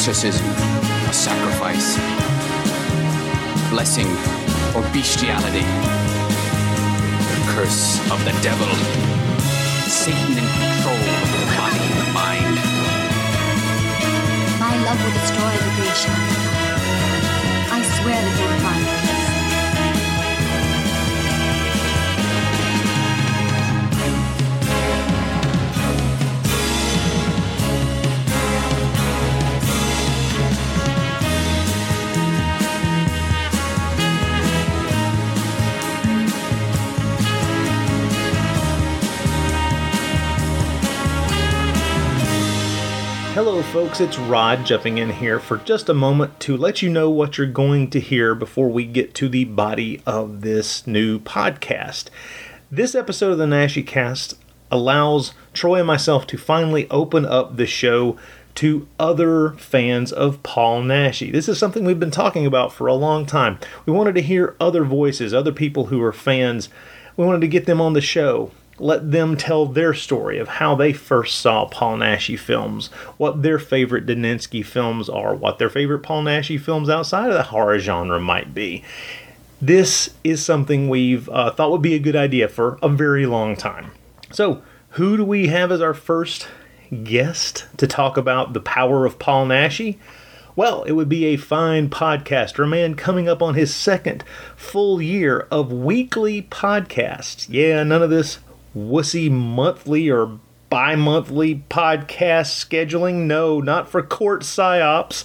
exorcism, a sacrifice, blessing, or bestiality. The curse of the devil. Satan in control of the body and the mind. My love will destroy the great. I swear that you Hello, folks, it's Rod jumping in here for just a moment to let you know what you're going to hear before we get to the body of this new podcast. This episode of the Naschy Cast allows Troy and myself to finally open up the show to other fans of Paul Naschy. This is something we've been talking about for a long time. We wanted to hear other voices, other people who are fans. We wanted to get them on the show let them tell their story of how they first saw Paul Naschy films, what their favorite Daninsky films are, what their favorite Paul Naschy films outside of the horror genre might be. This is something we've uh, thought would be a good idea for a very long time. So, who do we have as our first guest to talk about the power of Paul Naschy? Well, it would be a fine podcaster, a man coming up on his second full year of weekly podcasts. Yeah, none of this wussy monthly or bi monthly podcast scheduling. No, not for court psyops,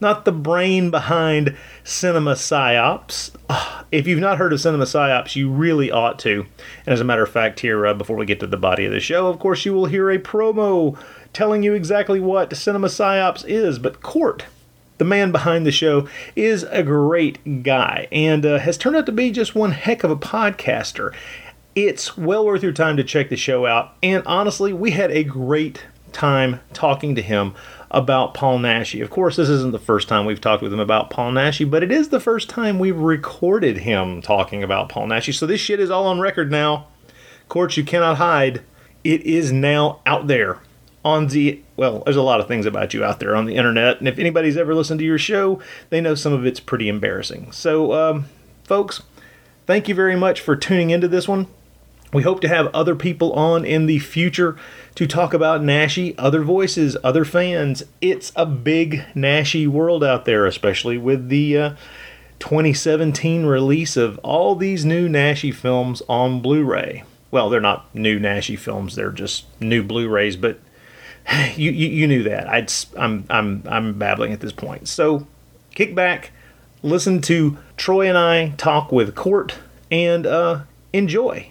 not the brain behind cinema psyops. Ah, if you've not heard of cinema psyops, you really ought to. And as a matter of fact, here, uh, before we get to the body of the show, of course, you will hear a promo telling you exactly what cinema psyops is. But court the man behind the show is a great guy and uh, has turned out to be just one heck of a podcaster. It's well worth your time to check the show out. And honestly, we had a great time talking to him about Paul Naschy. Of course, this isn't the first time we've talked with him about Paul Naschy, but it is the first time we've recorded him talking about Paul Naschy. So this shit is all on record now. Courts, you cannot hide. It is now out there on the well, there's a lot of things about you out there on the internet, and if anybody's ever listened to your show, they know some of it's pretty embarrassing. So, um, folks, thank you very much for tuning into this one. We hope to have other people on in the future to talk about Naschy, other voices, other fans. It's a big Naschy world out there, especially with the uh, 2017 release of all these new Naschy films on Blu ray. Well, they're not new Naschy films, they're just new Blu rays, but you, you, you, knew that. I'd, I'm, I'm, I'm babbling at this point. So kick back, listen to Troy and I talk with Court, and uh, enjoy.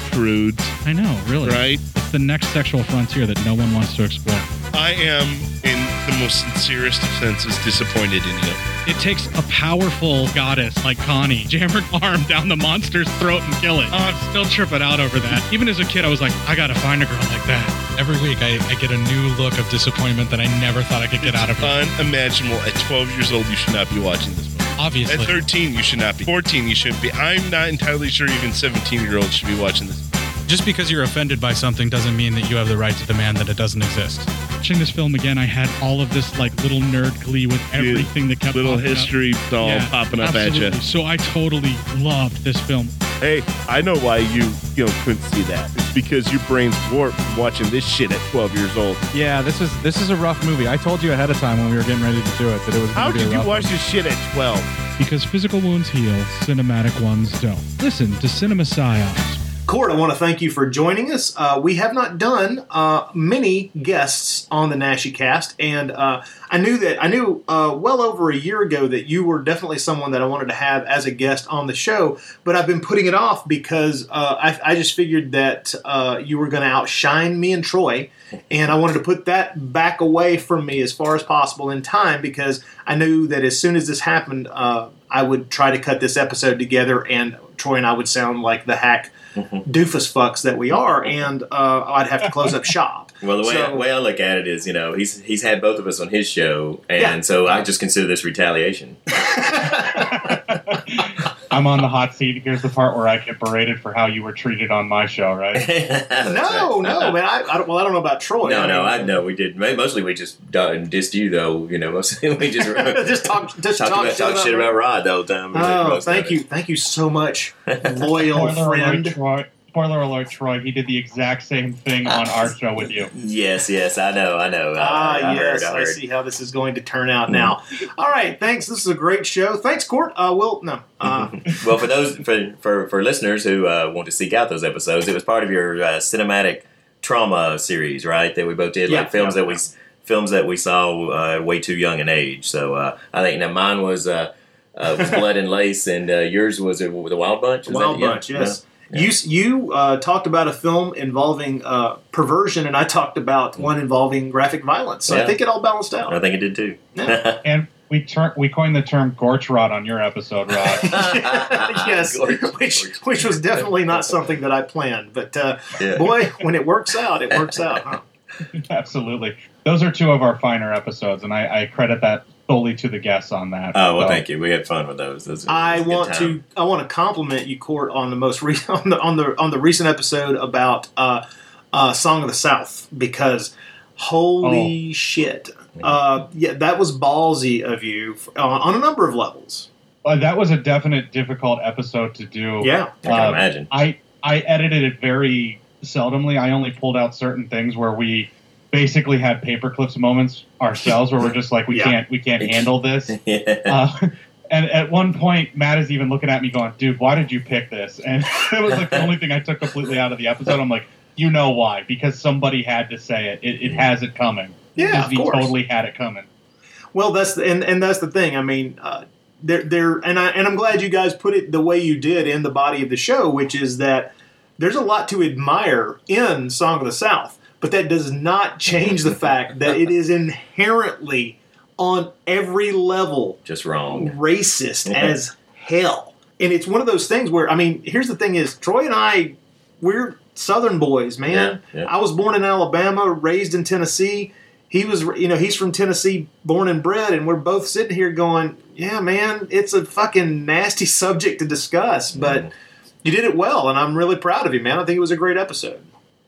prudes. I know, really. Right? It's the next sexual frontier that no one wants to explore. I am, in the most sincerest of senses, disappointed in you. It takes a powerful goddess like Connie, jam her arm down the monster's throat and kill it. Oh, I'm still tripping out over that. Even as a kid, I was like, I gotta find a girl like that. Every week, I, I get a new look of disappointment that I never thought I could get out of her. Unimaginable. At 12 years old, you should not be watching this movie. Obviously. At 13, you should not be. 14, you shouldn't be. I'm not entirely sure even 17 year olds should be watching this. Just because you're offended by something doesn't mean that you have the right to demand that it doesn't exist. Watching this film again, I had all of this like little nerd glee with everything that kept Little popping up. history doll Yeah, popping up at you. So I totally loved this film. Hey, I know why you you know couldn't see that. It's because your brain's warped from watching this shit at 12 years old. Yeah, this is this is a rough movie. I told you ahead of time when we were getting ready to do it that it was. How be a did you rough watch one. this shit at 12? Because physical wounds heal, cinematic ones don't. Listen to Cinema Psyops. Court, I want to thank you for joining us. Uh, we have not done uh, many guests on the Naschy cast, and uh, I knew that I knew uh, well over a year ago that you were definitely someone that I wanted to have as a guest on the show. But I've been putting it off because uh, I, I just figured that uh, you were going to outshine me and Troy, and I wanted to put that back away from me as far as possible in time because I knew that as soon as this happened, I would try to cut this episode together, and Troy and I would sound like the hack doofus fucks that we are, and uh, I'd have to close up shop. Well, the way, So- I, way I look at it is, you know, he's he's had both of us on his show, and Yeah. so I just consider this retaliation. I'm on the hot seat. Here's the part where I get berated for how you were treated on my show, right? No, no, uh-huh. man. I, I don't, well, I don't know about Troy. No, no, I know we did. Mostly we just done- dissed you, though. You know, mostly we just just talk, just talked talk, about, talk shit about Rod the whole time. Oh, thank you, thank you so much, loyal Spoiler alert, friend. Troy. Spoiler alert, Troy. He did the exact same thing on our show with you. Yes, yes, I know, I know. Ah, I, I yes, heard, I I see how this is going to turn out now. All right, thanks. This is a great show. Thanks, Court. Uh, we'll no. Uh, well, for those for for, for listeners who uh, want to seek out those episodes, it was part of your uh, cinematic trauma series, right? That we both did, Yeah, like films yeah. that we films that we saw uh, way too young in age. So uh, I think that mine was uh, uh, was Blood and Lace, and uh, yours was uh, the Wild Bunch. Was Wild that, yeah? Bunch, yes. Yeah. You you uh, talked about a film involving uh, perversion, and I talked about one involving graphic violence. So I think it all balanced out. I think it did too. And we tur- we coined the term "gorch rod" on your episode, Rod. yes, Gorge, which gorge. which was definitely not something that I planned. But uh, Yeah. boy, when it works out, it works out. Huh? Absolutely. Those are two of our finer episodes, and I, I credit that solely to the guests on that. Oh well, So, thank you. We had fun with those. those I those were a good want to I want to compliment you, Court, on the most re- on the on the on the recent episode about uh, uh, Song of the South because holy Oh. shit, uh, yeah, that was ballsy of you uh, on a number of levels. Uh, that was a definite difficult episode to do. Yeah, I can Uh, imagine. I I edited it very seldomly. I only pulled out certain things where we basically had paper clips moments ourselves, where we're just like, we Yeah. can't we can't handle this. yeah. Uh, and at one point, Matt is even looking at me, going, "Dude, why did you pick this?" And it was like the only thing I took completely out of the episode. I'm like, "You know why? Because somebody had to say it. It, it has it coming. Yeah, of Disney course. totally had it coming." Well, that's the, and and that's the thing. I mean, uh, there there and I and I'm glad you guys put it the way you did in the body of the show, which is that there's a lot to admire in Song of the South, but that does not change the fact that it is inherently on every level Just wrong. racist as hell. And it's one of those things where I mean, here's the thing: is Troy and I, we're Southern boys, man. Yeah, yeah. I was born in Alabama, raised in Tennessee. He was, you know, he's from Tennessee, born and bred, and we're both sitting here going, "Yeah, man, it's a fucking nasty subject to discuss." But mm-hmm. you did it well, and I'm really proud of you, man. I think it was a great episode.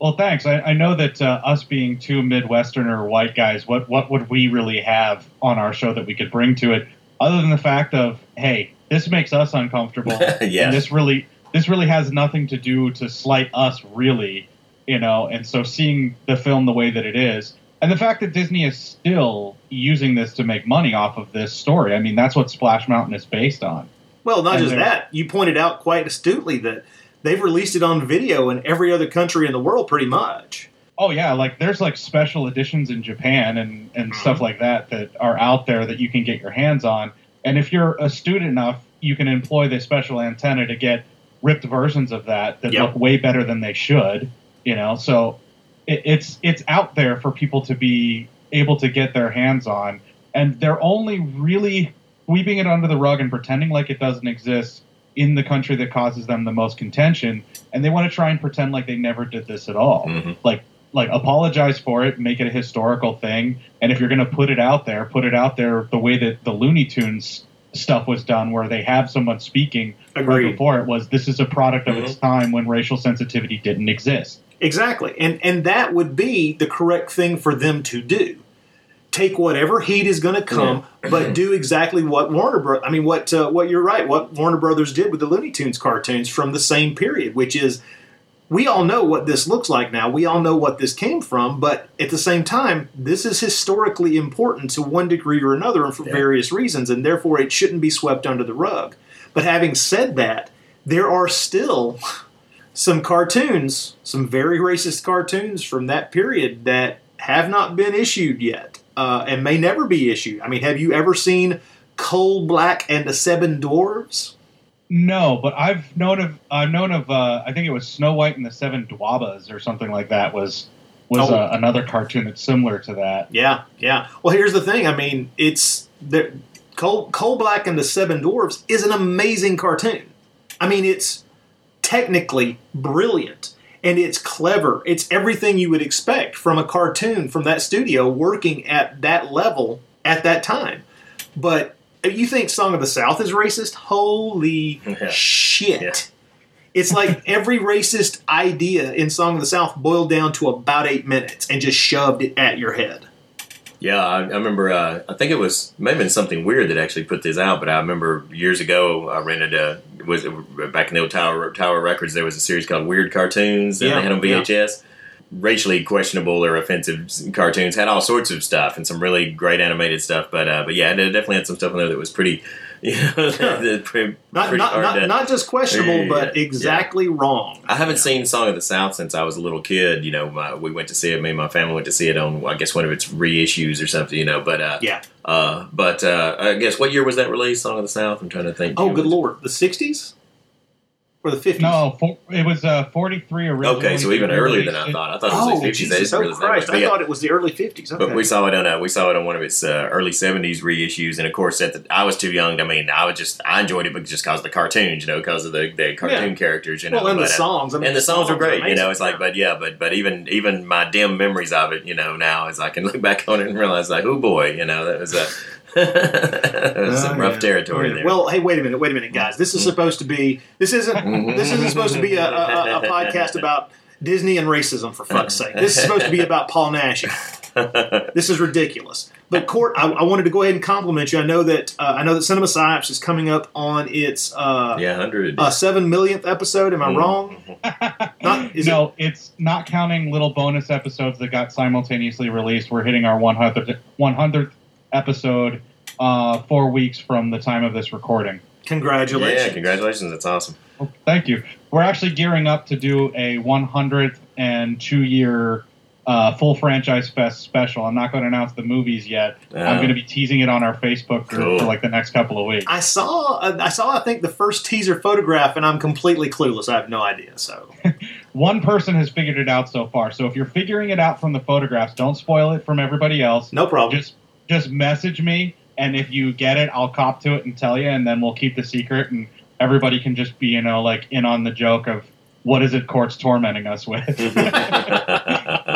Well, thanks. I, I know that uh, us being two Midwesterner white guys, what what would we really have on our show that we could bring to it, other than the fact of, hey, this makes us uncomfortable, Yeah. and this really this really has nothing to do to slight us, really, you know. And so, seeing the film the way that it is, and the fact that Disney is still using this to make money off of this story, I mean, that's what Splash Mountain is based on. Well, not And just that, you pointed out quite astutely that they've released it on video in every other country in the world, pretty much. Oh yeah, like there's like special editions in Japan and and mm-hmm. stuff like that that are out there that you can get your hands on. And if you're astute enough, you can employ the special antenna to get ripped versions of that that Yep. look way better than they should. You know, so it, it's it's out there for people to be able to get their hands on, and they're only really sweeping it under the rug and pretending like it doesn't exist in the country that causes them the most contention, and they want to try and pretend like they never did this at all. Mhm. Like like apologize for it, make it a historical thing, and if you're going to put it out there, put it out there the way that the Looney Tunes stuff was done, where they have someone speaking right before it was this is a product of its time when racial sensitivity didn't exist. Exactly. And and that would be the correct thing for them to do. Take whatever heat is going to come, but do exactly what Warner Bros. I mean, what uh, what you're right. What Warner Brothers did with the Looney Tunes cartoons from the same period, which is we all know what this looks like now. We all know what this came from, but at the same time, this is historically important to one degree or another, and for various reasons, and therefore it shouldn't be swept under the rug. But having said that, there are still some cartoons, some very racist cartoons from that period that have not been issued yet uh, and may never be issued. I mean, have you ever seen Coal Black and the Seven Dwarves? No, but I've known of I've known of uh, I think it was Snow White and the Seven Dwabas or something like that was was Oh. uh, another cartoon that's similar to that. Yeah, yeah. Well, here's the thing. I mean, it's the Coal, Coal Black and the Seven Dwarves is an amazing cartoon. I mean, it's technically brilliant and it's clever. It's everything you would expect from a cartoon from that studio working at that level at that time. But you think Song of the South is racist? Holy Yeah. shit. Yeah. It's like every racist idea in Song of the South boiled down to about eight minutes and just shoved it at your head. Yeah, I, I remember. Uh, I think it was may have been something weird that actually put this out. But I remember years ago, I rented a was it back in the old Tower Tower Records. There was a series called Weird Cartoons that Yeah, they had on yeah. VHS. Racially questionable or offensive cartoons had all sorts of stuff and some really great animated stuff. But uh, but yeah, it definitely had some stuff in there that was pretty, you know, pretty, Not pretty not, not, to- not just questionable, Yeah, but yeah. exactly wrong. I haven't seen Song of the South since I was a little kid. You know, my, we went to see it. Me and my family went to see it on, I guess, one of its reissues or something. You know, but uh, Yeah. Uh, but uh, I guess what year was that released? Song of the South. I'm trying to think. Oh, good lord, the '60s or the '50s? No, for, it was uh, 43 originally. Okay, so even earlier than I thought. I thought it Oh, was like 50s. Jesus! didn't Oh realize that Christ! I But, thought it was the early '50s. Okay. but we saw it on a, we saw it on one of its uh, early 70s reissues, and of course, at the, I was too young. I mean, I was just I enjoyed it, but just because of the cartoons, you know, because of the, the cartoon Yeah. characters, you know. well, and the but, uh, songs. I mean, and the songs were great, you know. It's like, but yeah, but but even even my dim memories of it, you know, now as I can look back on it and realize, like, oh boy, you know, that was a that was some Oh, rough yeah. territory Oh, yeah. there. Well, hey, wait a minute, wait a minute, guys. This is supposed to be. This isn't. this isn't supposed to be a, a, a podcast about Disney and racism. For fuck's sake, this is supposed to be about Paul Nash. This is ridiculous. But Court, I, I wanted to go ahead and compliment you. I know that uh, I know that Cinema Psyops is coming up on its uh, yeah, hundred. uh, seven millionth episode. Am I Mm. wrong? Not, is it- no, it's not counting little bonus episodes that got simultaneously released. We're hitting our 100th, 100th episode uh, four weeks from the time of this recording. Congratulations. yeah, congratulations. That's awesome. Well, thank you. We're actually gearing up to do a 100th and two year uh, full franchise fest special. I'm not going to announce the movies yet. I'm Oh. going to be teasing it on our Facebook group Cool. for like the next couple of weeks. I saw. uh, I saw. I think the first teaser photograph, and I'm completely clueless. I have no idea. So One person has figured it out so far. So if you're figuring it out from the photographs, don't spoil it from everybody else. no problem. Just just message me, and if you get it, I'll cop to it and tell you, and then we'll keep the secret, and everybody can just be you know like in on the joke of what is it court's tormenting us with.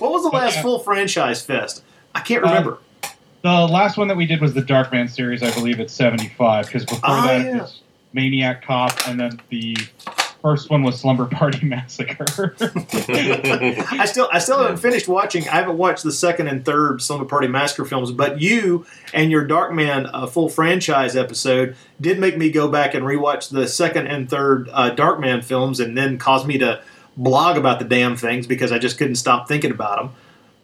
What was the last Yeah. full franchise fest? I can't Uh, remember. The last one that we did was the Darkman series. I believe it's 75 because before Ah, that yeah. was Maniac Cop, and then the first one was Slumber Party Massacre. I still, I still haven't finished watching. I haven't watched the second and third Slumber Party Massacre films, but you and your Darkman uh, full franchise episode did make me go back and rewatch the second and third uh, Darkman films, and then caused me to blog about the damn things because I just couldn't stop thinking about them.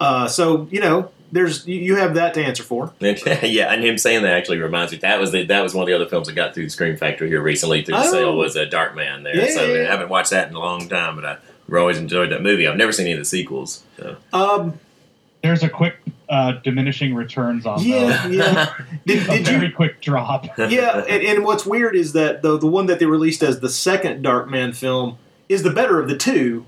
Uh, so you know, there's you, you have that to answer for. yeah, and him saying that actually reminds me that was the, that was one of the other films that got through the Scream Factory here recently through the Oh. sale was a Dark Man there. Yeah, so yeah, yeah. I haven't watched that in a long time, but I have always enjoyed that movie. I've never seen any of the sequels. So. Um, There's a quick uh, diminishing returns on yeah, those. yeah. Did, A did you very quick drop. yeah, and, and what's weird is that the the one that they released as the second Dark Man film is the better of the two,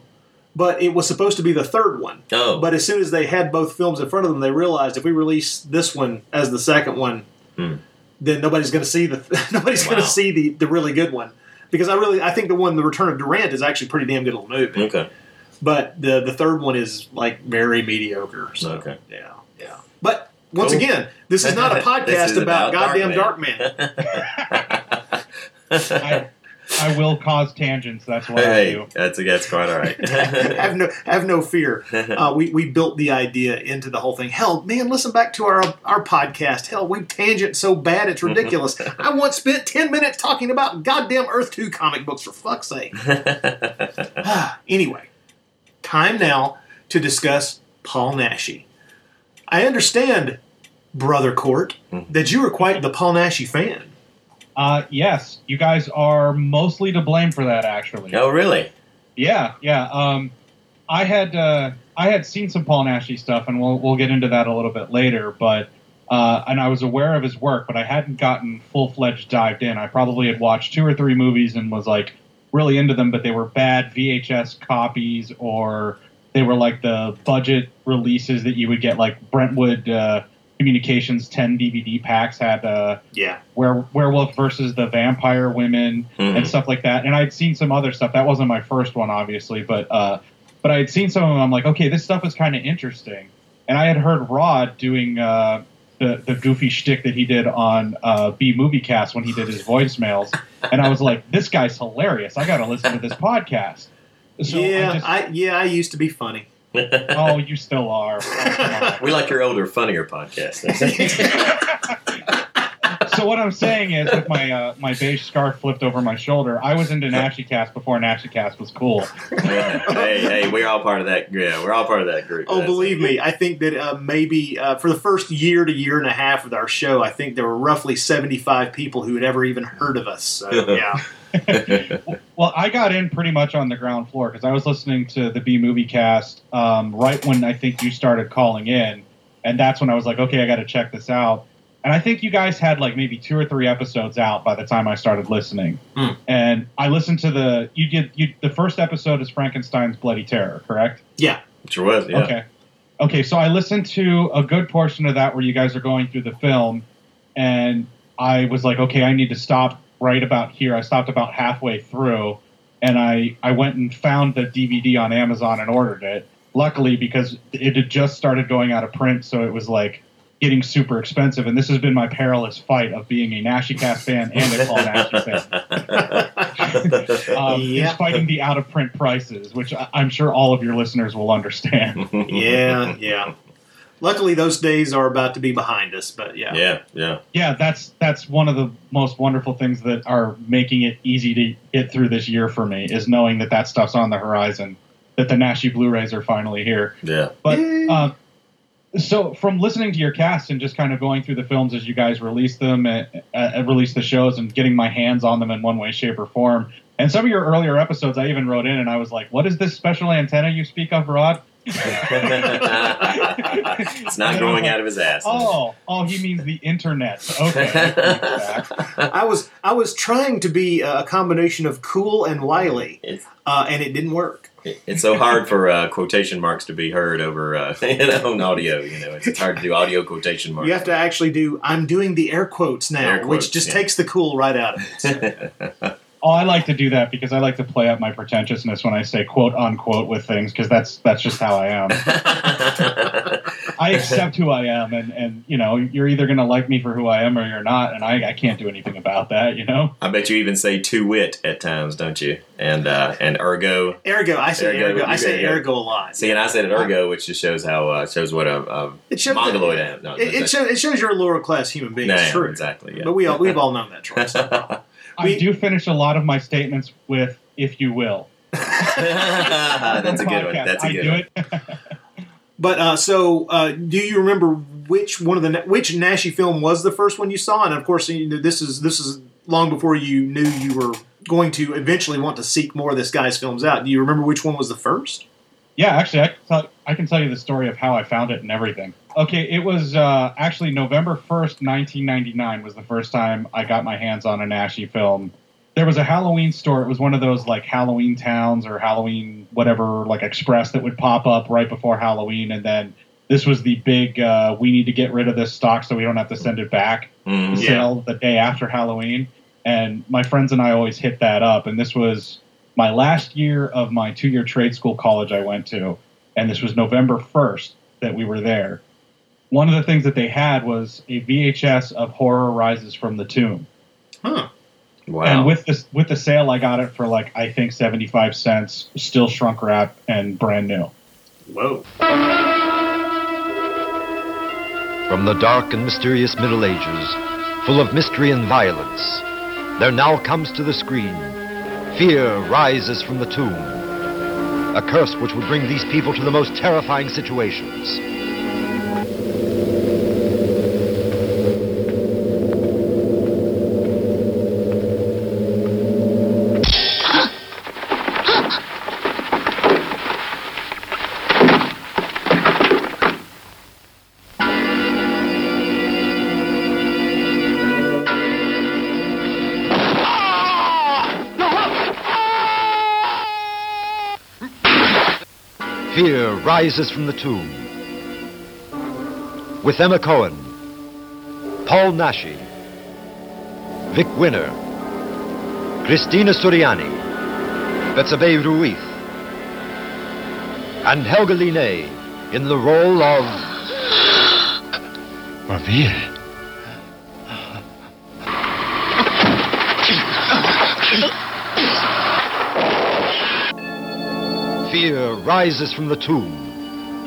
but it was supposed to be the third one. Oh, But as soon as they had both films in front of them, they realized if we release this one as the second one, Hmm. then nobody's going to see the nobody's going to see the the really good one. Because I really I think the one The Return of Durant is actually a pretty damn good little movie, okay. but the the third one is like very mediocre. So Okay. yeah, yeah. But once Cool. again, this is not a podcast about, about goddamn Darkman. Darkman. I, I will cause tangents. That's what I hey, do. that's that's quite all right. have no have no fear. Uh, we we built the idea into the whole thing. Hell, man, listen back to our our podcast. Hell, we tangent so bad it's ridiculous. I once spent ten minutes talking about goddamn Earth Two comic books for fuck's sake. anyway, time now to discuss Paul Naschy. I understand, brother Court, that you are quite the Paul Naschy fan. Uh, yes, you guys are mostly to blame for that. Actually, oh, really? Yeah, yeah. Um, I had uh, I had seen some Paul Naschy stuff, and we'll we'll get into that a little bit later. But uh, and I was aware of his work, but I hadn't gotten full fledged dived in. I probably had watched two or three movies and was like really into them, but they were bad VHS copies or they were like the budget releases that you would get, like Brentwood uh, Communications 10 DVD packs had uh, Yeah. Were, Werewolf versus the Vampire Women Mhm. and stuff like that. And I'd seen some other stuff. That wasn't my first one, obviously, but uh, but I had seen some of them. I'm like, okay, this stuff is kind of interesting. And I had heard Rod doing uh, the the goofy shtick that he did on uh, B Movie Cast when he did his voicemails, and I was like, this guy's hilarious. I got to listen to this podcast. So yeah, I just, I yeah, I used to be funny. oh, you still are. Oh, we like your older, funnier podcast. so what I'm saying is, with my uh, my beige scarf flipped over my shoulder, I was into Cast before Cast was cool. hey, hey, we're all part of that. Yeah, we're all part of that group. Oh, believe me, I think that uh, maybe uh, for the first year to year and a half of our show, I think there were roughly 75 people who had ever even heard of us. So, yeah. Well, I got in pretty much on the ground floor because I was listening to the B Movie Cast um, right when I think you started calling in, and that's when I was like, okay, I got to check this out. And I think you guys had like maybe two or three episodes out by the time I started listening. Hmm. And I listened to the you did you the first episode is Frankenstein's Bloody Terror, correct? Yeah. Sure was. Yeah. Okay. Okay, so I listened to a good portion of that where you guys are going through the film, and I was like, okay, I need to stop right about here. I stopped about halfway through, and I, I went and found the DVD on Amazon and ordered it. Luckily, because it had just started going out of print, so it was like getting super expensive. And this has been my perilous fight of being a NaschyCast fan and a Paul Naschy fan. Um, Yeah. Is fighting the out of print prices, which I- I'm sure all of your listeners will understand. Yeah, yeah. Luckily, those days are about to be behind us, but yeah. yeah, yeah. yeah, that's that's one of the most wonderful things that are making it easy to get through this year for me is knowing that that stuff's on the horizon, that the Naschy Blu-rays are finally here. Yeah. But uh, so from listening to your cast and just kind of going through the films as you guys release them and uh, release the shows and getting my hands on them in one way, shape, or form. And some of your earlier episodes, I even wrote in and I was like, "What is this special antenna you speak of, Rod?" it's not growing out of his ass. Oh, oh, he means the internet. Okay. I was I was trying to be a combination of cool and wily, uh, and it didn't work. it's so hard for uh, quotation marks to be heard over uh, you know, on audio. You know, it's, it's hard to do audio quotation marks. You have to actually do. I'm doing the air quotes now, Air quotes, which just yeah. takes the cool right out of it. Oh, I like to do that because I like to play up my pretentiousness when I say quote unquote with things because that's that's just how I am. I accept who I am, and and you know you're either going to like me for who I am or you're not, and I, I can't do anything about that. You know. I bet you even say to wit at times, don't you? And uh, and ergo. Ergo, I say Ergo, ergo. I say say ergo. ergo a lot. See, and I said it ergo, which just shows how uh, shows what a, a It shows mongoloid I am. No, It, it, shows, it shows you're a lower class human being. no, it's true, exactly. Yeah. but we all we've all known that, Troy. so. I do finish a lot of my statements with "if you will." That's a good one. Podcast. That's a I good do one. it. But uh, so, uh, do you remember which one of the which Naschy film was the first one you saw? And of course, you know, this is this is long before you knew you were going to eventually want to seek more of this guy's films out. Do you remember which one was the first? Yeah, actually, I can, tell, I can tell you the story of how I found it and everything. Okay, it was uh, actually November 1st, 1999 was the first time I got my hands on a Naschy film. There was a Halloween store. It was one of those like Halloween towns or Halloween whatever, like Express that would pop up right before Halloween. And then this was the big, uh, we need to get rid of this stock so we don't have to send it back Mm, the sale the day after Halloween. And my friends and I always hit that up. And this was my last year of my two year trade school college I went to. And this was November 1st that we were there. One of the things that they had was a VHS of Horror Rises from the Tomb. Huh. Wow. And with this with the sale, I got it for like I think seventy five cents, still shrunk wrap and brand new. Whoa. From the dark and mysterious Middle Ages, full of mystery and violence, there now comes to the screen Fear rises from the tomb. A curse which would bring these people to the most terrifying situations. Rises from the tomb. With Emma Cohen, Paul Naschy, Vic Winner, Christina Suriani, Betsabe Ruiz, and Helga Liné in the role of Reveal. Fear rises from the tomb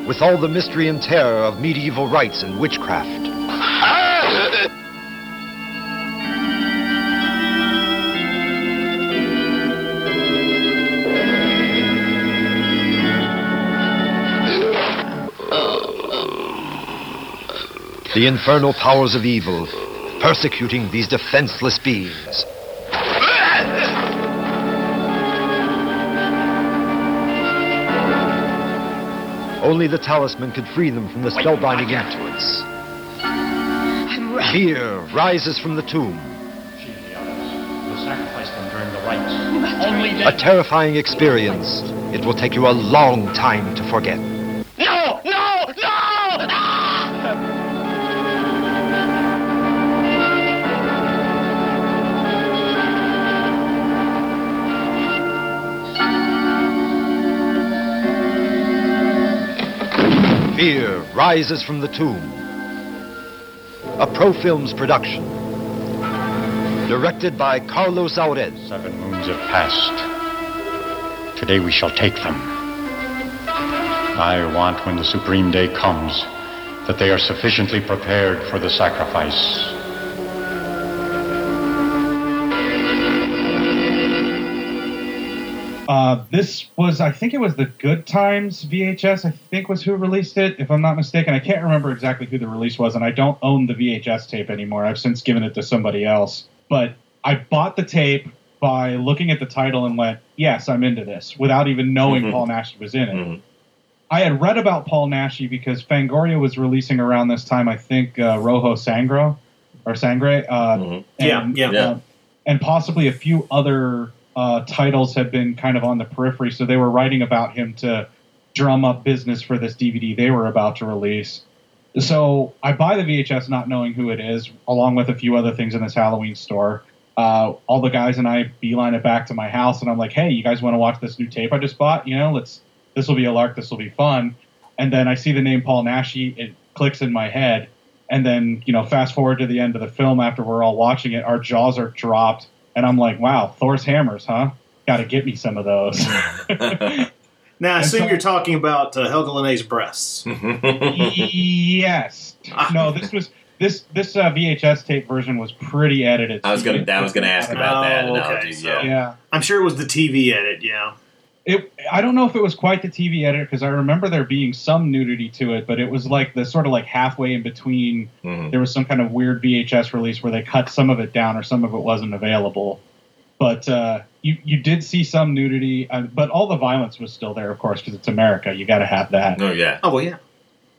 with all the mystery and terror of medieval rites and witchcraft. The infernal powers of evil persecuting these defenseless beings. Only the talisman could free them from the spellbinding influence. I'm right. Fear rises from the tomb. will sacrifice them during the rites. Only A terrifying experience. It will take you a long time to forget. Fear rises from the tomb. A Pro Films production. Directed by Carlos Aured. Seven moons have passed. Today we shall take them. I want when the supreme day comes that they are sufficiently prepared for the sacrifice. Uh, this was, I think it was the Good Times VHS. I think was who released it, if I'm not mistaken. I can't remember exactly who the release was, and I don't own the VHS tape anymore. I've since given it to somebody else. But I bought the tape by looking at the title and went, "Yes, I'm into this," without even knowing Mhm. Paul Nash was in it. Mhm. I had read about Paul Naschy because Fangoria was releasing around this time. I think uh, Rojo Sangro or Sangre. Uh, Mhm. Yeah, and, yeah. Yeah. uh, and possibly a few other uh, titles had been kind of on the periphery, so they were writing about him to drum up business for this DVD they were about to release. So I buy the VHS not knowing who it is, along with a few other things in this Halloween store. Uh, all the guys and I beeline it back to my house, and I'm like, "Hey, you guys want to watch this new tape I just bought? You know, let's. This will be a lark. This will be fun." And then I see the name Paul Naschy. It clicks in my head, and then you know, fast forward to the end of the film after we're all watching it, our jaws are dropped, and I'm like, "Wow, Thor's hammers, huh? Got to get me some of those." Now, I assume so- you're talking about uh, Helga Liné's breasts. yes. No, this was this this uh, VHS tape version was pretty edited. I was gonna. I was gonna ask about that Oh, okay, so- Yeah. Yeah. I'm sure it was the TV edit, yeah. It, I don't know if it was quite the TV edit because I remember there being some nudity to it, but it was like the sort of like halfway in between. Mhm. There was some kind of weird VHS release where they cut some of it down or some of it wasn't available. But uh, you you did see some nudity, uh, but all the violence was still there, of course, because it's America. You got to have that. Oh yeah. Oh, well, yeah.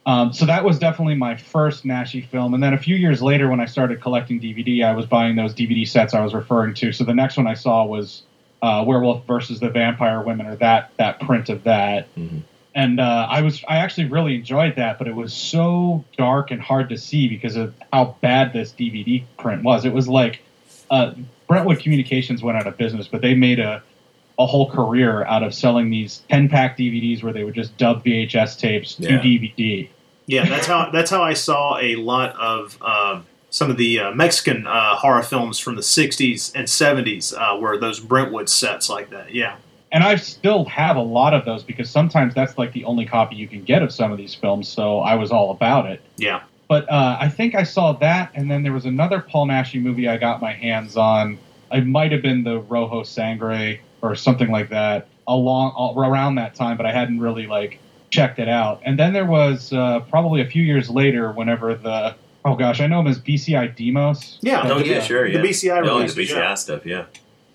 Um, so that was definitely my first Naschy film. And then a few years later, when I started collecting DVD, I was buying those DVD sets I was referring to. So the next one I saw was uh, Werewolf versus the Vampire Women, or that that print of that. Mhm. And uh, I was I actually really enjoyed that, but it was so dark and hard to see because of how bad this DVD print was. It was like uh, Brentwood Communications went out of business, but they made a a whole career out of selling these 10 pack DVDs where they would just dub VHS tapes to DVD. Yeah, that's how that's how I saw a lot of um, some of the uh, Mexican uh, horror films from the '60s and '70s, uh, were those Brentwood sets like that. Yeah, And I still have a lot of those because sometimes that's like the only copy you can get of some of these films, so I was all about it. yeah. But uh, I think I saw that, and then there was another Paul Naschy movie I got my hands on. It might have been the Rojo Sangre or something like that along around that time, but I hadn't really like checked it out. And then there was uh, probably a few years later, whenever the oh gosh, I know him as BCI Deimos. Yeah. But, Oh yeah, sure. the Yeah. BCI Yeah, only the BCI yeah. stuff. Yeah.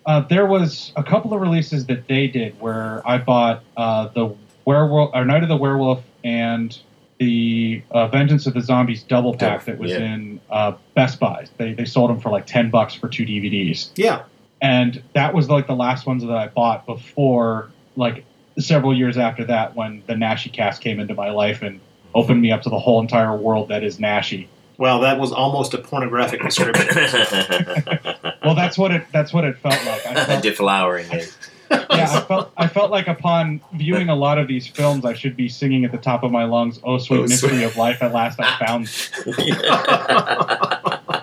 Uh, there was a couple of releases that they did where I bought uh, the werewolf or Night of the Werewolf and the uh, Vengeance of the Zombies double pack that was Yeah. in uh, Best Buy. They they sold them for like ten bucks for two DVDs, Yeah. and that was like the last ones that I bought before like several years after that when the Naschy cast came into my life and opened me up to the whole entire world that is Naschy. Well, that was almost a pornographic description. Well, that's what it that's what it felt like. I felt, Deflowering it. yeah, I felt I felt like upon viewing a lot of these films, I should be singing at the top of my lungs, "Oh, sweet Oh, mystery sweet- of life! At last I found."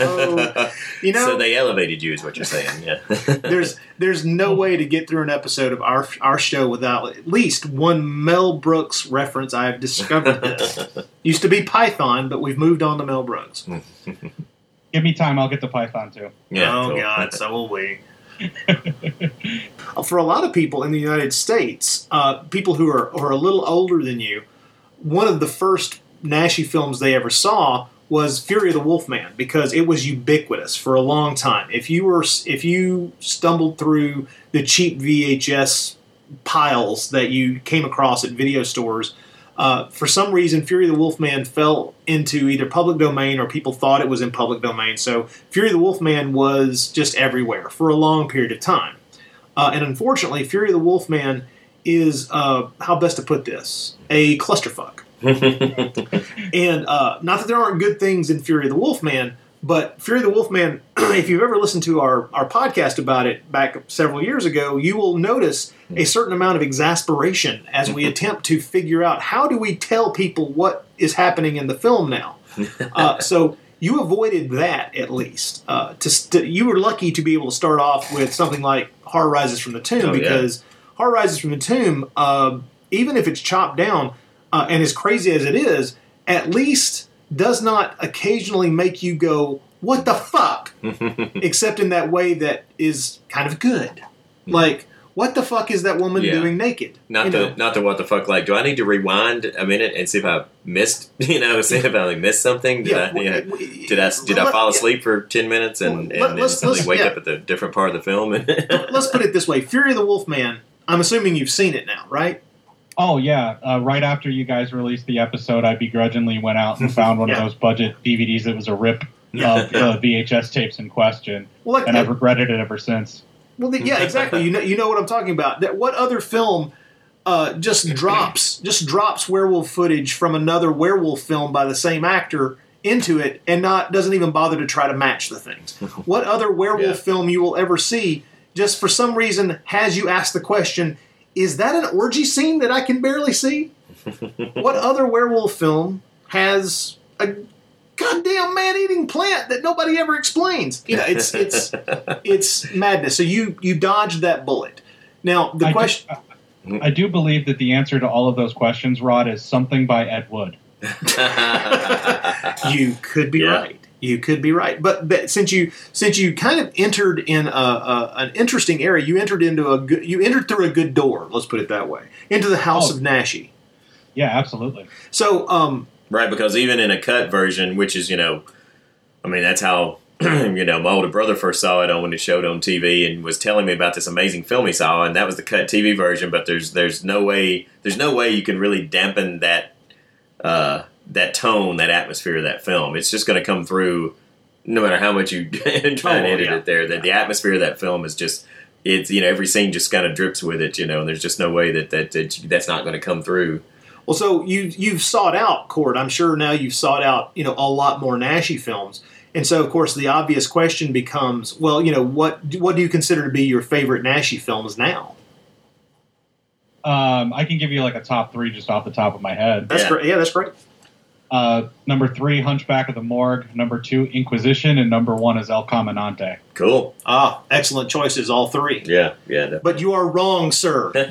Oh, you know, so they elevated you, is what you're saying. Yeah. there's there's no way to get through an episode of our our show without at least one Mel Brooks reference. I've discovered this. Used to be Python, but we've moved on to Mel Brooks. Give me time, I'll get to Python too. yeah. oh cool. God, so will we. For a lot of people in the United States, uh, people who are, who are a little older than you, one of the first Naschy films they ever saw was Fury of the Wolfman because it was ubiquitous for a long time. If you were if you stumbled through the cheap VHS piles that you came across at video stores, uh, for some reason Fury of the Wolfman fell into either public domain or people thought it was in public domain. So Fury of the Wolfman was just everywhere for a long period of time. Uh, and unfortunately, Fury of the Wolfman is uh, how best to put this a clusterfuck. and uh, not that there aren't good things in Fury of the Wolfman, but Fury of the Wolfman, if you've ever listened to our, our podcast about it back several years ago, you will notice a certain amount of exasperation as we attempt to figure out how do we tell people what is happening in the film now. Uh, so you avoided that at least. Uh, to st- you were lucky to be able to start off with something like Horror Rises from the Tomb Oh, yeah. because Horror Rises from the Tomb, uh, even if it's chopped down uh, and as crazy as it is, at least does not occasionally make you go, "What the fuck?" Except in that way that is kind of good. Like, what the fuck is that woman Yeah. doing naked? Not You the know? not the what the fuck. Like, do I need to rewind a minute and see if I missed? You know, see if I like, missed something. Did Yeah, I? You know, w- w- did I? Did I fall yeah. asleep for ten minutes and, Well, let- and instantly let's- wake yeah. up at the different part of the film? Let's put it this way: Fury of the Wolf Man. I'm assuming you've seen it now, right? Oh yeah, uh, right after you guys released the episode, I begrudgingly went out and found one Yeah. of those budget DVDs that was a rip of the VHS tapes in question, Well, like, and I've regretted it ever since. well, the, yeah, exactly. You know, you know what I'm talking about. That what other film uh, just drops just drops werewolf footage from another werewolf film by the same actor into it and not doesn't even bother to try to match the things. What other werewolf Yeah. film you will ever see just for some reason has you ask the question, is that an orgy scene that I can barely see? what other werewolf film has a goddamn man-eating plant that nobody ever explains? You know, it's it's it's madness. So you you dodged that bullet. Now the I do- question. I do believe that the answer to all of those questions, Rod, is something by Ed Wood. you could be Yeah. right. You could be right, but, but since you since you kind of entered in a, a, an interesting area, you entered into a good, you entered through a good door. Let's put it that way, into the house Oh. of Naschy. Yeah, absolutely. So, um, Right, because even in a cut version, which is, you know, I mean, that's how, you know, my older brother first saw it on when it showed on TV and was telling me about this amazing film he saw, and that was the cut TV version. But there's there's no way there's no way you can really dampen that uh, that tone, that atmosphere of that film. It's just going to come through, no matter how much you try and Oh, edit yeah. it. There, that the atmosphere of that film is just. It's you know every scene just kind of drips with it, you know, and there's just no way that that, that that's not going to come through. well, so you you've sought out Court. I'm sure now you've sought out you know a lot more Naschy films, and so of course the obvious question becomes, well, you know what what do you consider to be your favorite Naschy films now? Um, I can give you like a top three just off the top of my head. That's Yeah. great. Yeah, that's great. Uh, number three, Hunchback of the Morgue. Number two, Inquisition, and number one is El Caminante. Cool. Ah, excellent choices, all three. Yeah, yeah. definitely. But you are wrong, sir. no,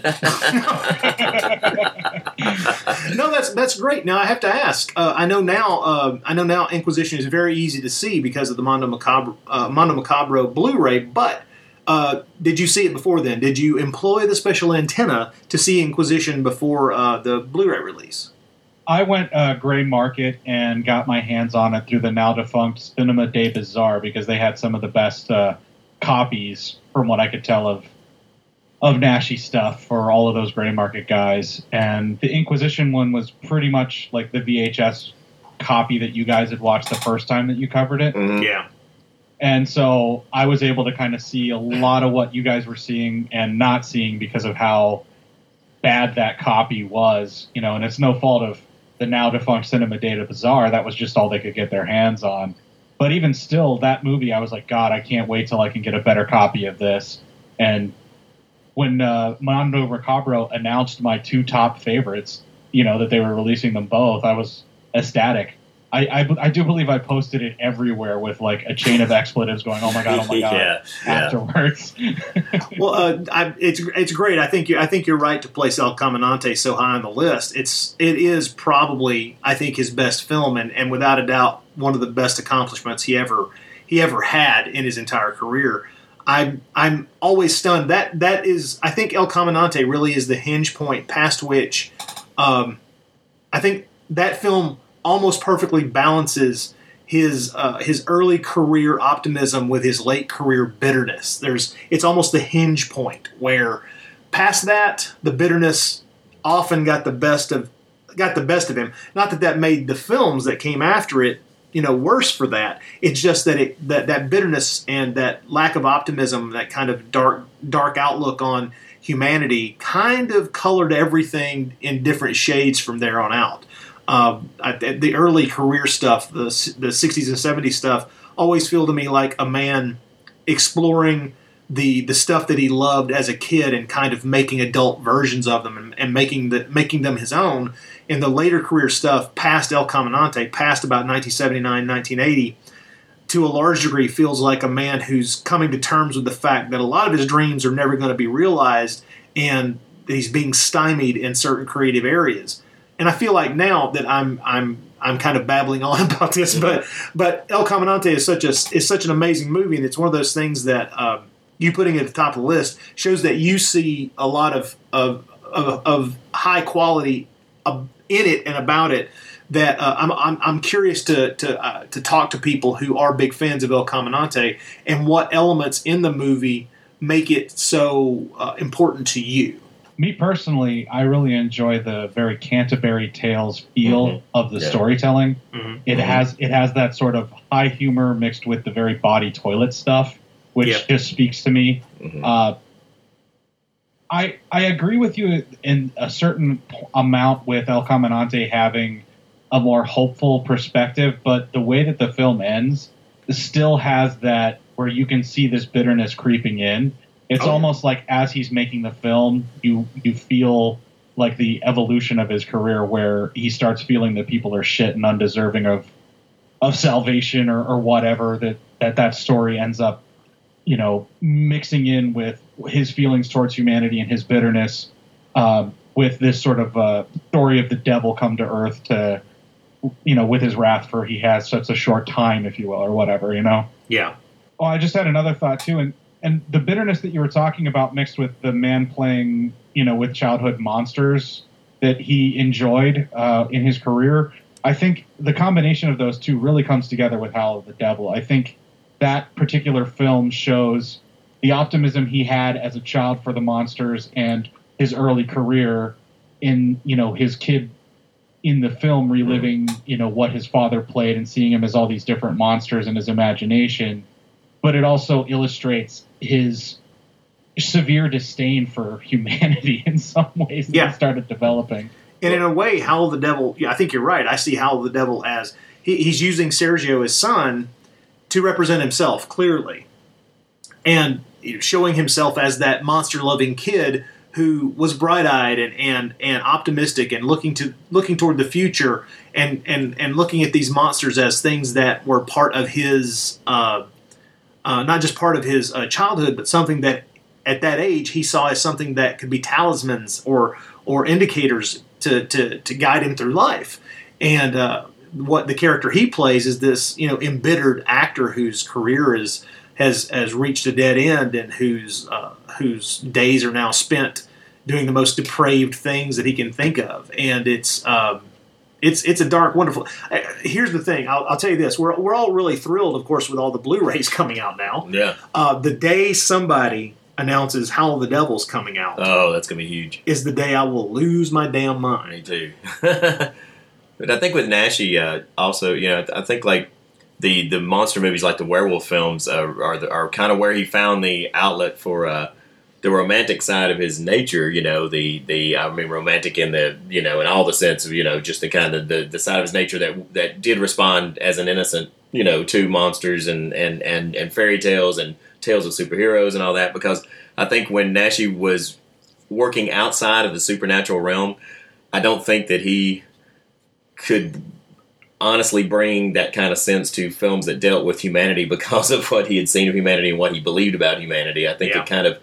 that's that's great. Now I have to ask. Uh, I know now. Uh, I know now. Inquisition is very easy to see because of the Mondo Macabro, uh, Mondo Macabro Blu-ray. But uh, did you see it before then? Did you employ the special antenna to see Inquisition before uh, the Blu-ray release? I went uh, gray market and got my hands on it through the now defunct Cinema de Bizarre because they had some of the best uh, copies, from what I could tell of of Naschy stuff for all of those gray market guys. And the Inquisition one was pretty much like the VHS copy that you guys had watched the first time that you covered it. Mhm. Yeah. And so I was able to kind of see a lot of what you guys were seeing and not seeing because of how bad that copy was, you know, and it's no fault of the now defunct Cinema de Bizarre. That was just all they could get their hands on. But even still, that movie, I was like, God, I can't wait till I can get a better copy of this. And when uh, Mondo Macabro announced my two top favorites, you know, that they were releasing them both, I was ecstatic. I, I, I do believe I posted it everywhere with like a chain of expletives going, oh my god, oh my god, Yeah, yeah. afterwards. well, uh, I, it's it's great. I think you I think you're right to place El Caminante so high on the list. It's it is probably I think his best film, and, and without a doubt one of the best accomplishments he ever he ever had in his entire career. I'm I'm always stunned. That that is I think El Caminante really is the hinge point past which um, I think that film almost perfectly balances his uh, his early career optimism with his late career bitterness. There's it's almost the hinge point where past that the bitterness often got the best of got the best of him. Not that that made the films that came after it you know worse for that. It's just that it that that bitterness and that lack of optimism, that kind of dark dark outlook on humanity, kind of colored everything in different shades from there on out. Um, I, the early career stuff, the the 60s and 70s stuff, always feel to me like a man exploring the the stuff that he loved as a kid and kind of making adult versions of them and, and making the making them his own. In the later career stuff, past El Caminante, past about 1979, 1980, to a large degree, feels like a man who's coming to terms with the fact that a lot of his dreams are never going to be realized, and he's being stymied in certain creative areas and I feel like now that I'm I'm I'm kind of babbling on about this, but but El Caminante is such a is such an amazing movie, and it's one of those things that um, you putting at the top of the list shows that you see a lot of of of, of high quality uh, in it and about it. That uh, I'm, I'm I'm curious to to uh, to talk to people who are big fans of El Caminante and what elements in the movie make it so uh, important to you me personally, I really enjoy the very Canterbury Tales feel Mhm. of the Yeah. storytelling. Mhm. It Mhm. has it has that sort of high humor mixed with the very body toilet stuff, which Yeah. just speaks to me. Mhm. Uh, I I agree with you in a certain amount with El Caminante having a more hopeful perspective, but the way that the film ends still has that where you can see this bitterness creeping in. It's Oh, almost like as he's making the film, you you feel like the evolution of his career where he starts feeling that people are shit and undeserving of of salvation or, or whatever that, that that story ends up you know mixing in with his feelings towards humanity and his bitterness um, with this sort of uh, story of the devil come to earth to you know with his wrath for he has such a short time if you will or whatever you know Yeah. Oh, I just had another thought too, and and the bitterness that you were talking about mixed with the man playing, you know, with childhood monsters that he enjoyed uh, in his career. I think the combination of those two really comes together with Howl of the Devil. I think that particular film shows the optimism he had as a child for the monsters and his early career in, you know, his kid in the film reliving, you know, what his father played and seeing him as all these different monsters in his imagination. But it also illustrates his severe disdain for humanity in some ways that Yeah. he started developing. And in a way, Howl the Devil, yeah, I think you're right. I see Howl the Devil as he, he's using Sergio, his son, to represent himself clearly. And showing himself as that monster loving kid who was bright eyed and, and, and optimistic and looking to looking toward the future and, and, and looking at these monsters as things that were part of his uh, uh, not just part of his uh, childhood, but something that at that age he saw as something that could be talismans or or indicators to to, to guide him through life. And uh, what the character he plays is this you know embittered actor whose career is has has reached a dead end and whose uh, whose days are now spent doing the most depraved things that he can think of. And it's um, it's it's a dark, wonderful. Here's the thing. I'll, I'll tell you this: we're we're all really thrilled, of course, with all the Blu-rays coming out now. Yeah. Uh, the day somebody announces Howl the Devil's coming out Oh, that's gonna be huge. is the day I will lose my damn mind. Me too. but I think with Naschy, uh, also, you know, I think like the the monster movies, like the werewolf films, uh, are the, are kind of where he found the outlet for uh, the romantic side of his nature, you know, the the I mean romantic in the you know in all the sense of you know just the kind of the, the side of his nature that that did respond as an innocent you know to monsters and and and and fairy tales and tales of superheroes and all that because I think when Naschy was working outside of the supernatural realm, I don't think that he could honestly bring that kind of sense to films that dealt with humanity because of what he had seen of humanity and what he believed about humanity. I think Yeah. it kind of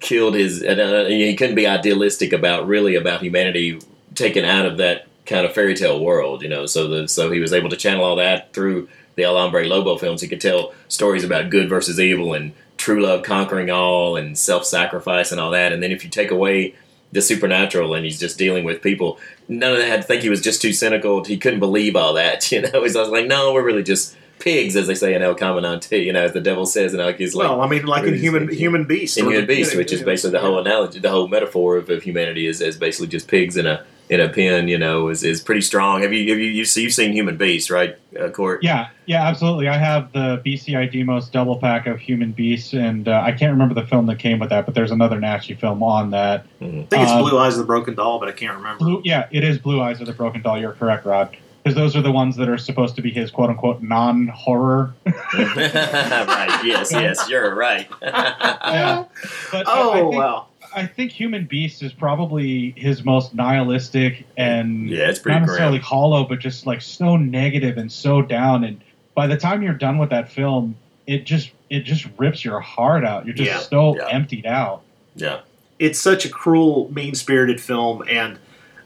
killed his. Uh, he couldn't be idealistic about really about humanity taken out of that kind of fairy tale world, you know. So the so he was able to channel all that through the El Hombre Lobo films. He could tell stories about good versus evil and true love conquering all and self sacrifice and all that. And then if you take away the supernatural and he's just dealing with people, none of that. I think he was just too cynical. He couldn't believe all that. You know, he's like, no, we're really just pigs, as they say in El Caminante. You know, as the devil says, and like he's like. well, I mean, like in human thinking- human beast, in Human Beast, which is basically the whole analogy, the whole metaphor of, of humanity is, is basically just pigs in a in a pen. You know, is, is pretty strong. Have you have you you've, you've seen Human Beast, right, uh, Court? Yeah, yeah, absolutely. I have the BCI Deimos double pack of Human Beast, and uh, I can't remember the film that came with that, but there's another Naschy film on that. I think it's Um, Blue Eyes of the Broken Doll, but I can't remember. Blue, yeah, it is Blue Eyes of the Broken Doll. You're correct, Rod. Because those are the ones that are supposed to be his quote unquote non horror. right. Yes. Yes. You're right. yeah. But I- Oh I, think, wow! I think Human Beast is probably his most nihilistic and Yeah, it's pretty not necessarily grim. hollow, but just like so negative and so down. And by the time you're done with that film, it just it just rips your heart out. You're just Yeah, so yeah. emptied out. yeah. It's such a cruel, mean spirited film, and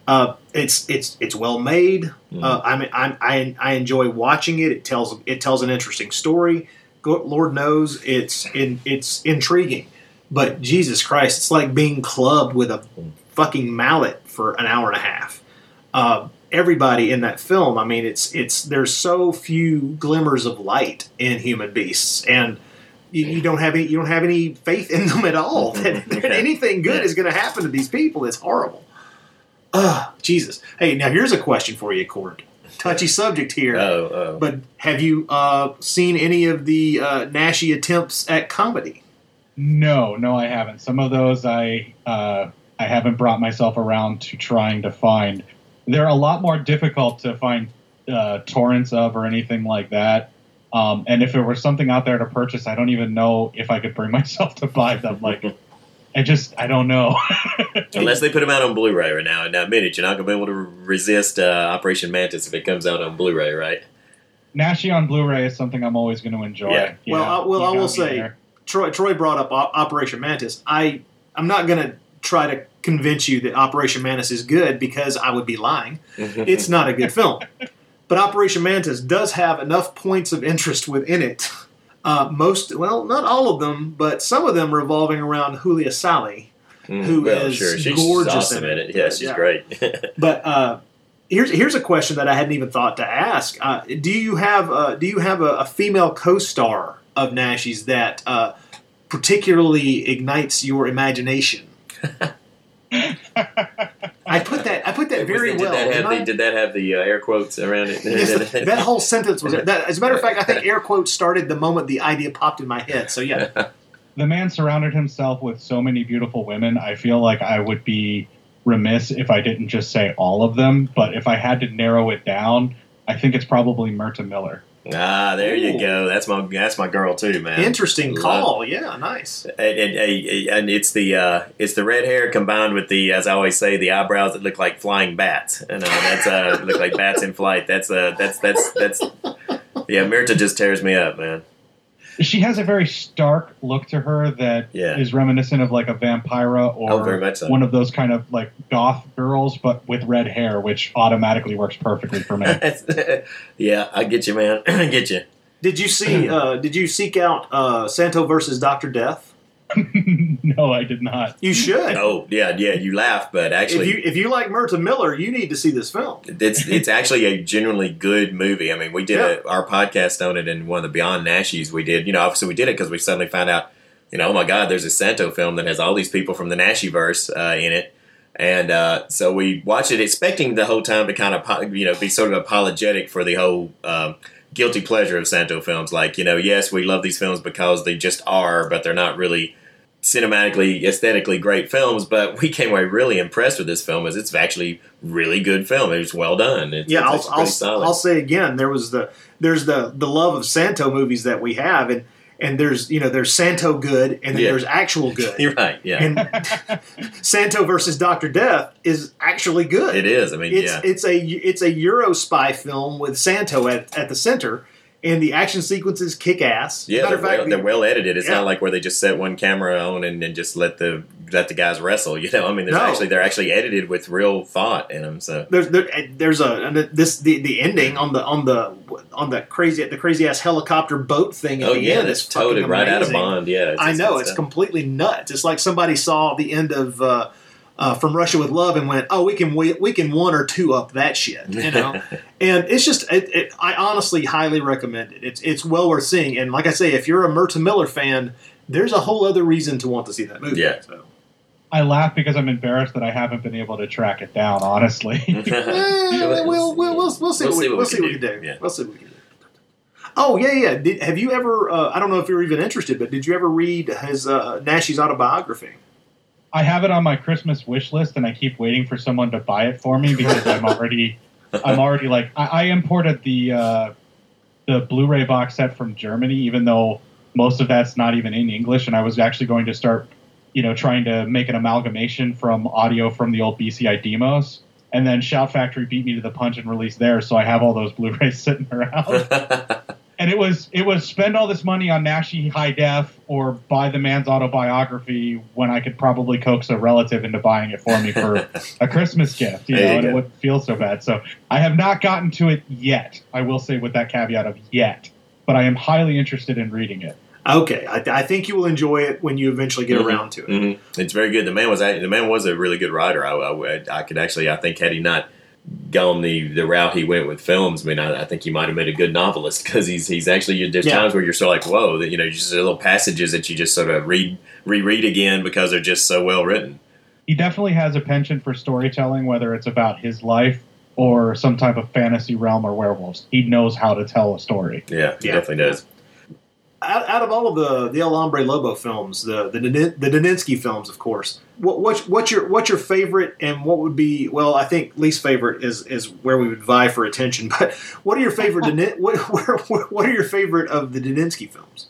uh, it's it's it's well made. Uh, I mean, I, I I enjoy watching it. It tells it tells an interesting story. Lord knows it's in it's intriguing, but Jesus Christ, it's like being clubbed with a fucking mallet for an hour and a half. Uh, everybody in that film, I mean, it's it's there's so few glimmers of light in human beasts, and you, you don't have any you don't have any faith in them at all. that, that anything good is going to happen to these people. It's horrible. Ah, Jesus. Hey, now here's a question for you, Court. Touchy subject here. Oh. Oh. But have you uh, seen any of the uh, Naschy attempts at comedy? No, no, I haven't. Some of those I uh, I haven't brought myself around to trying to find. They're a lot more difficult to find uh, torrents of or anything like that. Um, and if there were something out there to purchase, I don't even know if I could bring myself to buy them. Like, I just I don't know. Unless they put them out on Blu-ray right now. Now, admit it, you're not gonna be able to resist uh, Operation Mantis if it comes out on Blu-ray, right? Naschy on Blu-ray is something I'm always going to enjoy. Yeah. Well, know, I, well, I will say, there. Troy, Troy brought up O- Operation Mantis. I I'm not going to try to convince you that Operation Mantis is good because I would be lying. it's not a good film. But Operation Mantis does have enough points of interest within it. Uh, most, well, not all of them, but some of them revolving around Julia Saly. Mm, Who well, is sure. She's gorgeous awesome in in it. it. Yeah, she's Yeah. great. But uh, here's here's a question that I hadn't even thought to ask. Uh, do you have uh, do you have a, a female co-star of Naschy's that uh, particularly ignites your imagination? I put that I put that very did well. That have didn't the, did that have the uh, air quotes around it? Yes, that whole sentence was that. As a matter of fact, I think air quotes started the moment the idea popped in my head. So yeah, the man surrounded himself with so many beautiful women. I feel like I would be remiss if I didn't just say all of them. But if I had to narrow it down, I think it's probably Mirta Miller. Ah, there you go. That's my that's my girl too, man. interesting Love- call. Yeah, nice. And, and, and- and it's the uh, it's the red hair combined with the, as I always say, the eyebrows that look like flying bats. And uh, that's uh, look like bats in flight. That's uh, that's that's that's yeah. Mirta just tears me up, man. She has a very stark look to her that is Yeah. reminiscent of like a Vampira or Oh, very much so. one of those kind of like goth girls, but with red hair, which automatically works perfectly for me. yeah, I get you, man. I get you. Did you see? Uh, did you seek out uh, Santo versus Doctor Death? no, I did not. You should. Oh yeah, yeah. You laugh, but actually, if you if you like Mirta Miller, you need to see this film. it's it's actually a genuinely good movie. I mean, we did a, our podcast on it in one of the Beyond Naschys. We did, you know, obviously we did it because we suddenly found out, you know, oh my God, there's a Santo film that has all these people from the Naschy verse uh, in it, and uh, so we watched it, expecting the whole time to kind of you know be sort of apologetic for the whole. Um, Guilty pleasure of Santo films, like you know, yes, we love these films because they just are, but they're not really cinematically, aesthetically great films, but we came away really impressed with this film as it's actually really good film. It was well done. It's, yeah, it's I'll, pretty I'll, solid. I'll say again, there was the there's the the love of Santo movies that we have, and and there's you know there's Santo good, and then Yeah. there's actual good. You're right. Yeah, And Santo versus Doctor Death is actually good. it is. I mean, It's yeah, it's a it's a Euro spy film with Santo at, at the center, and the action sequences kick ass. yeah. They're fact, well, they're well edited. It's Yeah. not like where they just set one camera on and, and just let the let the guys wrestle. You know, I mean, there's No. actually they're actually edited with real thought in them. So there's there, there's a this the, the ending on the on the on the crazy the crazy ass helicopter boat thing oh yeah, end that's toted right out of. Bond. Yeah, I know it's completely nuts. It's like somebody saw the end of uh, uh, From Russia with Love and went, "Oh, we can we, we can one or two up that shit," you know. and it's just, it, it, I honestly highly recommend it. It's it's well worth seeing. And like I say, if you're a Mirta Miller fan, there's a whole other reason to want to see that movie. Yeah. So. I laugh because I'm embarrassed that I haven't been able to track it down. Honestly, Eh, we'll, we'll, we'll, we'll see We'll what see we, what we'll see can what we can do. do. Yeah. We'll see what we can do. Oh yeah, yeah. Did, have you ever? Uh, I don't know if you're even interested, but did you ever read his uh, Nash's autobiography? I have it on my Christmas wish list, and I keep waiting for someone to buy it for me because I'm already, I'm already like I, I imported the uh, the Blu-ray box set from Germany, even though most of that's not even in English, and I was actually going to start, you know, trying to make an amalgamation from audio from the old BCI Deimos. And then Shout Factory beat me to the punch and released theirs, so I have all those Blu-rays sitting around. and it was it was spend all this money on Naschy high def or buy the man's autobiography when I could probably coax a relative into buying it for me for a Christmas gift, you know, you and it wouldn't feel so bad. So I have not gotten to it yet. I will say with that caveat of yet, but I am highly interested in reading it. Okay, I, I think you will enjoy it when you eventually get Mhm. around to it. hmm It's very good. The man was the man was a really good writer. I, I, I could actually, I think, had he not gone the, the route he went with films, I mean, I, I think he might have made a good novelist because he's he's actually there's Yeah. times where you're sort of like, whoa, that you know, just little passages that you just sort of read reread again because they're just so well written. He definitely has a penchant for storytelling, whether it's about his life or some type of fantasy realm or werewolves. He knows how to tell a story. Yeah, he Yeah. definitely does. Out, out of all of the the El Hombre Lobo films, the the the Daninsky films, of course. What what's, what's your what's your favorite, and what would be? Well, I think least favorite is is where we would vie for attention. But what are your favorite? Danin- what, what what are your favorite of the Daninsky films?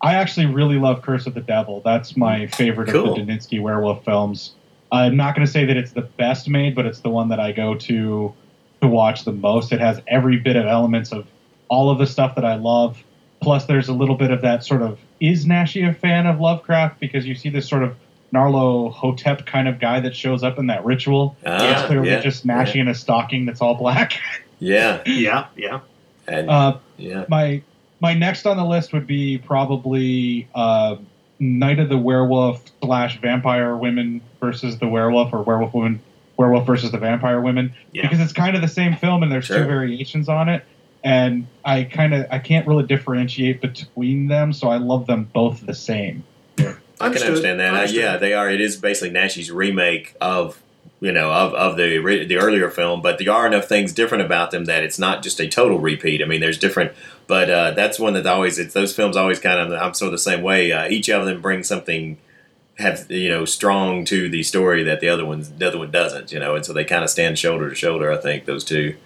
I actually really love Curse of the Devil. That's my favorite Cool. of the Daninsky werewolf films. I'm not going to say that it's the best made, but it's the one that I go to to watch the most. It has every bit of elements of all of the stuff that I love. Plus, there's a little bit of that sort of is Naschy a fan of Lovecraft because you see this sort of Nyarlathotep kind of guy that shows up in that ritual. Ah, it's clearly yeah, just Naschy in a stocking that's all black. Yeah, Yeah, yeah. and Uh, yeah, my my next on the list would be probably uh, Night of the Werewolf slash Vampire Women versus the Werewolf or Werewolf Women Werewolf versus the Vampire Women Yeah. because it's kind of the same film and there's Sure. two variations on it and I kind of I can't really differentiate between them so I love them both the same. I can understand that. Uh, Understood. yeah, they are. It is basically Nash's remake of you know of, of the the earlier film, but there are enough things different about them that it's not just a total repeat. I mean, there's different, but uh, that's one that always it's those films always kind of I'm sort of the same way. Uh, each of them brings something have you know strong to the story that the other ones the other one doesn't. You know, and so they kind of stand shoulder to shoulder. I think those two.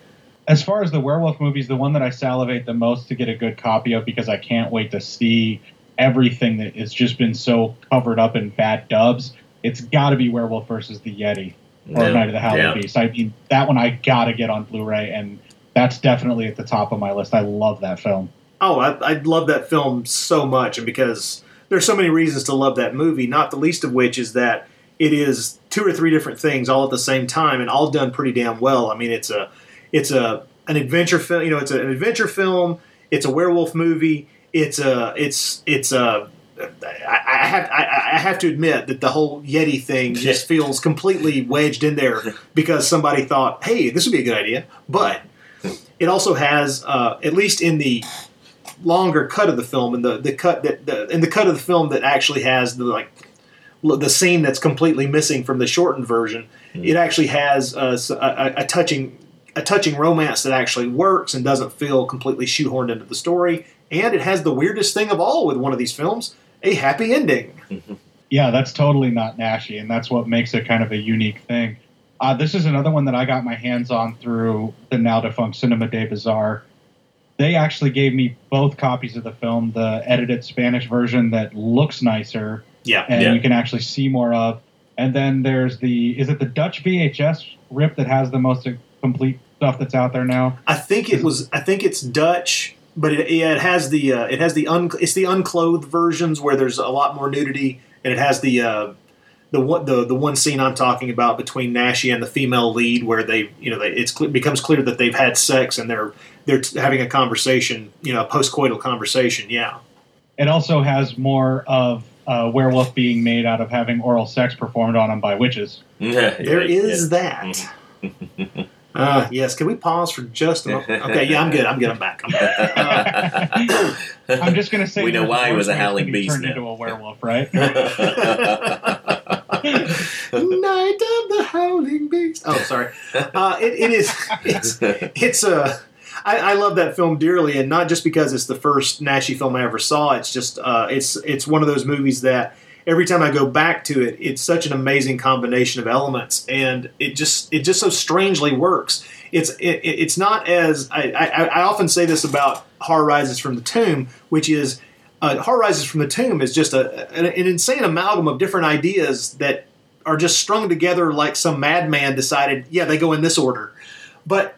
As far as the werewolf movies, the one that I salivate the most to get a good copy of because I can't wait to see everything that has just been so covered up in bad dubs. It's got to be Werewolf versus the Yeti or Yeah. Night of the Howling Yeah. Beast. I mean, that one I got to get on Blu-ray, and that's definitely at the top of my list. I love that film. Oh, I, I love that film so much, and because there's so many reasons to love that movie. Not the least of which is that it is two or three different things all at the same time, and all done pretty damn well. I mean, it's a it's a an adventure film. You know, it's an adventure film. It's a werewolf movie. It's a it's it's a I, I have I, I have to admit that the whole Yeti thing just feels completely wedged in there because somebody thought, hey, this would be a good idea. But it also has, uh, at least in the longer cut of the film, and the, the cut that the, in the cut of the film that actually has the like the scene that's completely missing from the shortened version, it actually has s- a, a- a touching a touching romance that actually works and doesn't feel completely shoehorned into the story. And it has the weirdest thing of all with one of these films: a happy ending. Yeah, that's totally not Naschy, and that's what makes it kind of a unique thing. Uh, this is another one that I got my hands on through the now defunct Cinema de Bizarre. They actually gave me both copies of the film, the edited Spanish version that looks nicer Yeah. and Yeah. you can actually see more of. And then there's the is it the Dutch VHS rip that has the most complete stuff that's out there now? I think it was. I think it's Dutch, but it, yeah, it has the uh, it has the un, it's the unclothed versions where there's a lot more nudity, and it has the uh, the one the the one scene I'm talking about between Naschy and the female lead where they you know they, it's cle- becomes clear that they've had sex and they're they're having a conversation, you know, a postcoital conversation. Yeah. It also has more of uh, werewolf being made out of having oral sex performed on him by witches. Yeah. There is that. Uh, yes. Can we pause for just a moment? Okay. Yeah, I'm good. I'm good. I'm back. I'm back. Uh, I'm just going to say We know why he was a worse ways to howling be beast turned now. into a werewolf, right? Night of the Howling Beast. Oh, sorry. Uh, it, it is. It's. It's a. I, I love that film dearly, and not just because it's the first Naschy film I ever saw. It's just. Uh, it's. It's one of those movies that every time I go back to it, it's such an amazing combination of elements, and it just. It just so strangely works. It's. It, it- it's not as. I, I. I often say this about Horror Rises from the Tomb, which is. Uh, Horror Rises from the Tomb is just a, an, an insane amalgam of different ideas that are just strung together like some madman decided, yeah, they go in this order. But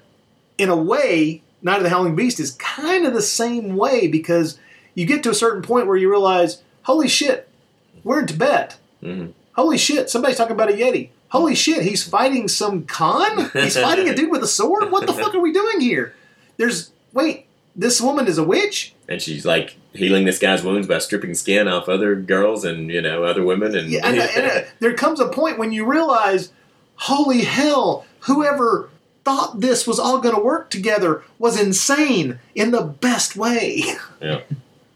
in a way, Night of the Howling Beast is kind of the same way because you get to a certain point where you realize, holy shit, we're in Tibet. Mhm. Holy shit, somebody's talking about a Yeti. Holy shit, he's fighting some Khan? He's fighting a dude with a sword? What the fuck are we doing here? There's, wait, this woman is a witch? and she's like healing this guy's wounds by stripping skin off other girls and you know other women and, Yeah, and, and uh, there comes a point when you realize, holy hell, whoever thought this was all going to work together was insane in the best way. yeah.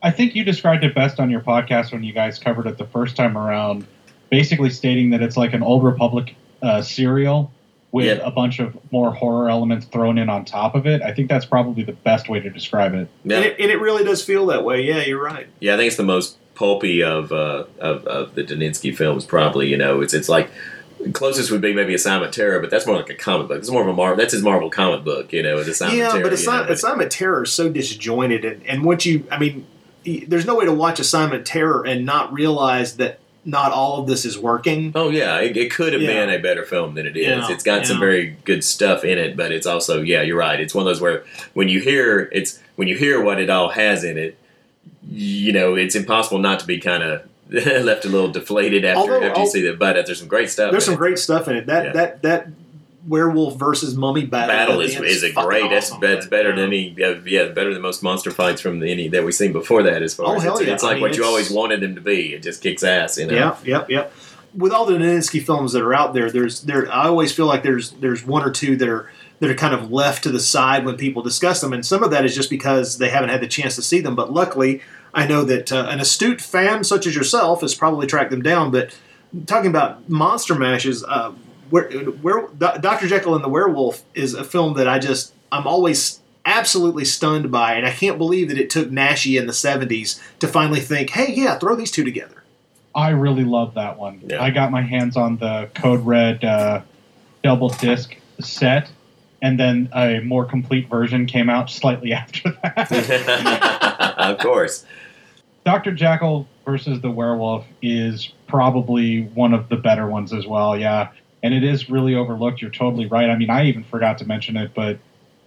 I think you described it best on your podcast when you guys covered it the first time around, basically stating that it's like an old Republic uh, serial with Yeah. a bunch of more horror elements thrown in on top of it. I think that's probably the best way to describe it. Yeah. And, it, and it really does feel that way. Yeah, you're right. Yeah, I think it's the most pulpy of uh, of, of the Daninsky films. Probably, you know, it's it's like closest would be maybe Assignment Terror, but that's more like a comic book. It's more of a Marvel. That's his Marvel comic book, you know. It's Assignment yeah, Terror. but you Assignment, know, Assignment Terror is so disjointed. And, and once you, I mean, y- there's no way to watch Assignment Terror and not realize that not all of this is working. Oh yeah, it, it could have Yeah. been a better film than it is. Yeah, it's got some very good stuff in it, but it's also yeah, you're right. It's one of those where when you hear it's when you hear what it all has in it, you know, it's impossible not to be kind of left a little deflated after Although- after you see that. But uh, there's some great stuff. There's some it. great stuff in it. That Yeah. that that werewolf versus mummy battle, battle is, is a great. That's awesome. that's better Yeah. than any. Yeah, yeah, better than most monster fights from the, any that we've seen before that. As far Oh, as it's, yeah. it's I like mean, what you always wanted them to be. It just kicks ass, you know. Yep, yep, yep. With all the Daninsky films that are out there, there's there. I always feel like there's there's one or two that are that are kind of left to the side when people discuss them, and some of that is just because they haven't had the chance to see them. But luckily, I know that uh, an astute fan such as yourself has probably tracked them down. But talking about monster mashes, uh, where, where Dr. Jekyll and the Werewolf is a film that I just I'm always absolutely stunned by, and I can't believe that it took Naschy in the '70s to finally think, hey, yeah, throw these two together. I really love that one. Yeah. I got my hands on the Code Red uh, double disc set, and then a more complete version came out slightly after that. of course. Dr. Jekyll versus the Werewolf is probably one of the better ones as well, yeah. And it is really overlooked. You're totally right. I mean, I even forgot to mention it, but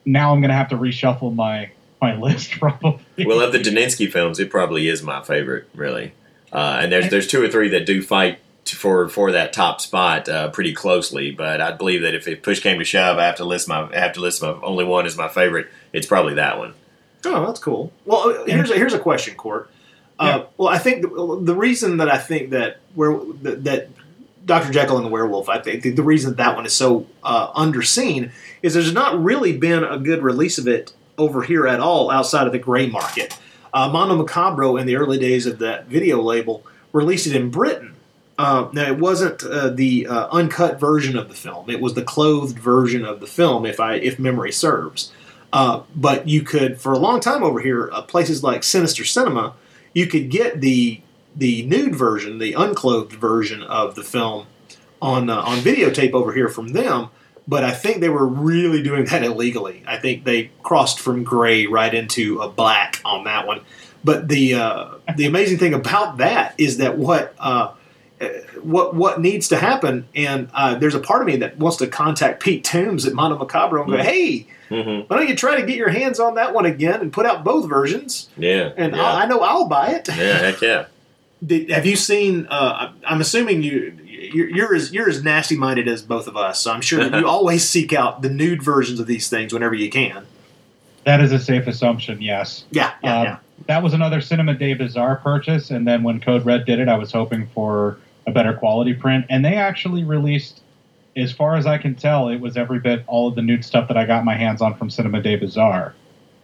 now I'm going to have to reshuffle my, my list probably. Well, of the Daninsky films, it probably is my favorite, really. Uh, and there's there's two or three that do fight for for that top spot uh, pretty closely. But I believe that if, if push came to shove, I have to list my I have to list my only one is my favorite. It's probably that one. Oh, that's cool. Well, uh, here's a, here's a question, Court. Uh, Well, I think the, the reason that I think that where that, that Dr. Jekyll and the Werewolf, I think the, reason that one is so uh, underseen is there's not really been a good release of it over here at all outside of the gray market. Uh, Macabro in the early days of that video label released it in Britain. Uh, now it wasn't uh, the uh, uncut version of the film; it was the clothed version of the film, if I if memory serves. Uh, but you could, for a long time over here, uh, places like Sinister Cinema, you could get the the nude version, the unclothed version of the film on uh, on videotape over here from them. But I think they were really doing that illegally. I think they crossed from gray right into a black on that one. But the uh, the amazing thing about that is that what uh, what what needs to happen, and uh, there's a part of me that wants to contact Pete Toombs at Mondo Macabro and go, "Hey, Mhm. why don't you try to get your hands on that one again and put out both versions?" Yeah. And yeah. I, I know I'll buy it. yeah, heck yeah. Did, have you seen? Uh, I'm assuming you you're, you're as you're as nasty minded as both of us, so I'm sure that you always seek out the nude versions of these things whenever you can. That is a safe assumption. Yes. Yeah, yeah, Um, yeah. That was another Cinema de Bizarre purchase, and then when Code Red did it, I was hoping for a better quality print, and they actually released, as far as I can tell, it was every bit all of the nude stuff that I got my hands on from Cinema de Bizarre.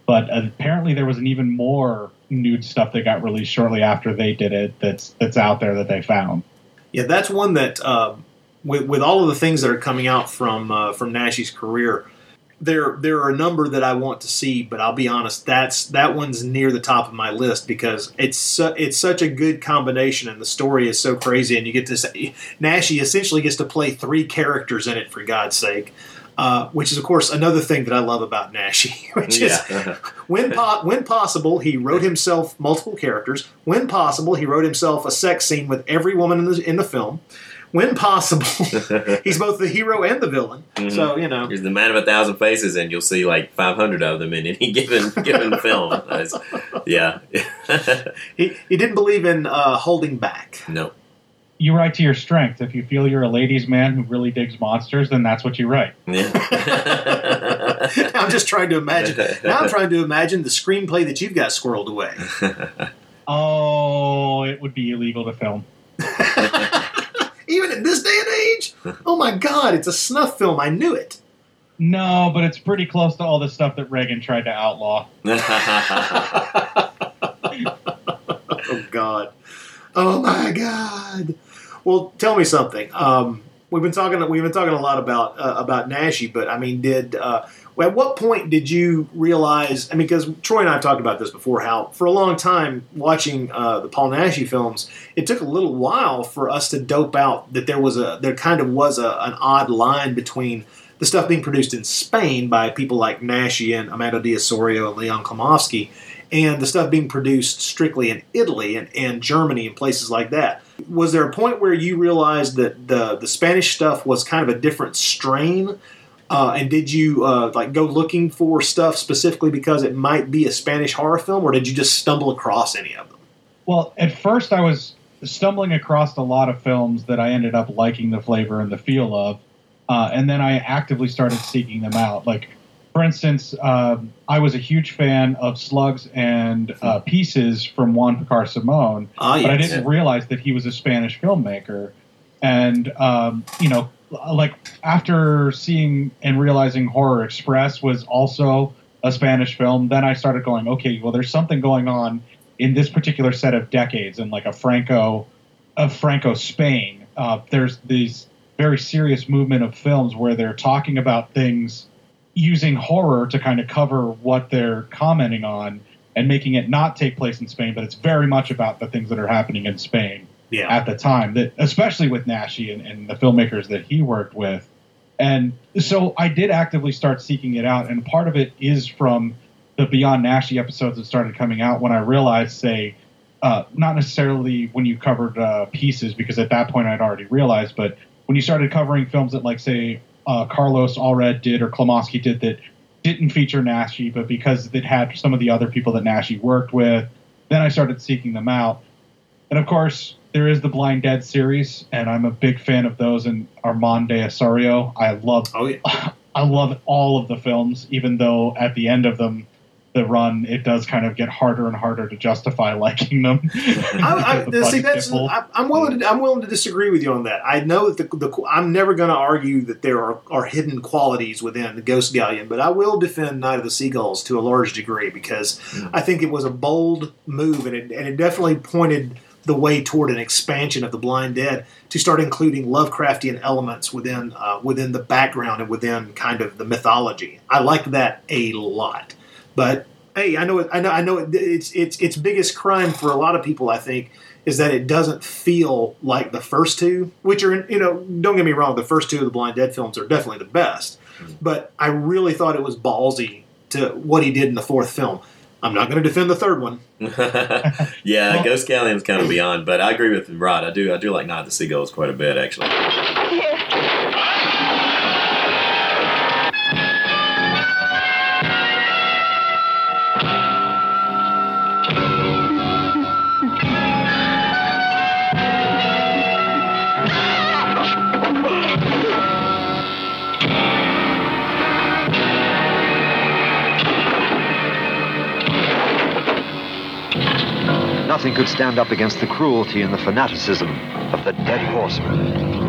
But apparently, there was an even more nude stuff that got released shortly after they did it. That's that's out there that they found. Yeah, that's one that uh, with with all of the things that are coming out from uh, from Nash's career, there there are a number that I want to see, but I'll be honest, that's that one's near the top of my list because it's su- it's such a good combination and the story is so crazy, and you get to say Naschy essentially gets to play three characters in it for God's sake. Uh, which is, of course, another thing that I love about Naschy, which is Yeah. when po- when possible, he wrote himself multiple characters. When possible, he wrote himself a sex scene with every woman in the in the film. When possible, he's both the hero and the villain. So you know, He's the man of a thousand faces, and you'll see like 500 of them in any given given film. Yeah. he he didn't believe in uh, holding back. no. You write to your strength. If you feel you're a ladies' man who really digs monsters, then that's what you write. Yeah. I'm just trying to imagine. Now I'm trying to imagine the screenplay that you've got squirreled away. Oh, it would be illegal to film. Even in this day and age, oh my God, it's a snuff film. I knew it. No, but it's pretty close to all the stuff that Reagan tried to outlaw. Oh God. Oh my God. Well, tell me something. Um, we've been talking. We've been talking a lot about uh, about Naschy, but I mean, did uh, at what point did you realize? I mean, because Troy and I have talked about this before. How for a long time watching uh, the Paul Naschy films, it took a little while for us to dope out that there was a there kind of was a, an odd line between the stuff being produced in Spain by people like Naschy and Amando de Ossorio and Leon Klimovsky, and the stuff being produced strictly in Italy and, and Germany and places like that. Was there a point where you realized that the the Spanish stuff was kind of a different strain? Uh, and did you uh, like go looking for stuff specifically because it might be a Spanish horror film, or did you just stumble across any of them? Well, at first I was stumbling across a lot of films that I ended up liking the flavor and the feel of, uh, and then I actively started seeking them out. Like, for instance, um, I was a huge fan of Slugs and uh, Pieces from Juan Piquer Simón, Ah, but I didn't realize that he was a Spanish filmmaker. And um, you know, like after seeing and realizing Horror Express was also a Spanish film, then I started going, okay, well, there's something going on in this particular set of decades, and like a Franco, of Franco Spain. Uh, there's these very serious movement of films where they're talking about things using horror to kind of cover what they're commenting on and making it not take place in Spain, but it's very much about the things that are happening in Spain Yeah. at the time that especially with Naschy and, and the filmmakers that he worked with. And so I did actively start seeking it out, and part of it is from the Beyond Naschy episodes that started coming out when I realized, say, uh, not necessarily when you covered uh, pieces, because at that point I'd already realized, but when you started covering films that, like, say, uh, Carlos Aured did or Klimovsky did that didn't feature Naschy, but because it had some of the other people that Naschy worked with, then I started seeking them out. And of course, there is the Blind Dead series, and I'm a big fan of those and Amando de Ossorio. I love Oh yeah. I love all of the films, even though at the end of them, the run it does kind of get harder and harder to justify liking them. I, I, because the see, that's, get pulled. I, I'm willing. To, I'm willing to disagree with you on that. I know that the, the I'm never going to argue that there are, are hidden qualities within the Ghost Galleon, but I will defend Night of the Seagulls to a large degree because I think it was a bold move, and it, and it definitely pointed the way toward an expansion of the Blind Dead to start including Lovecraftian elements within uh, within the background and within kind of the mythology. I like that a lot. But hey, I know, I know, I know. It's it's its biggest crime for a lot of people. I think is that it doesn't feel like the first two, which are you know don't get me wrong, the first two of the Blind Dead films are definitely the best, mm-hmm. but I really thought it was ballsy to what he did in the fourth film. I'm not going to defend the third one. yeah, Ghost Galleon's kind of beyond, but I agree with Rod. I do I do like Night of the Seagulls quite a bit actually. Nothing could stand up against the cruelty and the fanaticism of the dead horseman.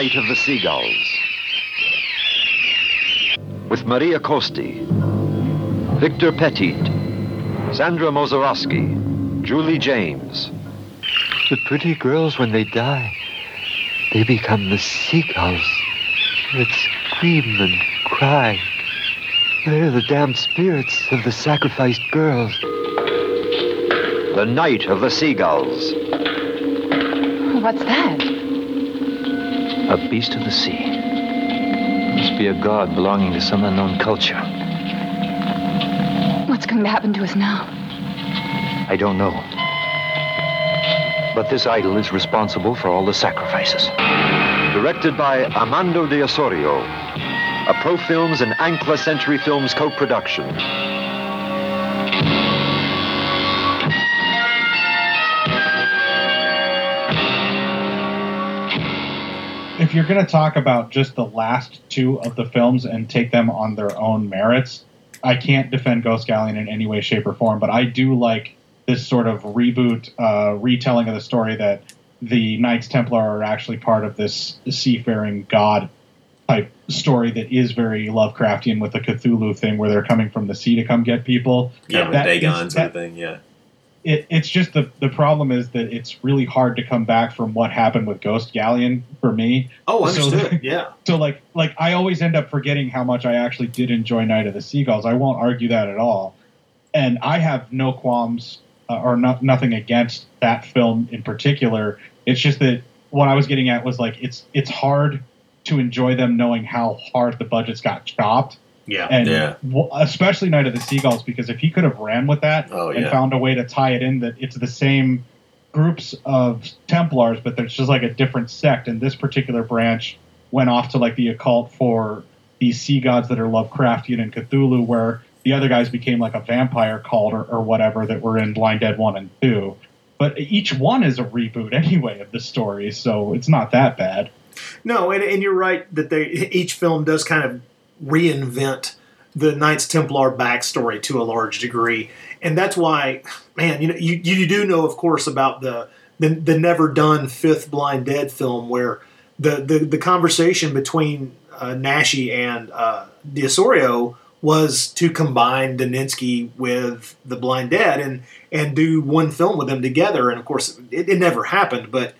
The Night of the Seagulls. With Maria Kosty, Victor Petit, Sandra Mozarowski, Julie James. The pretty girls, when they die, they become the seagulls that scream and cry. They're the damned spirits of the sacrificed girls. The Night of the Seagulls. What's that? A beast of the sea. It Must be a god belonging to some unknown culture. What's going to happen to us now? I don't know. But this idol is responsible for all the sacrifices. Directed by Amando de Ossorio. A Pro Films and Ancla Century Films co-production. If you're going to talk about just the last two of the films and take them on their own merits, I can't defend Ghost Galleon in any way, shape, or form. But I do like this sort of reboot, uh, retelling of the story that the Knights Templar are actually part of this seafaring god type story that is very Lovecraftian with the Cthulhu thing, where they're coming from the sea to come get people. Yeah, with That Dagon sort of thing. Yeah. It, it's just the the problem is that it's really hard to come back from what happened with Ghost Galleon for me. Oh, So- understood. yeah. So like like I always end up forgetting how much I actually did enjoy Night of the Seagulls. I won't argue that at all, and I have no qualms uh, or not nothing against that film in particular. It's just that what I was getting at was like it's it's hard to enjoy them knowing how hard the budgets got chopped. Yeah. And Yeah. especially Night of the Seagulls, because if he could have ran with that Oh, and yeah. found a way to tie it in that it's the same groups of Templars, but there's just like a different sect, and this particular branch went off to like the occult for these sea gods that are Lovecraftian and Cthulhu, where the other guys became like a vampire cult or, or whatever that were in Blind Dead 1 and 2. But each one is a reboot anyway of the story, so it's not that bad. No, and, and you're right that they each film does kind of reinvent the Knights Templar backstory to a large degree, and that's why, man, you know, you, you do know, of course, about the the, the never done fifth Blind Dead film where the the, the conversation between uh, Naschy and uh, was to combine Daninsky with the Blind Dead and and do one film with them together, and of course, it, it never happened, but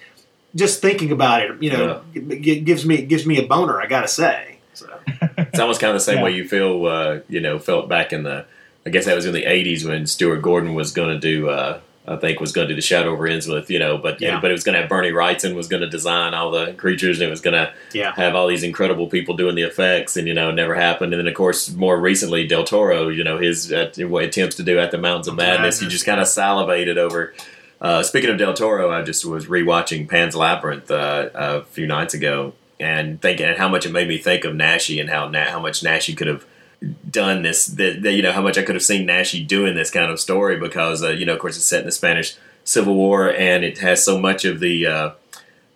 just thinking about it, you know, it, it gives me it gives me a boner. I gotta say. So. It's almost kind of the same Yeah. way you feel, uh, you know, felt back in the. I guess that was in the '80s when Stuart Gordon was going to do uh, I think was going to do the Shadow over Innsmouth, you know, but Yeah. but it was going to have Bernie Wrightson was going to design all the creatures, and it was going to Yeah. have all these incredible people doing the effects, and you know, it never happened. And then of course, more recently, Del Toro, you know, his uh, what attempts to do at the Mountains of Madness, you just kind of salivated over. Uh, speaking of Del Toro, I just was rewatching Pan's Labyrinth uh, a few nights ago, and thinking and how much it made me think of Naschy and how Na- how much Naschy could have done this. That that, you know how much I could have seen Naschy doing this kind of story because uh, you know of course it's set in the Spanish Civil War and it has so much of the uh,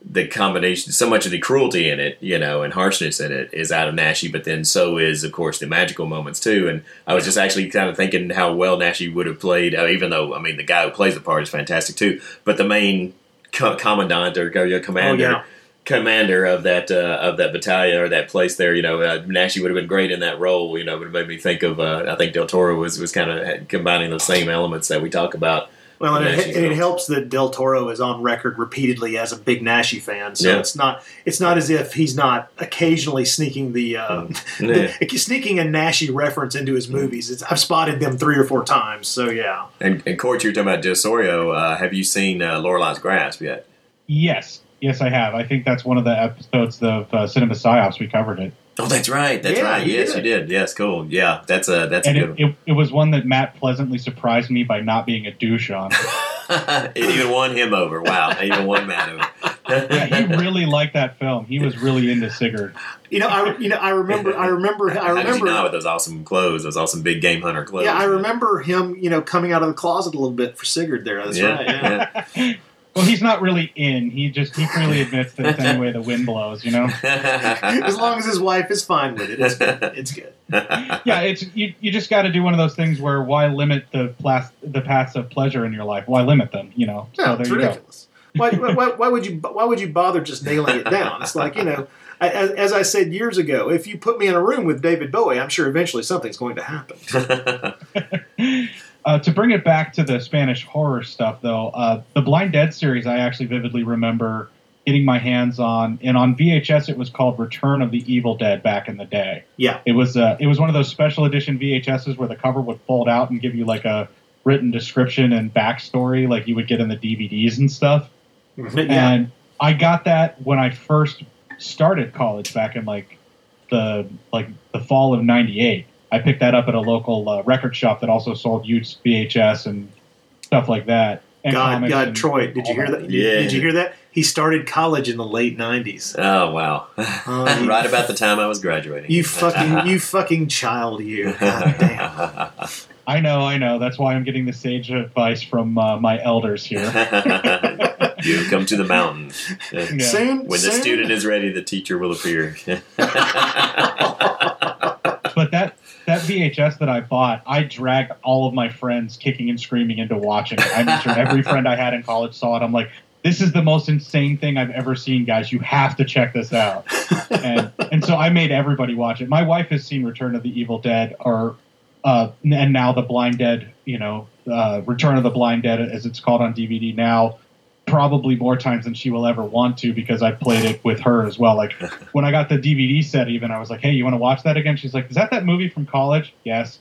the combination, so much of the cruelty in it, you know, and harshness in it is out of Naschy, but then so is of course the magical moments too. And I was just actually kind of thinking how well Naschy would have played, uh, even though I mean the guy who plays the part is fantastic too, but the main co- commandant or uh, commander Oh, yeah. Commander of that uh, of that battalion or that place there. You know, uh, Naschy would have been great in that role. You know, but it made me think of. Uh, I think Del Toro was was kind of combining those same elements that we talk about. Well, and it, it helps that Del Toro is on record repeatedly as a big Naschy fan. So Yeah. it's not it's not as if he's not occasionally sneaking the, uh, Yeah. the- sneaking a Naschy reference into his movies. It's, I've spotted them three or four times. So yeah, And, and Court, you were talking about de Ossorio. Uh, have you seen uh, Lorelei's Grasp yet? Yes, yes, I have. I think that's one of the episodes of uh, Cinema Psyops. We covered it, Oh, that's right. That's Yeah, right. you Yes, did. you did. Yes, cool. Yeah, that's a that's a good. it, it, it was one that Matt pleasantly surprised me by not being a douche on. it even won him over. Wow, it even won Matt over. yeah, he really liked that film. He was really into Sigurd. you know, I you know I remember I remember I How did remember not with those awesome clothes, those awesome big game hunter clothes? yeah I remember him you know coming out of the closet a little bit for Sigurd there. That's Yeah, right. Yeah. Well, he's not really in. He just he freely admits that it's any way the wind blows. You know. as long as his wife is fine with it, it's good. It's good. yeah, it's you. You just got to do one of those things where why limit the plas- the paths of pleasure in your life? Why limit them? You know. Yeah, so it's there you go. ridiculous. Why, why, why would you why would you bother just nailing it down? It's like you know, as, as I said years ago, if you put me in a room with David Bowie, I'm sure eventually something's going to happen. Uh, to bring it back to the Spanish horror stuff, though, uh, the Blind Dead series, I actually vividly remember getting my hands on, and on VHS, it was called Return of the Evil Dead back in the day. Yeah. It was uh, it was one of those special edition VHSs where the cover would fold out and give you like a written description and backstory, like you would get in the DVDs and stuff. Yeah. And I got that when I first started college back in like the like the fall of '98. I picked that up at a local uh, record shop that also sold used VHS and stuff like that. And God, God, and Troy, did you hear that? Yeah. Did you hear that? He started college in the late '90s. Oh wow! You- right about the time I was graduating. You fucking, you fucking child, you. God damn. I know, I know. That's why I'm getting the sage advice from uh, my elders here. you come to the mountain. Yeah. Soon- when the soon- student is ready, the teacher will appear. but that that VHS that I bought, I dragged all of my friends kicking and screaming into watching it. I made sure every friend I had in college saw it. I'm like, this is the most insane thing I've ever seen, guys. You have to check this out. and and so I made everybody watch it. My wife has seen Return of the Evil Dead, or uh, and now the Blind Dead. You know, uh, Return of the Blind Dead, as it's called on DVD now. Probably more times than she will ever want to because I played it with her as well. Like when I got the DVD set, even I was like, "Hey, you want to watch that again?" She's like, "Is that that movie from college?" Yes.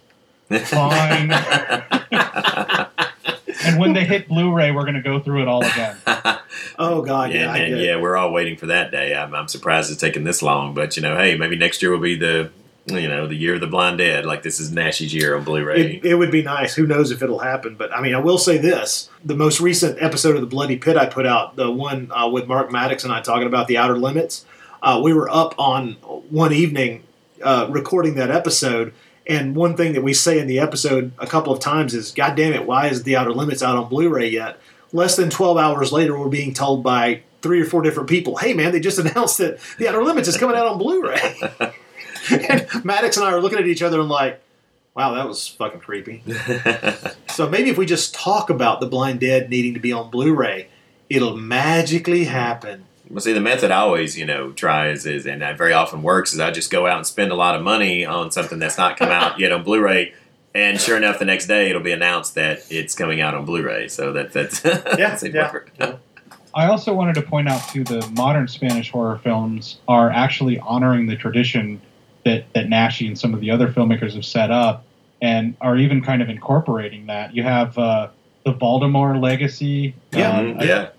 Fine. and when they hit Blu-ray, we're going to go through it all again. Oh God, yeah, yeah, I man, yeah, we're all waiting for that day. I'm, I'm surprised it's taken this long, but you know, hey, maybe next year will be the, you know, the year of the blind dead. Like this is Naschy's year on Blu-ray. It, it would be nice. Who knows if it'll happen? But I mean, I will say this: the most recent episode of the Bloody Pit I put out, the one uh, with Mark Maddox and I talking about the Outer Limits, uh, we were up on one evening uh, recording that episode. And one thing that we say in the episode a couple of times is, "God damn it, why is the Outer Limits out on Blu-ray yet?" Less than twelve hours later, we're being told by three or four different people, "Hey, man, they just announced that the Outer Limits is coming out on Blu-ray." and Maddox and I are looking at each other and like, "Wow, that was fucking creepy." So maybe if we just talk about the Blind Dead needing to be on Blu-ray, it'll magically happen. Well, see, the method I always, you know, try is, is, and that very often works, is I just go out and spend a lot of money on something that's not come out yet on Blu-ray, and sure enough, the next day it'll be announced that it's coming out on Blu-ray. So that that's Yeah, seems yeah. perfect. I also wanted to point out too the modern Spanish horror films are actually honoring the tradition that that Naschy and some of the other filmmakers have set up, and are even kind of incorporating that. You have uh, the Baltimore legacy. Yeah. Um, Mhm, I- yeah.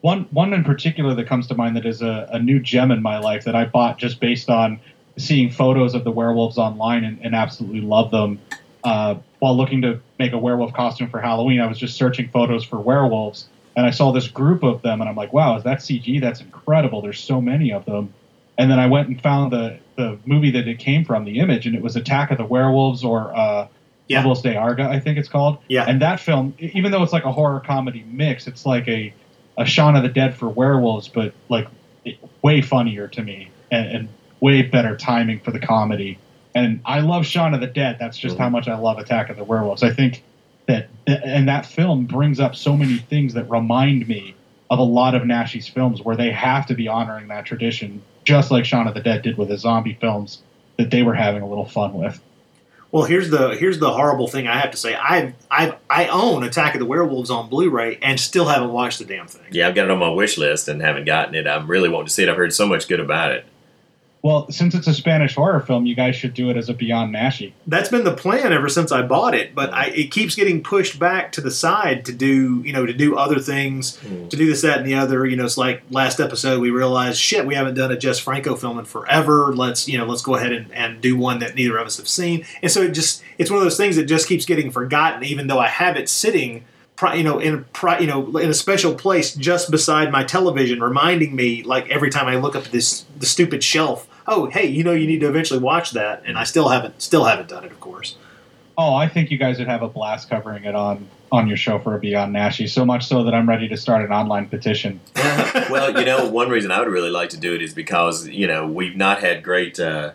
one one in particular that comes to mind that is a, a new gem in my life that I bought just based on seeing photos of the werewolves online and, and absolutely love them. Uh, while looking to make a werewolf costume for Halloween, I was just searching photos for werewolves, and I saw this group of them, and I'm like, "Wow, is that CG? That's incredible! There's so many of them." And then I went and found the the movie that it came from, the image, and it was Attack of the Werewolves or uh, Yeah. Devils de Arga, I think it's called. Yeah. And that film, even though it's like a horror comedy mix, it's like a a Shaun of the Dead for werewolves, but like way funnier to me and, and way better timing for the comedy. And I love Shaun of the Dead. That's just how much I love Attack of the Werewolves. I think that and that film brings up so many things that remind me of a lot of Naschy's films where they have to be honoring that tradition, just like Shaun of the Dead did with his zombie films that they were having a little fun with. Well, here's the here's the horrible thing I have to say. I I I own Attack of the Werewolves on Blu-ray and still haven't watched the damn thing. Yeah, I've got it on my wish list and haven't gotten it. I'm really wanting to see it. I've heard so much good about it. Well, since it's a Spanish horror film, you guys should do it as a Beyond Naschy. That's been the plan ever since I bought it, but I, it keeps getting pushed back to the side to do you know to do other things, hmm. to do this that and the other. You know, it's like last episode we realized shit we haven't done a Jess Franco film in forever. Let's you know let's go ahead and, and do one that neither of us have seen, and so it just it's one of those things that just keeps getting forgotten, even though I have it sitting. You know, in a you know, in a special place just beside my television, reminding me like every time I look up this the stupid shelf. Oh, hey, you know, you need to eventually watch that, and I still haven't still haven't done it, of course. Oh, I think you guys would have a blast covering it on on your show for a Beyond Naschy. So much so that I'm ready to start an online petition. well, you know, one reason I would really like to do it is because you know we've not had great uh,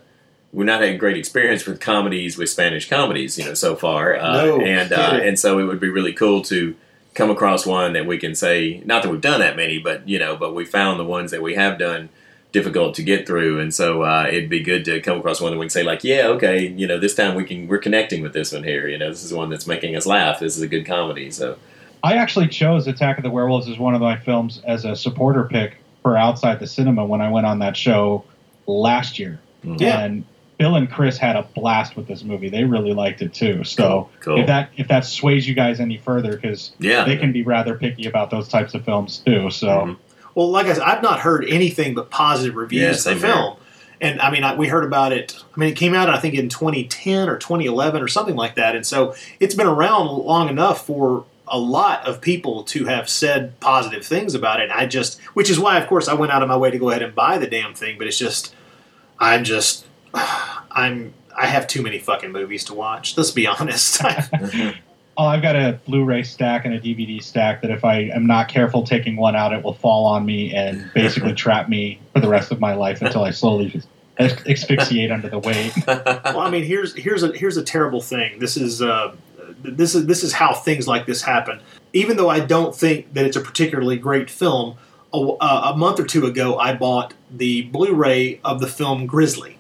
we've not had great experience with comedies with Spanish comedies, you know, so far, uh, No and uh, and so it would be really cool to come across one that we can say not that we've done that many, but you know, but we found the ones that we have done difficult to get through, and so uh, it'd be good to come across one that we can say like, yeah, okay, you know, this time we can we're connecting with this one here, you know, this is one that's making us laugh. This is a good comedy, so. I actually chose Attack of the Werewolves as one of my films as a supporter pick for Outside the Cinema when I went on that show last year. Yeah. And Bill and Chris had a blast with this movie. They really liked it too. So Cool, cool. if that if that sways you guys any further, because Yeah. they can be rather picky about those types of films too. So Mhm. Well, like I said, I've not heard anything but positive Yeah, reviews of same the here. film. And I mean, I, we heard about it. I mean, it came out, I think, in 2010 or 2011 or something like that. And so it's been around long enough for a lot of people to have said positive things about it. I just, which is why, of course, I went out of my way to go ahead and buy the damn thing. But it's just, I'm just, I'm, I have too many fucking movies to watch. Let's be honest. Oh, I've got a Blu-ray stack and a DVD stack that if I am not careful taking one out, it will fall on me and basically trap me for the rest of my life until I slowly asph- asphyxiate under the weight. well, I mean, here's here's a here's a terrible thing. This is uh, this is this is how things like this happen. Even though I don't think that it's a particularly great film, a, a month or two ago I bought the Blu-ray of the film Grizzly.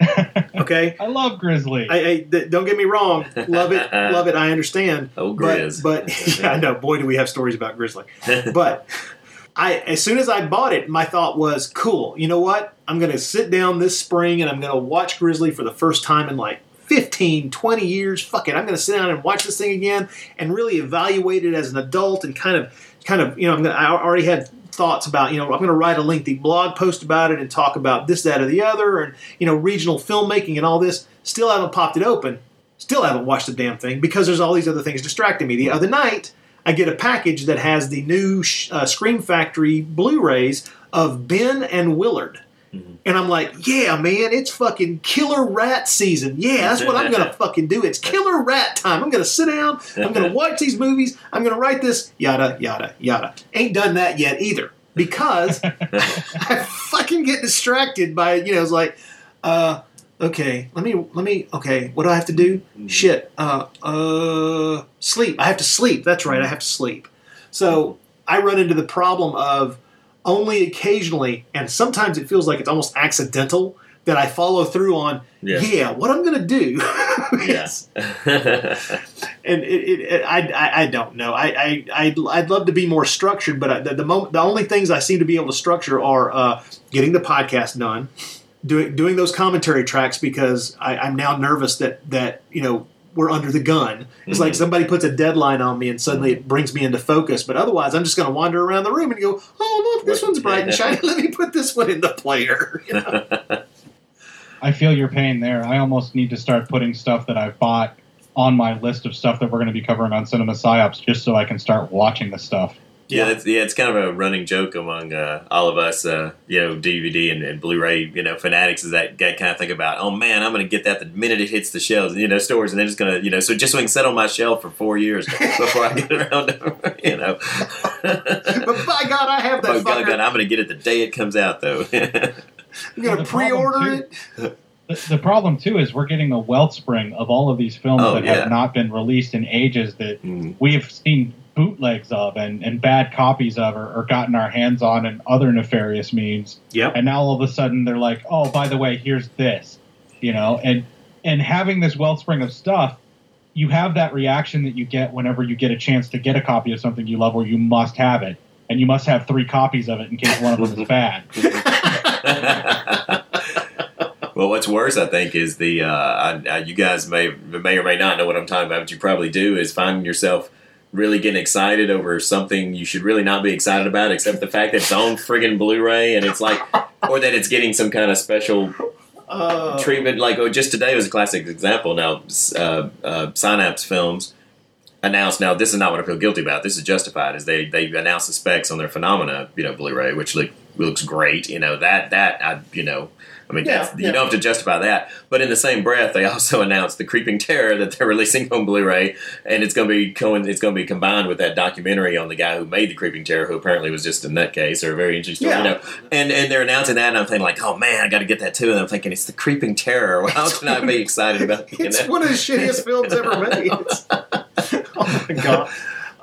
Okay, I love Grizzly. I, I th- don't get me wrong, love it, love it. I understand. Oh, but, but yeah, I know. Boy, do we have stories about Grizzly. but I, as soon as I bought it, my thought was, cool. You know what? I'm going to sit down this spring and I'm going to watch Grizzly for the first time in like 15, 20 years. Fuck it. I'm going to sit down and watch this thing again and really evaluate it as an adult and kind of, kind of, you know, I'm gonna, I already had thoughts about, you know, I'm going to write a lengthy blog post about it and talk about this, that, or the other, and you know, regional filmmaking and all this. Still haven't popped it open. Still haven't watched the damn thing because there's all these other things distracting me. The other night, I get a package that has the new uh, Scream Factory Blu-rays of Ben and Willard. And I'm like, yeah, man, it's fucking killer rat season. Yeah, that's what I'm gonna fucking do. It's killer rat time. I'm gonna sit down. I'm gonna watch these movies. I'm gonna write this. Yada yada yada. Ain't done that yet either because I fucking get distracted by you know it's like, uh, okay, let me let me okay, what do I have to do? Shit, uh, uh, sleep. I have to sleep. That's right, I have to sleep. So I run into the problem of only occasionally, and sometimes it feels like it's almost accidental that I follow through on. Yeah. Yeah, what I'm gonna do. Yes. and it, it, it, I, I, I don't know. I, I, I'd, I'd love to be more structured, but I, the, the, moment, the only things I seem to be able to structure are uh, getting the podcast done, doing doing those commentary tracks because I, I'm now nervous that that you know we're under the gun. It's like Mhm. somebody puts a deadline on me and suddenly it brings me into focus. But otherwise, I'm just going to wander around the room and go, "Oh, look, this one's bright and shiny. Let me put this one in the player." You know? I feel your pain there. I almost need to start putting stuff that I've bought on my list of stuff that we're going to be covering on Cinema Psyops just so I can start watching the stuff. Yeah, it's, yeah, it's kind of a running joke among uh, all of us, uh, you know, DVD and, and Blu-ray, you know, fanatics is that, that kind of think about, oh man, I'm going to get that the minute it hits the shelves, you know, stores, and they're just going to, you know, so just so I can sit on my shelf for four years before I get around to, you know. but by God, I have that Oh, God, fucker. God, I'm going to get it the day it comes out, though. I'm going to pre-order it. The, the problem too is we're getting a wellspring of all of these films Oh, that yeah. have not been released in ages that Mm. we have seen bootlegs of and, and bad copies of or, or gotten our hands on in other nefarious means. Yep. And now all of a sudden they're like, oh, by the way, here's this, you know, and and having this wellspring of stuff, you have that reaction that you get whenever you get a chance to get a copy of something you love, or you must have it, and you must have three copies of it in case one of them is bad. Well, what's worse, I think, is the uh, I, I, you guys may may or may not know what I'm talking about, but you probably do. Is finding yourself really getting excited over something you should really not be excited about, except the fact that it's on friggin' Blu-ray and it's like, or that it's getting some kind of special Uh, treatment. Like, oh, just today was a classic example. Now, uh, uh, Synapse Films announced. Now, this is not what I feel guilty about. This is justified. Is they they announced the specs on their Phenomena, you know, Blu-ray, which look looks great. You know that that I you know. I mean, Yeah, that's, you don't have to justify that. But in the same breath, they also announced the Creeping Terror that they're releasing on Blu-ray, and it's going to be co- it's going to be combined with that documentary on the guy who made the Creeping Terror, who apparently was just a nutcase or a very interesting story. Yeah. You know, and and they're announcing that, and I'm thinking like, oh man, I got to get that too. And I'm thinking it's the Creeping Terror. Well, How can I be excited about? You It's know? one of the shittiest films ever made. oh my god.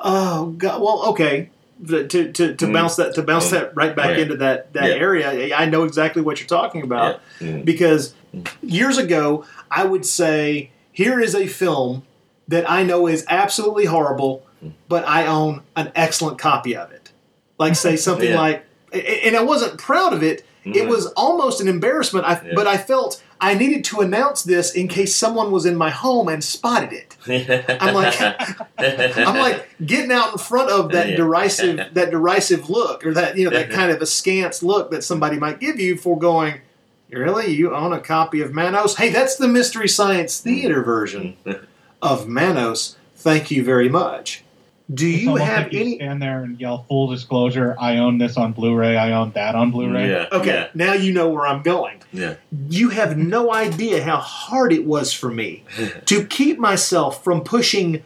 Oh god. Well, okay. To to to Mm. bounce that to bounce Mm. that right back Yeah. into that that Yeah. area, I know exactly what you're talking about Yeah. Mm. because years ago I would say here is a film that I know is absolutely horrible, but I own an excellent copy of it. Like say something like, and I wasn't proud of it. It was almost an embarrassment. I. But I felt I needed to announce this in case someone was in my home and spotted it. I'm like, I'm like getting out in front of that Yeah. derisive, that derisive look, or that you know that kind of askance look that somebody might give you for going. Really, you own a copy of Manos? Hey, that's the Mystery Science Theater version of Manos. Thank you very much. Do you almost have like you any? stand there and yell full disclosure? I own this on Blu-ray. I own that on Blu-ray. yeah. Okay, Yeah. now you know where I'm going. Yeah. You have no idea how hard it was for me to keep myself from pushing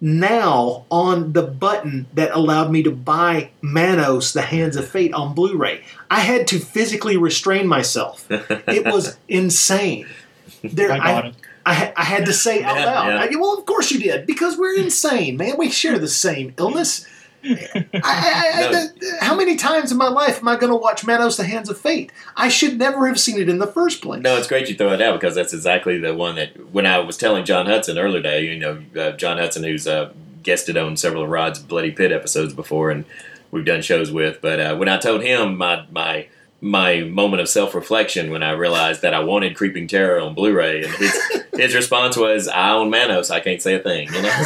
now on the button that allowed me to buy Manos The Hands of Fate on Blu ray. I had to physically restrain myself. It was insane. There, I got it. I, I had to say out Yeah, loud. yeah. I- well, of course you did, because we're insane, man. We share the same illness. I, I, I, No. the- how many times in my life am I going to watch Manos: The Hands of Fate? I should never have seen it in the first place. No, it's great you throw it out because that's exactly the one that when I was telling John Hudson earlier today, you know, uh, John Hudson, who's uh, guested on several of Rod's Bloody Pit episodes before, and we've done shows with. But uh, when I told him my my my moment of self reflection when I realized that I wanted Creeping Terror on Blu-ray, and his his response was, "I own Manos. I can't say a thing." You know.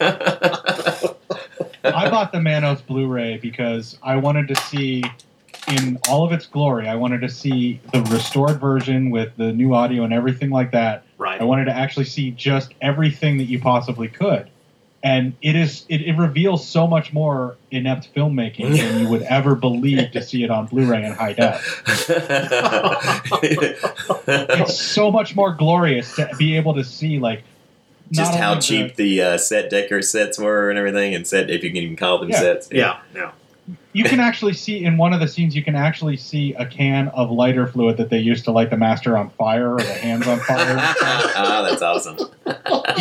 I bought the Manos Blu-ray because I wanted to see, in all of its glory, I wanted to see the restored version with the new audio and everything like that. Right. I wanted to actually see just everything that you possibly could, and it is it, it reveals so much more inept filmmaking than you would ever believe to see it on Blu-ray in high def. It's so much more glorious to be able to see like Just how only the- cheap the uh, set decker sets were and everything, and set if you can even call them Yeah. sets. Yeah, yeah. you can actually see in one of the scenes you can actually see a can of lighter fluid that they used to light the master on fire or the hands on fire ah, that's awesome. you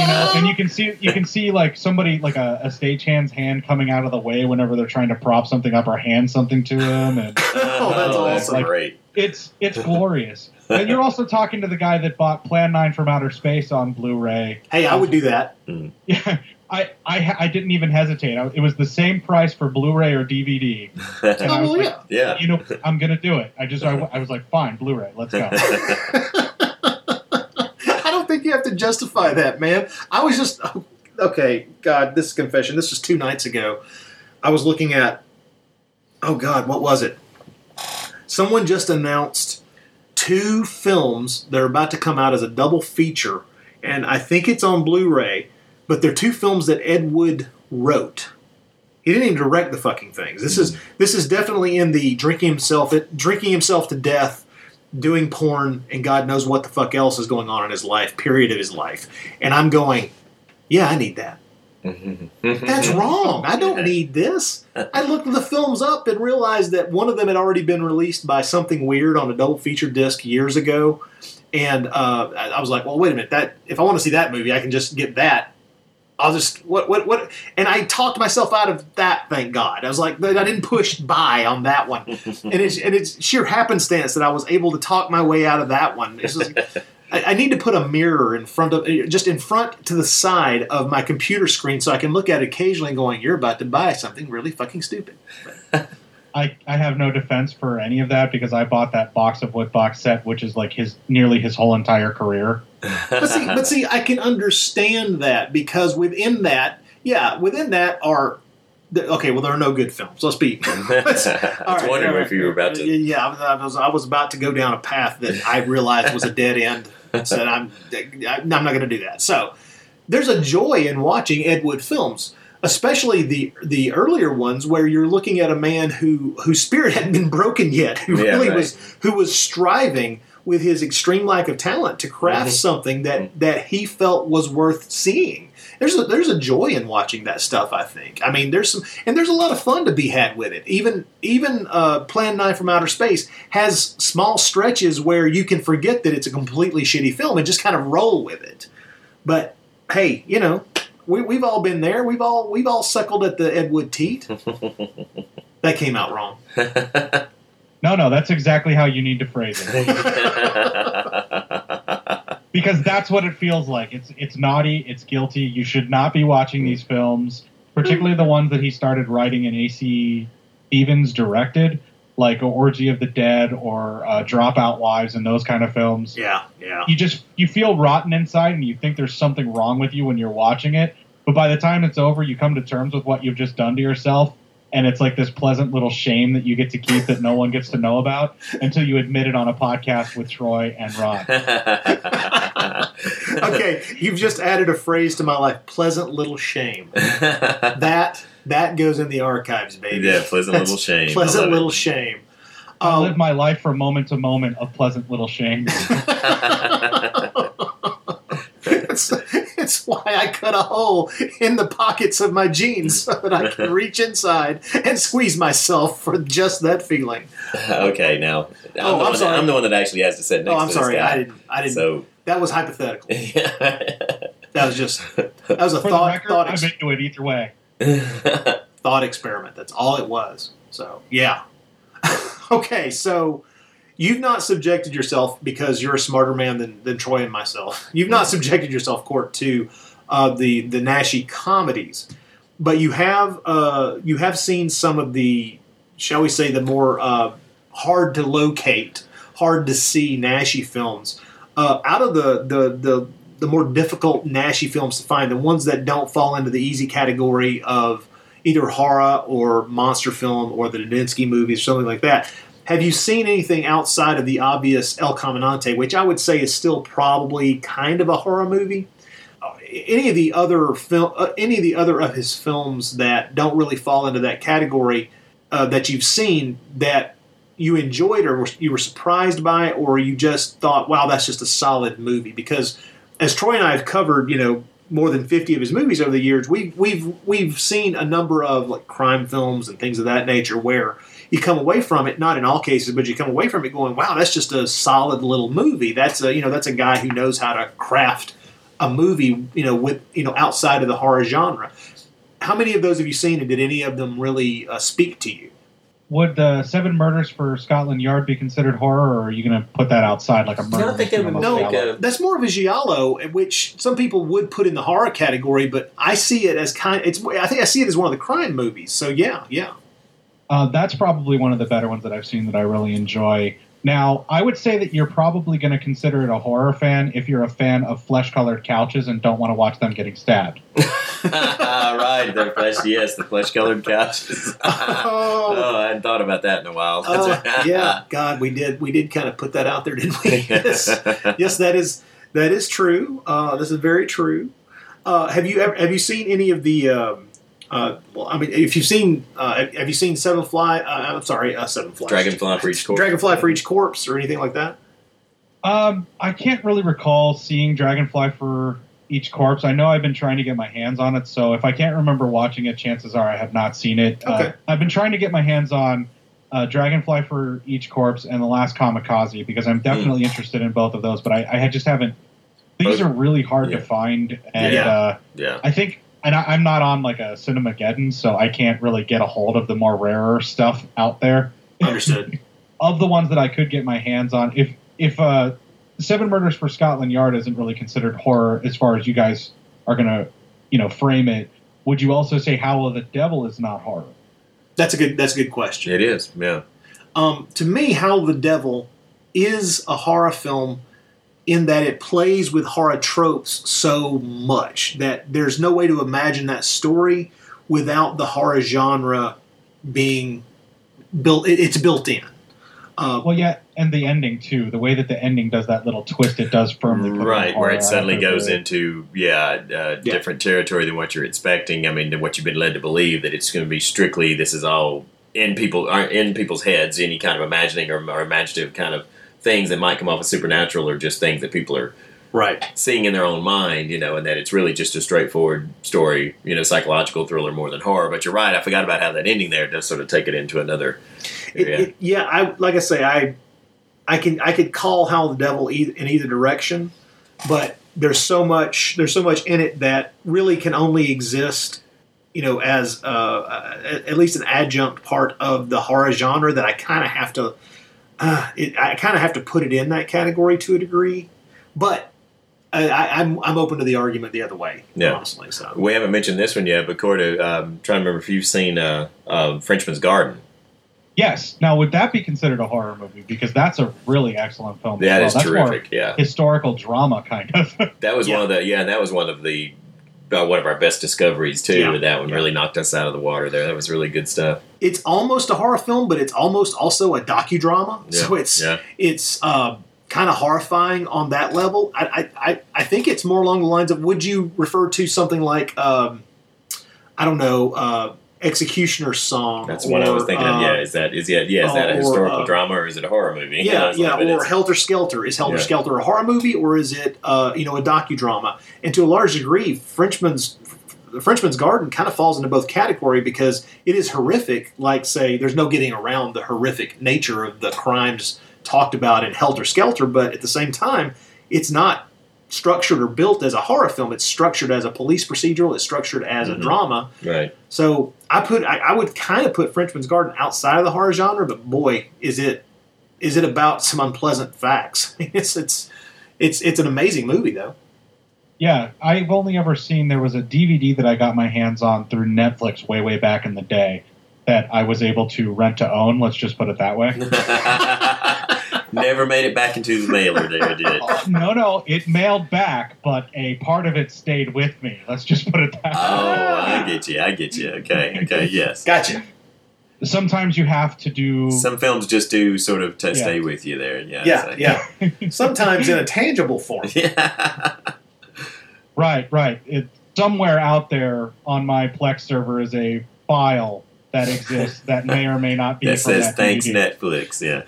know and you can see you can see like somebody like a, a stagehand's hand coming out of the way whenever they're trying to prop something up or hand something to him and Oh, that's awesome. Like- great. it's it's glorious and you're also talking to the guy that bought plan 9 from outer space on blu-ray Hey, I would do that. yeah I, I, I didn't even hesitate. I, it was the same price for Blu-ray or DVD. And I was Oh, like, yeah. Yeah. you know, I'm gonna do it. I just, I, I was like, fine, Blu-ray, let's go. I don't think you have to justify that, man? I was just okay. God, this is confession. This was two nights ago. I was looking at. Oh God, what was it? Someone just announced two films that are about to come out as a double feature, and I think it's on Blu-ray. But they're two films that Ed Wood wrote. He didn't even direct the fucking things. This is this is definitely in the drinking himself drinking himself to death, doing porn, and God knows what the fuck else is going on in his life. Period of his life. And I'm going, yeah, I need that. That's wrong. I don't need this. I looked the films up and realized that one of them had already been released by something weird on a double feature disc years ago. And uh, I I was like, well, wait a minute. That if I want to see that movie, I can just get that. I'll just what what what. And I talked myself out of that. Thank God. I was like, I didn't push buy on that one. and it's and it's sheer happenstance that I was able to talk my way out of that one. It's just, I, I need to put a mirror in front of just in front to the side of my computer screen so I can look at it occasionally, going, "You're about to buy something really fucking stupid." I, I have no defense for any of that because I bought that box of wood box set, which is like his nearly his whole entire career. but see, but see, I can understand that because within that, yeah, within that are okay. Well, there are no good films. Let's be. let's- I was right, wondering all if you were about to. Yeah, I was. I was about to go down a path that I realized was a dead end. Said I'm. I'm not going to do that. So there's a joy in watching Ed Wood films, especially the the earlier ones where you're looking at a man who whose spirit hadn't been broken yet, who Yeah, really right. was who was striving with his extreme lack of talent to craft Mhm. something that that he felt was worth seeing. There's a there's a joy in watching that stuff. I think. I mean, there's some and there's a lot of fun to be had with it. Even even uh, Plan Nine from Outer Space has small stretches where you can forget that it's a completely shitty film and just kind of roll with it. But hey, you know, we, we've all been there. We've all we've all suckled at the Ed Wood teat. that came out wrong. No, no, that's exactly how you need to phrase it. because that's what it feels like. It's it's naughty, it's guilty. You should not be watching these films, particularly the ones that he started writing and AC Stevens directed, like Orgy of the Dead or uh, Dropout Wives and those kind of films. Yeah, yeah. You just you feel rotten inside and you think there's something wrong with you when you're watching it. But by the time it's over, you come to terms with what you've just done to yourself. And it's like this pleasant little shame that you get to keep that no one gets to know about until you admit it on a podcast with Troy and Ron. okay, you've just added a phrase to my life: pleasant little shame. that that goes in the archives, baby. Yeah, pleasant That's little shame. I Pleasant love it. little shame. I live um, my life from moment to moment of pleasant little shame. it's, it's why I cut a hole in the pockets of my jeans so that I can reach inside and squeeze myself for just that feeling. okay, now I'm, Oh, the I'm one sorry. That, I'm the one that actually has to sit next Oh, I'm to sorry. this guy. I didn't. I didn't. So that was hypothetical. That was just. That was a For thought. record, thought I'm into it either way. thought experiment. That's all it was. So yeah. okay, so you've not subjected yourself because you're a smarter man than, than Troy and myself. You've not subjected yourself, Court, to uh, the the Naschy comedies, but you have uh, you have seen some of the, shall we say, the more uh, hard to locate, hard to see Naschy films. Uh, out of the the the the more difficult Naschy films to find, the ones that don't fall into the easy category of either horror or monster film or the Daninsky movies or something like that. Have you seen anything outside of the obvious El Caminante, which I would say is still probably kind of a horror movie? Uh, Any of the other film, uh, any of the other of his films that don't really fall into that category uh, that you've seen that you enjoyed or you were surprised by, or you just thought, "Wow, that's just a solid movie"? Because as Troy and I have covered, you know, more than fifty of his movies over the years, we've we've we've seen a number of like crime films and things of that nature where you come away from it, not in all cases, but you come away from it going, "Wow, that's just a solid little movie." That's a you know that's a guy who knows how to craft a movie, you know, with you know outside of the horror genre. How many of those have you seen, and did any of them really uh, speak to you? Would the Seven Murders for Scotland Yard be considered horror, or are you going to put that outside like a murder? mystery almost No, giallo? that's more of a giallo, which some people would put in the horror category, but I see it as kind. It's I think I see it as one of the crime movies. So yeah, yeah. Uh, that's probably one of the better ones that I've seen that I really enjoy. Now, I would say that you're probably going to consider it a horror fan if you're a fan of flesh-colored couches and don't want to watch them getting stabbed. right, the flesh. Yes, the flesh-colored couches. oh, I hadn't thought about that in a while. Oh, yeah, God, we did. We did kind of put that out there, didn't we? yes, yes, that is that is true. Uh, this is very true. Uh, have you ever have you seen any of the? Um, uh, well, I mean, if you've seen, uh, have you seen Seven Fly? Uh, I'm sorry, uh, Seven Fly. Dragonfly for each corpse. Dragonfly for each corpse, or anything like that. Um, I can't really recall seeing Dragonfly for each corpse. I know I've been trying to get my hands on it, so if I can't remember watching it, chances are I have not seen it. Okay. Uh, I've been trying to get my hands on uh, Dragonfly for each corpse and the last Kamikaze because I'm definitely interested in both of those, but I, I just haven't. These Both- are really hard Yeah. to find, and Yeah. uh, Yeah. I think, and I, I'm not on like a Cinemageddon, so I can't really get a hold of the more rarer stuff out there. Understood. of the ones that I could get my hands on, if if uh, Seven Murders for Scotland Yard isn't really considered horror as far as you guys are gonna, you know, frame it, would you also say Howl of the Devil is not horror? That's a good. That's a good question. It is. Yeah. Um, to me, Howl the Devil is a horror film in that it plays with horror tropes so much that there's no way to imagine that story without the horror genre being built. It's built in. Uh, Well, yeah, and the ending too. The way that the ending does that little twist it does firmly. put Right, where it suddenly goes the- into yeah, uh, different territory than what you're expecting. I mean, than what you've been led to believe that it's going to be strictly this is all in people are in people's heads. Any kind of imagining or, or imaginative kind of things that might come off as supernatural or just things that people are right seeing in their own mind. You know, and that it's really just a straightforward story. You know, psychological thriller more than horror. But you're right. I forgot about how that ending there does sort of take it into another. It, area. it, yeah, I like I say, I I can I could call Howl the Devil in either direction, but there's so much there's so much in it that really can only exist, you know, as uh, at least an adjunct part of the horror genre that I kind of have to uh, it, I kind of have to put it in that category to a degree, but. I, I, I'm I'm open to the argument the other way, Yeah. honestly. So We haven't mentioned this one yet, but Corda, um, trying to remember if you've seen uh, uh, Frenchman's Garden. Yes. Now, would that be considered a horror movie? Because that's a really excellent film. That as is well. That's more terrific, yeah. Historical drama, kind of. That was one of the yeah, and that was one of the one of our best discoveries too. Yeah. And that one really knocked us out of the water there. That was really good stuff. it's almost a horror film, but it's almost also a docudrama. Yeah, So it's yeah. it's uh, kind of horrifying on that level. I, I, I, I think it's more along the lines of would you refer to something like um, I don't know uh, Executioner's Song? That's what I was thinking uh, of. Yeah, is that is yeah, yeah is that a or, historical uh, drama or is it a horror movie? Yeah, yeah, like, or Helter Skelter. Is Helter Yeah. Skelter a horror movie or is it, uh, you know, a docudrama? And to a large degree, Frenchman's the Frenchman's Garden kind of falls into both category because it is horrific. Like, say, there's no getting around the horrific nature of the crimes talked about in Helter Skelter, but at the same time, it's not structured or built as a horror film. It's structured as a police procedural. It's structured as Mhm. a drama. right. So I put I, I would kind of put Frenchman's Garden outside of the horror genre, but boy, is it is it about some unpleasant facts. it's it's it's it's an amazing movie though. Yeah, I've only ever seen there was a DVD that I got my hands on through Netflix way, way back in the day that I was able to rent to own. Let's just put it that way. Never made it back into the mailer there, did it? no, no, it mailed back, but a part of it stayed with me. Let's just put it that oh, way. Oh, I get you. I get you. Okay. Okay. Yes. Gotcha. Sometimes you have to do. Some films just do sort of t- Yeah. stay with you there. Yeah. Yeah, so- yeah. Sometimes in a tangible form. Yeah. Right, right. It, somewhere out there on my Plex server is a file that exists that may or may not be That says that thanks DVD. Netflix. Yeah.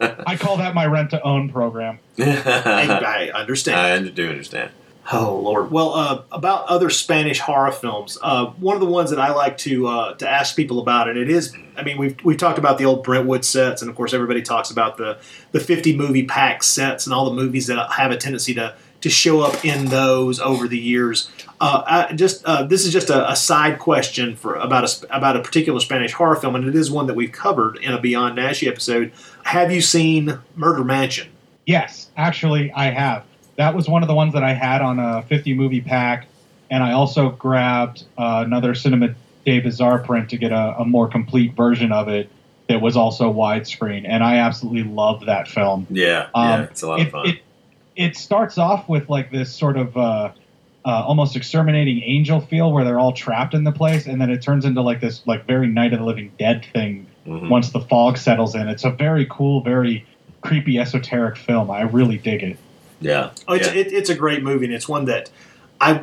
I call that my rent to own program. I, I understand. I do understand. Oh Lord! Well, uh, about other Spanish horror films, uh, one of the ones that I like to uh, to ask people about, and it is, I mean, we've we've talked about the old Brentwood sets, and of course, everybody talks about the the fifty movie pack sets and all the movies that have a tendency to to show up in those over the years. Uh, I just uh, this is just a, a side question for about a about a particular Spanish horror film, and it is one that we've covered in a Beyond Naschy episode. Have you seen Murder Mansion? Yes, actually, I have. That was one of the ones that I had on a 50 movie pack, and I also grabbed uh, another Cinema de Bizarre print to get a, a more complete version of it. that was also widescreen, and I absolutely love that film. Yeah, Um, yeah, it's a lot it, of fun. It, it starts off with like this sort of uh, uh, almost exterminating angel feel where they're all trapped in the place, and then it turns into like this like very Night of the Living Dead thing Mhm. once the fog settles in. It's a very cool, very creepy, esoteric film. I really dig it. yeah, Oh, it's, yeah. it, it's a great movie, and it's one that I,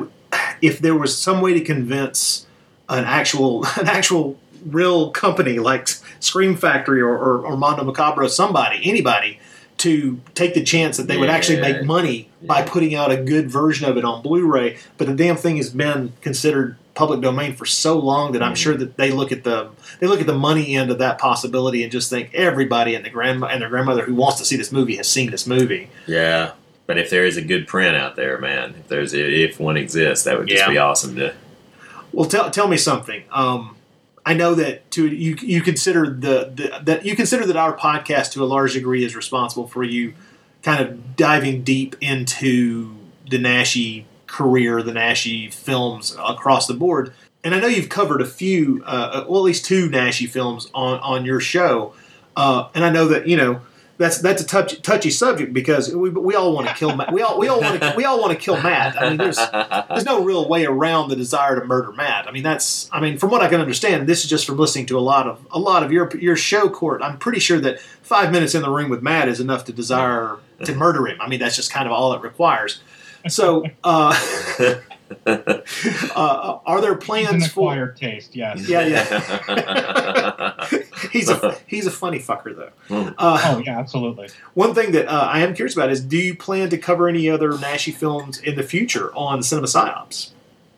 if there was some way to convince an actual, an actual real company like Scream Factory or, or, or Mondo Macabro, somebody, anybody, to take the chance that they would actually make money by putting out a good version of it on Blu-ray, but the damn thing has been considered public domain for so long that I'm Mm. sure that they look at the they look at the money end of that possibility and just think everybody and the grandma and their grandmother who wants to see this movie has seen this movie. Yeah, but if there is a good print out there, man, if there's if one exists, that would just Yeah. be awesome to. Well, tell tell me something. Um, I know that to you you consider the, the that you consider that our podcast to a large degree is responsible for you kind of diving deep into the Naschy career, the Naschy films across the board. And I know you've covered a few, uh, well, at least two Naschy films on on your show. Uh, and I know that you know that's that's a touch, touchy subject because we, we all want to kill Matt. We all we all want to we all want to kill Matt. I mean, there's there's no real way around the desire to murder Matt. I mean, that's I mean, from what I can understand, this is just from listening to a lot of a lot of your your show court. I'm pretty sure that five minutes in the room with Matt is enough to desire to murder him. I mean, that's just kind of all it requires. So, uh, uh, are there It's plans an for? acquired taste, yes. Yeah, yeah. he's a he's a funny fucker though. Uh, oh yeah, absolutely. one thing that uh, I am curious about is: Do you plan to cover any other Naschy films in the future on Cinema Psyops?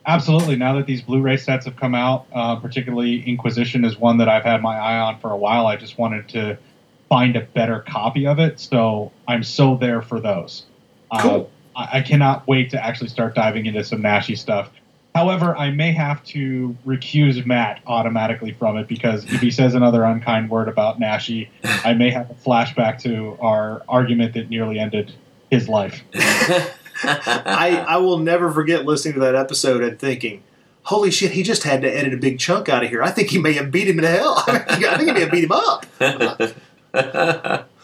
Absolutely. Now that these Blu-ray sets have come out, uh, particularly Inquisition is one that I've had my eye on for a while. I just wanted to find a better copy of it, so I'm so there for those. Cool. I, I cannot wait to actually start diving into some Naschy stuff. However, I may have to recuse Matt automatically from it because if he says another unkind word about Naschy, I may have a flashback to our argument that nearly ended his life. I, I will never forget listening to that episode and thinking, "Holy shit! He just had to edit a big chunk out of here. I think he may have beat him to hell. I think he may have beat him up."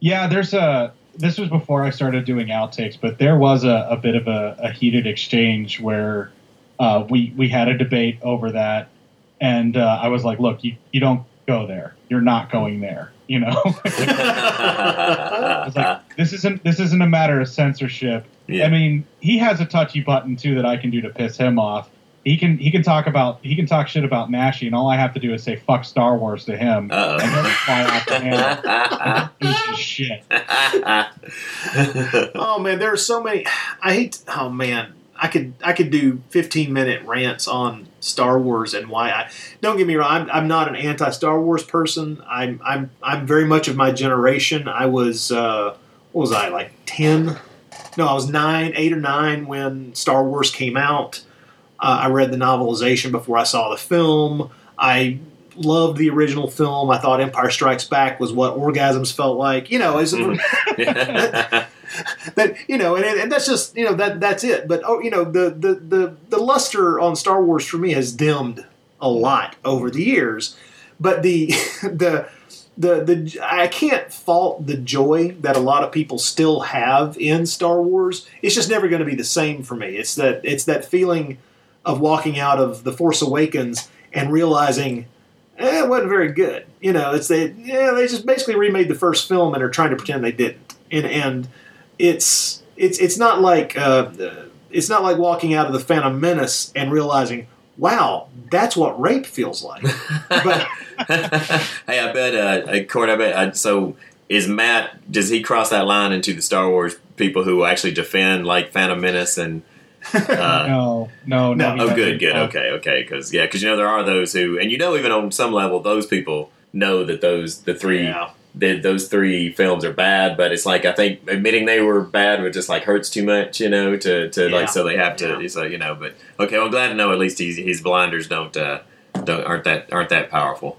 Yeah, there's a. This was before I started doing outtakes, but there was a, a bit of a, a heated exchange where uh, we we had a debate over that, and uh, I was like, "Look, you, you don't go there. You're not going there." You know, I was like, "This isn't this isn't a matter of censorship." Yeah. I mean, he has a touchy button too that I can do to piss him off. He can he can talk about he can talk shit about Naschy, and all I have to do is say "fuck Star Wars" to him, Uh-oh. and he'll fly off the handle. It's just shit. oh man, there are so many. I hate. Oh man, I could I could do 15 minute rants on Star Wars and why I. Don't get me wrong. I'm, I'm not an anti Star Wars person. I'm I'm I'm very much of my generation. I was uh, what was I like 10? No, I was nine, eight or nine when Star Wars came out. Uh, I read the novelization before I saw the film. I loved the original film. I thought Empire Strikes Back was what orgasms felt like. You know, as that you know, and, and that's just you know that that's it. But oh, you know, the the the the luster on Star Wars for me has dimmed a lot over the years. But the the the the I can't fault the joy that a lot of people still have in Star Wars. It's just never going to be the same for me. It's that it's that feeling of walking out of the Force Awakens and realizing eh, it wasn't very good. You know, it's they yeah they just basically remade the first film and are trying to pretend they didn't. And and it's it's it's not like uh, it's not like walking out of the Phantom Menace and realizing wow that's what rape feels like. hey, I bet, uh, uh, Court, I bet, uh, so is Matt, does he cross that line into the Star Wars people who actually defend, like, Phantom Menace and. Uh, No, no, no. he oh, good, good, Uh, okay, okay, because, yeah, because, you know, there are those who, and you know, even on some level, those people know that those, the three. Yeah. That those three films are bad, but it's like I think admitting they were bad would just like hurts too much, you know. To, to Yeah. like so they have to, so you know. But okay, well, I'm glad to know at least he's, his blinders don't uh, don't aren't that aren't that powerful.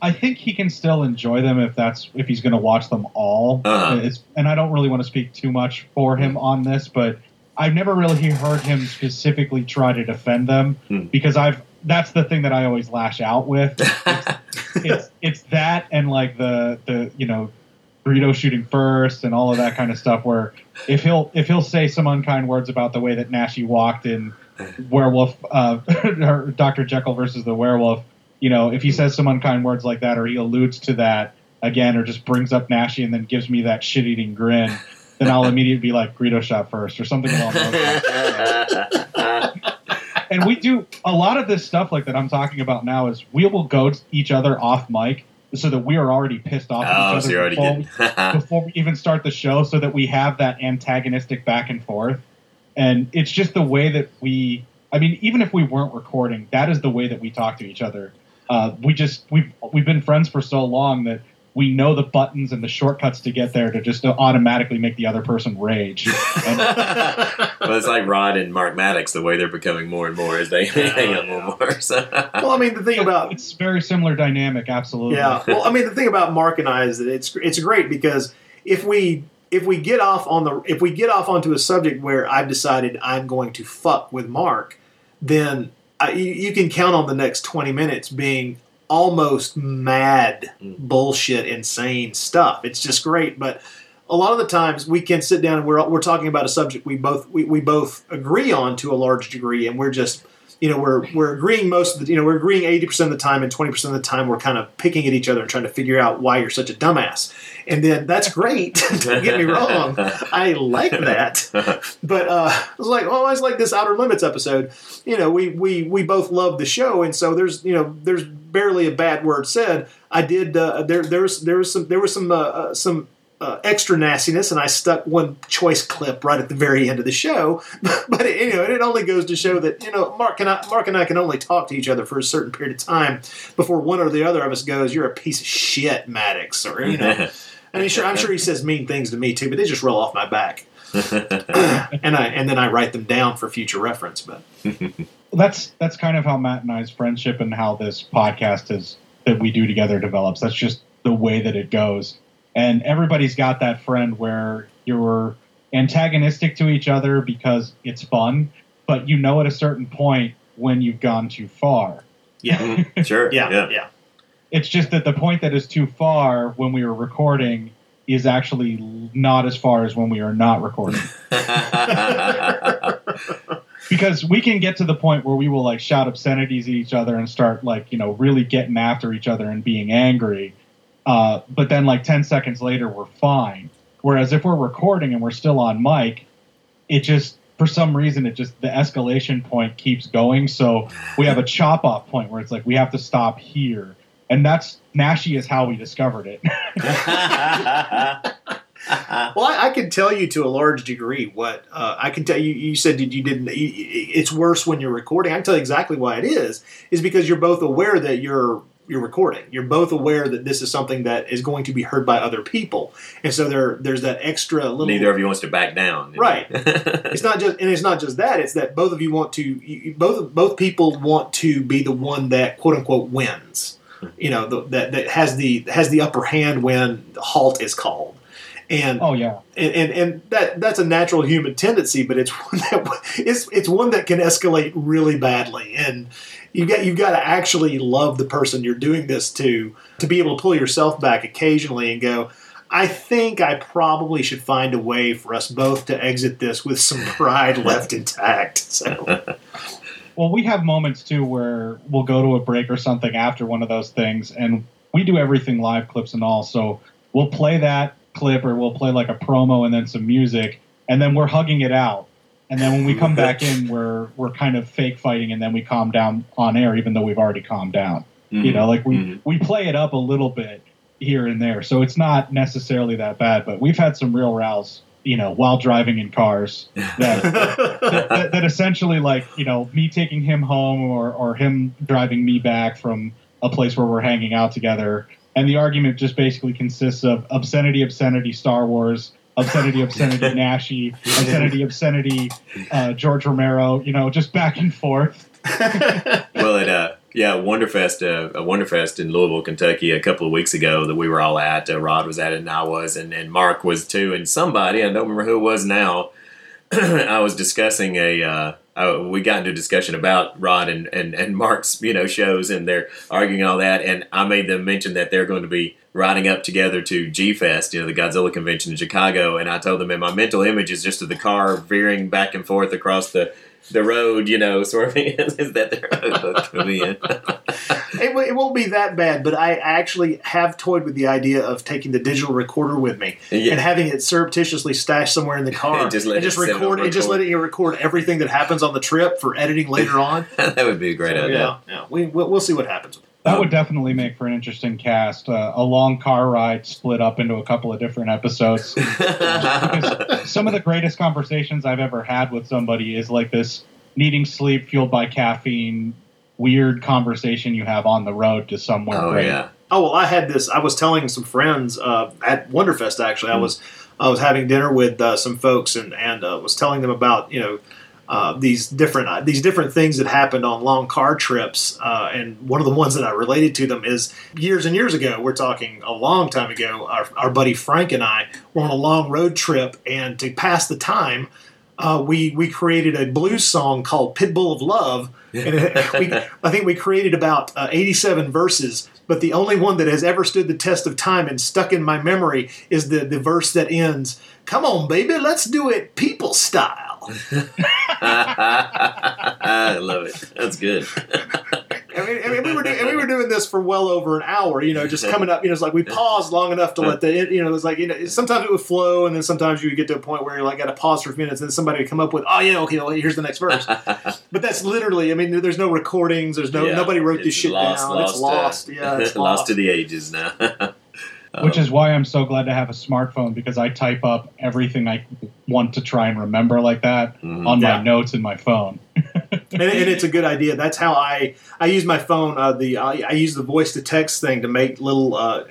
I think he can still enjoy them if that's if he's going to watch them all. Uh-huh. And I don't really want to speak too much for him on this, but I've never really heard him specifically try to defend them Hmm. because I've that's the thing that I always lash out with. It's, it's it's that and like the the you know Greedo shooting first and all of that kind of stuff. Where if he'll if he'll say some unkind words about the way that Naschy walked in Werewolf, uh, Doctor Jekyll versus the Werewolf, you know, if he says some unkind words like that or he alludes to that again or just brings up Naschy and then gives me that shit eating grin. Then I'll immediately be like Greedo shot first or something along those lines. and we do a lot of this stuff like that I'm talking about now is we will go to each other off mic so that we are already pissed off Oh, at so each you're other already before, before we even start the show so that we have that antagonistic back and forth. And it's just the way that we I mean, even if we weren't recording, that is the way that we talk to each other. Uh, we just we've we've been friends for so long that we know the buttons and the shortcuts to get there to just automatically make the other person rage. And well, it's like Rod and Mark Maddox, the way they're becoming more and more as they hang out more and more. So. Well, I mean, the thing about it's very similar dynamic, absolutely. Yeah. Well, I mean, the thing about Mark and I is that it's it's great because if we if we get off on the if we get off onto a subject where I've decided I'm going to fuck with Mark, then I, you, you can count on the next twenty minutes being almost mad bullshit insane stuff. It's just great, but a lot of the times we can sit down and we're we're talking about a subject we both we, we both agree on to a large degree, and we're just you know we're we're agreeing most of the you know we're agreeing eighty percent of the time, and twenty percent of the time we're kind of picking at each other and trying to figure out why you're such a dumbass. And then that's great. Don't get me wrong, I like that. But uh, I was like, oh, I was like this Outer Limits episode. You know, we we we both love the show, and so there's you know there's barely a bad word said. I did uh, there there was there was some there was some uh, uh, some uh, extra nastiness, and I stuck one choice clip right at the very end of the show. but it, you know, it only goes to show that you know Mark and I, Mark and I can only talk to each other for a certain period of time before one or the other of us goes, "You're a piece of shit, Maddox," or you know. I mean, sure, I'm sure he says mean things to me too, but they just roll off my back, and I and then I write them down for future reference. But that's that's kind of how Matt and I's friendship and how this podcast is that we do together develops. That's just the way that it goes. And everybody's got that friend where you're antagonistic to each other because it's fun, but you know at a certain point when you've gone too far. yeah, mm-hmm. sure. yeah, yeah. yeah. It's just that the point that is too far when we were recording is actually not as far as when we are not recording. because we can get to the point where we will like shout obscenities at each other and start like you know really getting after each other and being angry. Uh, but then like 10 seconds later we're fine. Whereas if we're recording and we're still on mic it just for some reason it just the escalation point keeps going. So we have a chop off point where it's like we have to stop here. And that's nashy is how we discovered it well, I, I can tell you to a large degree what uh, I can tell you. You said you didn't. You, it's worse when you're recording. I can tell you exactly why it is. Is because you're both aware that you're you're recording. You're both aware that this is something that is going to be heard by other people, and so there there's that extra little. Neither of you wants to back down. Right. it's not just, and it's not just that. It's that both of you want to. You, both both people want to be the one that quote unquote wins. You know, the, that that has the has the upper hand when the halt is called. And oh yeah, and, and and that that's a natural human tendency, but it's one that it's it's one that can escalate really badly. And you got you've got to actually love the person you're doing this to to be able to pull yourself back occasionally and go. I think I probably should find a way for us both to exit this with some pride left intact. So. Well, we have moments too where we'll go to a break or something after one of those things, and we do everything live clips and all. So we'll play that clip or we'll play like a promo and then some music, and then we're hugging it out. And then when we come back in, we're we're kind of fake fighting, and then we calm down on air, even though we've already calmed down. Mm-hmm. You know, like we we play it up a little bit here and there, so it's not necessarily that bad. But we've had some real rows you know, while driving in cars that, that, that, that, essentially like, you know, me taking him home or, or him driving me back from a place where we're hanging out together. And the argument just basically consists of obscenity, obscenity, Star Wars, obscenity, obscenity, Naschy, obscenity, obscenity, uh, George Romero, you know, just back and forth. well, it, uh, yeah, Wonderfest, uh, a Wonderfest in Louisville, Kentucky, a couple of weeks ago that we were all at. Uh, Rod was at it, and I was, and, and Mark was too, and somebody I don't remember who it was now. I was discussing a. Uh, uh, we got into a discussion about Rod and, and, and Mark's you know shows, and they're arguing all that. And I made them mention that they're going to be riding up together to G Fest, you know, the Godzilla convention in Chicago. And I told them, in my mental image is just of the car veering back and forth across the the road, you know, swerving. is that their both going to be in? it, w- it won't be that bad, but I actually have toyed with the idea of taking the digital recorder with me Yeah. and having it surreptitiously stashed somewhere in the car And just it sit record on and just letting it record everything that happens on the trip for editing later on. that would be a great So, idea. yeah, yeah, we we'll, we'll see what happens. That would definitely make for an interesting cast. Uh, a long car ride split up into a couple of different episodes. Some of the greatest conversations I've ever had with somebody is like this needing sleep fueled by caffeine, weird conversation you have on the road to somewhere Oh great. yeah. Oh well, I had this. I was telling some friends uh, at Wonderfest. Actually, I was I was having dinner with uh, some folks and and uh, was telling them about you know uh, these different uh, these different things that happened on long car trips. Uh, and one of the ones that I related to them is years and years ago. We're talking a long time ago. Our, our buddy Frank and I were on a long road trip, and to pass the time. Uh, we we created a blues song called "Pitbull of Love," and we, I think we created about uh, 87 verses. But the only one that has ever stood the test of time and stuck in my memory is the the verse that ends, "Come on, baby, let's do it people style." I love it. That's good. I mean, I mean we were doing, and we were doing this for well over an hour. You know, just coming up. You know, it's like we paused long enough to let the you know. It's like you know, sometimes it would flow, and then sometimes you would get to a point where you're like got to pause for a few minutes, and then somebody would come up with, "Oh yeah, okay, well, here's the next verse." but that's literally. I mean, there's no recordings. There's no Yeah. nobody wrote this shit lost, down. Lost, it's lost. uh, yeah, it's lost lost. to the ages now. Which is why I'm so glad to have a smartphone because I type up everything I want to try and remember like that Mhm. on Yeah. my notes in my phone. and, and it's a good idea. That's how I I use my phone. Uh, the I, I use the voice to text thing to make little. Uh,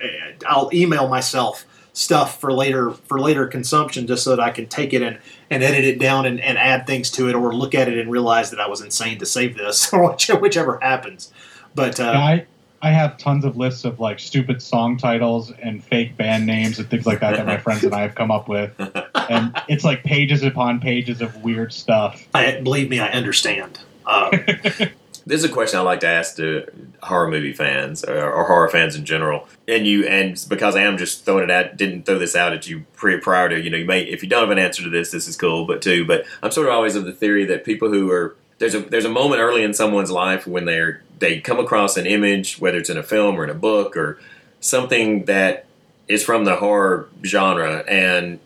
I'll email myself stuff for later for later consumption, just so that I can take it and, and edit it down and, and add things to it, or look at it and realize that I was insane to save this, or which- whichever happens. But uh, Yeah, I I have tons of lists of like stupid song titles and fake band names and things like that that my friends and I have come up with, and it's like pages upon pages of weird stuff. I believe me, I understand. Uh, This is a question I like to ask to horror movie fans or, or horror fans in general. And you, and because I am just throwing it out, didn't throw this out at you pre, prior to, you know, you may, if you don't have an answer to this, this is cool, but too, but I'm sort of always of the theory that people who are, there's a, there's a moment early in someone's life when they're, they come across an image, whether it's in a film or in a book or something that is from the horror genre and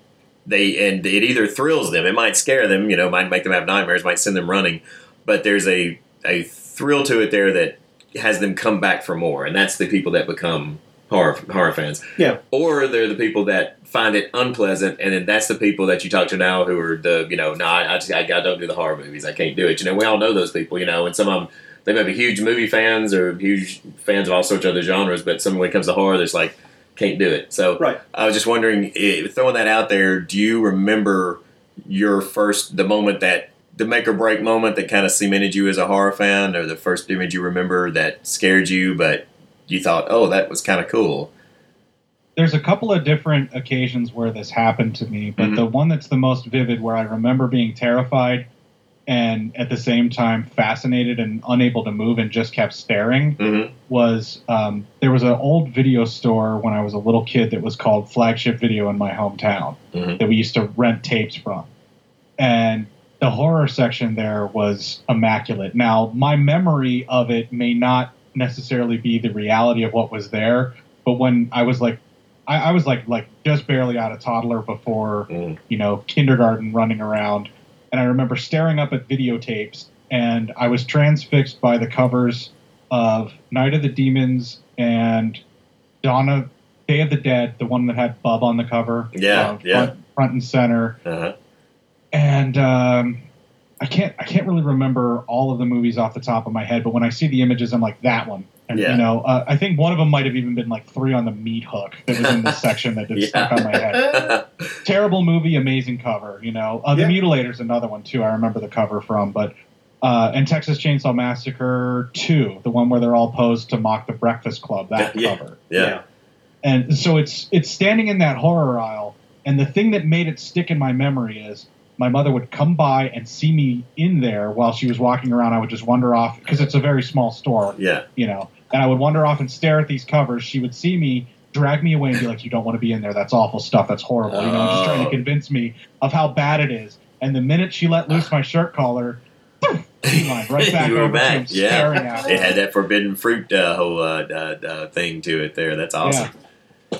they, and it either thrills them, it might scare them, you know, might make them have nightmares, might send them running, but there's a, a thrill to it there that has them come back for more, and that's the people that become horror horror fans. Yeah. Or they're the people that find it unpleasant, and then that's the people that you talk to now who are the you know, no, I, I just I, I don't do the horror movies. I can't do it. You know, we all know those people. You know, and some of them they may be huge movie fans or huge fans of all sorts of other genres, but some when it comes to horror, there's like can't do it. So Right. I was just wondering, eh, throwing that out there, do you remember your first the moment that the make or break moment that kind of cemented you as a horror fan, or the first image you remember that scared you, but you thought, oh, that was kind of cool. There's a couple of different occasions where this happened to me, but Mhm. the one that's the most vivid, where I remember being terrified and at the same time fascinated and unable to move and just kept staring, Mm-hmm. was um, there was an old video store when I was a little kid that was called Flagship Video in my hometown Mhm. that we used to rent tapes from. And the horror section there was immaculate. Now, my memory of it may not necessarily be the reality of what was there, but when I was like, I, I was like, like just barely out of toddler before, Mm. you know, kindergarten running around. And I remember staring up at videotapes and I was transfixed by the covers of Night of the Demons and Donna Day of the Dead, the one that had Bub on the cover. Yeah, uh, yeah. Front, front and center Uh-huh. and um, I can't I can't really remember all of the movies off the top of my head, but when I see the images, I'm like that one. And Yeah. you know, uh, I think one of them might have even been like three on the meat hook that was in the section that just stuck on my head. Terrible movie, amazing cover. You know, uh, the Yeah. Mutilator's another one too. I remember the cover from, but. Uh, and Texas Chainsaw Massacre 2, the one where they're all posed to mock the Breakfast Club, that Yeah. cover yeah. and so it's it's standing in that horror aisle and the thing that made it stick in my memory is my mother would come by and see me in there while she was walking around. I would just wander off because it's a very small store, Yeah. you know, and I would wander off and stare at these covers. She would see me, drag me away, and be like, "You don't want to be in there. That's awful stuff. That's horrible." You know, just trying to Oh. convince me of how bad it is. And the minute she let loose my shirt collar, right back you were over to him, back. Yeah. It had that forbidden fruit uh, whole uh, uh, thing to it there. That's awesome.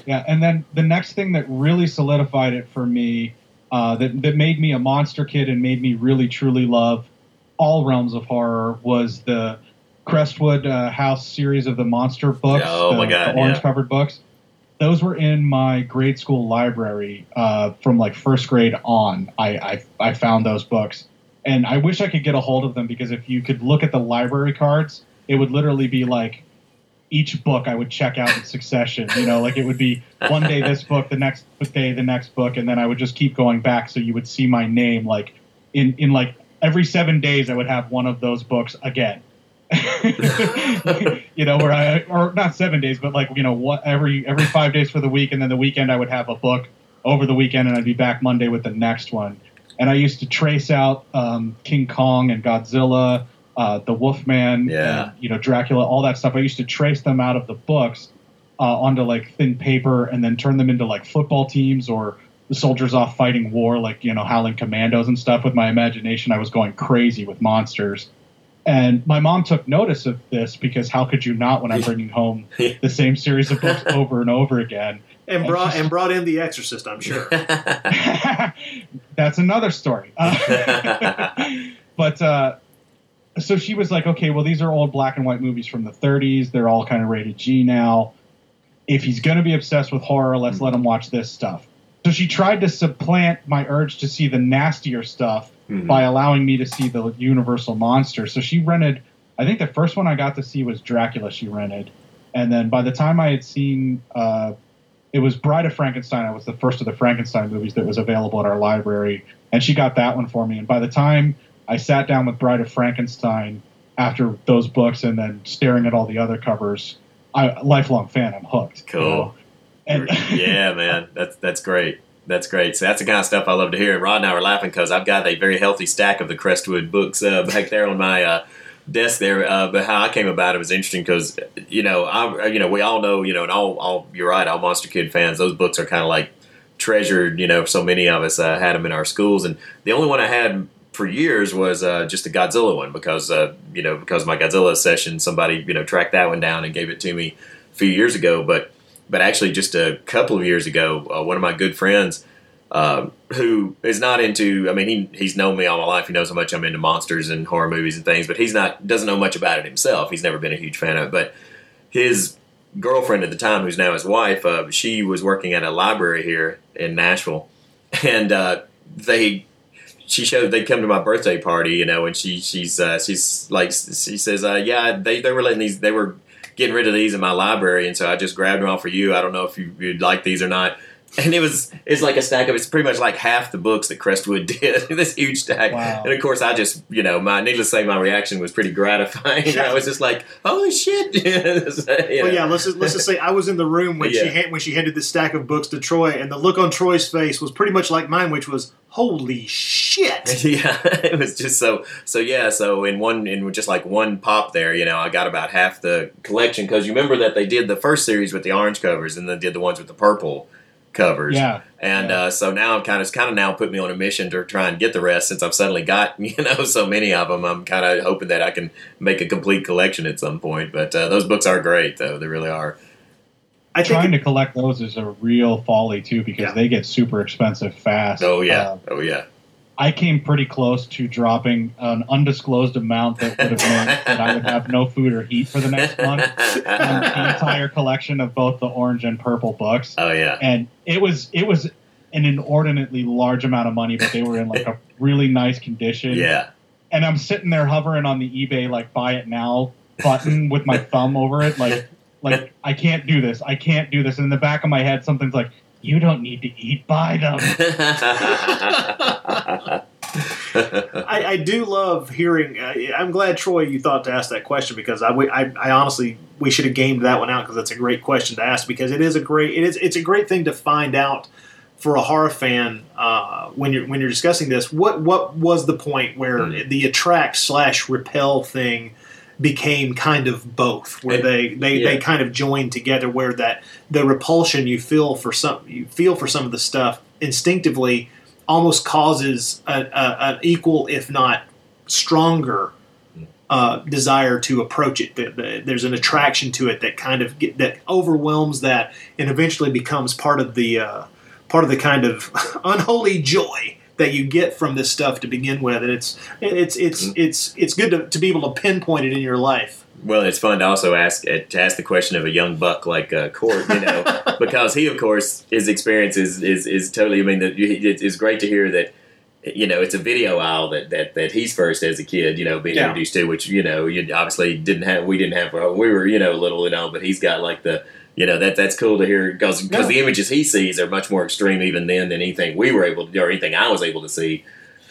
Yeah, and then the next thing that really solidified it for me, uh, that that made me a monster kid and made me really truly love all realms of horror was the Crestwood uh, House series of the monster books. Oh, the, my God, orange yeah. covered books. Those were in my grade school library uh, from like first grade on. I, I I found those books, and I wish I could get a hold of them because if you could look at the library cards, it would literally be like each book I would check out in succession. You know, like it would be one day this book, the next day the next book, and then I would just keep going back. So you would see my name like in in like every seven days I would have one of those books again. you know, where I or not seven days, but like you know, what every every five days for the week, and then the weekend I would have a book over the weekend, and I'd be back Monday with the next one. And I used to trace out um, King Kong and Godzilla, uh, the Wolfman, Yeah. and, you know, Dracula, all that stuff. I used to trace them out of the books uh, onto like thin paper, and then turn them into like football teams or the soldiers off fighting war, like you know, howling commandos and stuff. With my imagination, I was going crazy with monsters. And my mom took notice of this because how could you not when I'm bringing home the same series of books over and over again? And brought and brought in the Exorcist. I'm sure. That's another story. Uh, but uh, so she was like, okay, well, these are old black and white movies from the 30s. They're all kind of rated G now. If he's going to be obsessed with horror, let's let him watch this stuff. So she tried to supplant my urge to see the nastier stuff Mhm. by allowing me to see the Universal monster. So she rented, I think the first one I got to see was Dracula, she rented. And then by the time I had seen, uh, it was Bride of Frankenstein. I was the first of the Frankenstein movies that was available at our library. And she got that one for me. And by the time I sat down with Bride of Frankenstein after those books and then staring at all the other covers, I lifelong fan. I'm hooked. you Cool. know? And yeah, man, that's that's great. That's great. So that's the kind of stuff I love to hear. And Rod and I were laughing because I've got a very healthy stack of the Crestwood books uh, back there on my uh, desk there. Uh, but how I came about it was interesting because you know I you know we all know you know and all all you're right all Monster Kid fans those books are kind of like treasured. You know, so many of us uh, had them in our schools, and the only one I had for years was uh, just the Godzilla one because uh, you know because my Godzilla session somebody you know tracked that one down and gave it to me a few years ago, but but actually just a couple of years ago, uh, one of my good friends uh, who is not into. I mean, he he's known me all my life. He knows how much I'm into monsters and horror movies and things, but he's not doesn't know much about it himself. He's never been a huge fan of it. But his girlfriend at the time, who's now his wife, uh, she was working at a library here in Nashville, and uh, they she showed they come to my birthday party, you know, and she she's uh, she's like she says, uh, yeah, they they were letting these they were getting rid of these in my library, and so I just grabbed them all for you. I don't know if you, you'd like these or not. And it was it's like a stack of it's pretty much like half the books that Crestwood did. this huge stack, Wow. and of course I just you know my needless to say my reaction was pretty gratifying. I was just like, holy shit! You know? Well, yeah. Let's just, let's just say I was in the room when she Yeah. had, when she handed this stack of books to Troy, and the look on Troy's face was pretty much like mine, which was "Holy shit!" yeah, it was just so so. Yeah, so in one in just like one pop there, you know, I got about half the collection because you remember that they did the first series with the orange covers and then did the ones with the purple covers. Yeah. and Uh, so now I'm kind of it's kind of now put me on a mission to try and get the rest since I've suddenly got you know so many of them. I'm kind of hoping that I can make a complete collection at some point. But uh, those books are great though; they really are. I think trying to collect those is a real folly too because they get super expensive fast. Oh yeah, Uh, oh yeah. I came pretty close to dropping an undisclosed amount that would have meant that I would have no food or heat for the next month on the entire collection of both the orange and purple books. Oh yeah. And it was it was an inordinately large amount of money, but they were in like a really nice condition. Yeah. And I'm sitting there hovering on the eBay like buy it now button with my thumb over it, like like I can't do this. I can't do this. And in the back of my head something's like, You don't need to eat, buy them. I, I do love hearing. Uh, I'm glad Troy you thought to ask that question because I, I, I honestly we should have gamed that one out because that's a great question to ask because it is a great it is it's a great thing to find out for a horror fan uh, when you're when you're discussing this. What what was the point where Hmm. the attract slash repel thing became kind of both, where And- they they, they kind of joined together, where that the repulsion you feel for some you feel for some of the stuff instinctively almost causes a, a, an equal, if not stronger, uh, desire to approach it. The- the- There's an attraction to it that kind of get, that overwhelms that, and eventually becomes part of the uh, part of the kind of unholy joy that you get from this stuff to begin with. And it's it's it's it's it's good to, to be able to pinpoint it in your life. Well, it's fun to also ask uh, to ask the question of a young buck like uh, Court, you know, because he, of course, his experience is is, is totally. I mean, that it- it's great to hear that. You know, it's a video aisle that, that, that he's first as a kid. You know, being Yeah. introduced to, which you know, you obviously didn't have. We didn't have. We were you know little, you know, but he's got like the. You know that that's cool to hear because Yeah. the images he sees are much more extreme even then than anything we were able to or anything I was able to see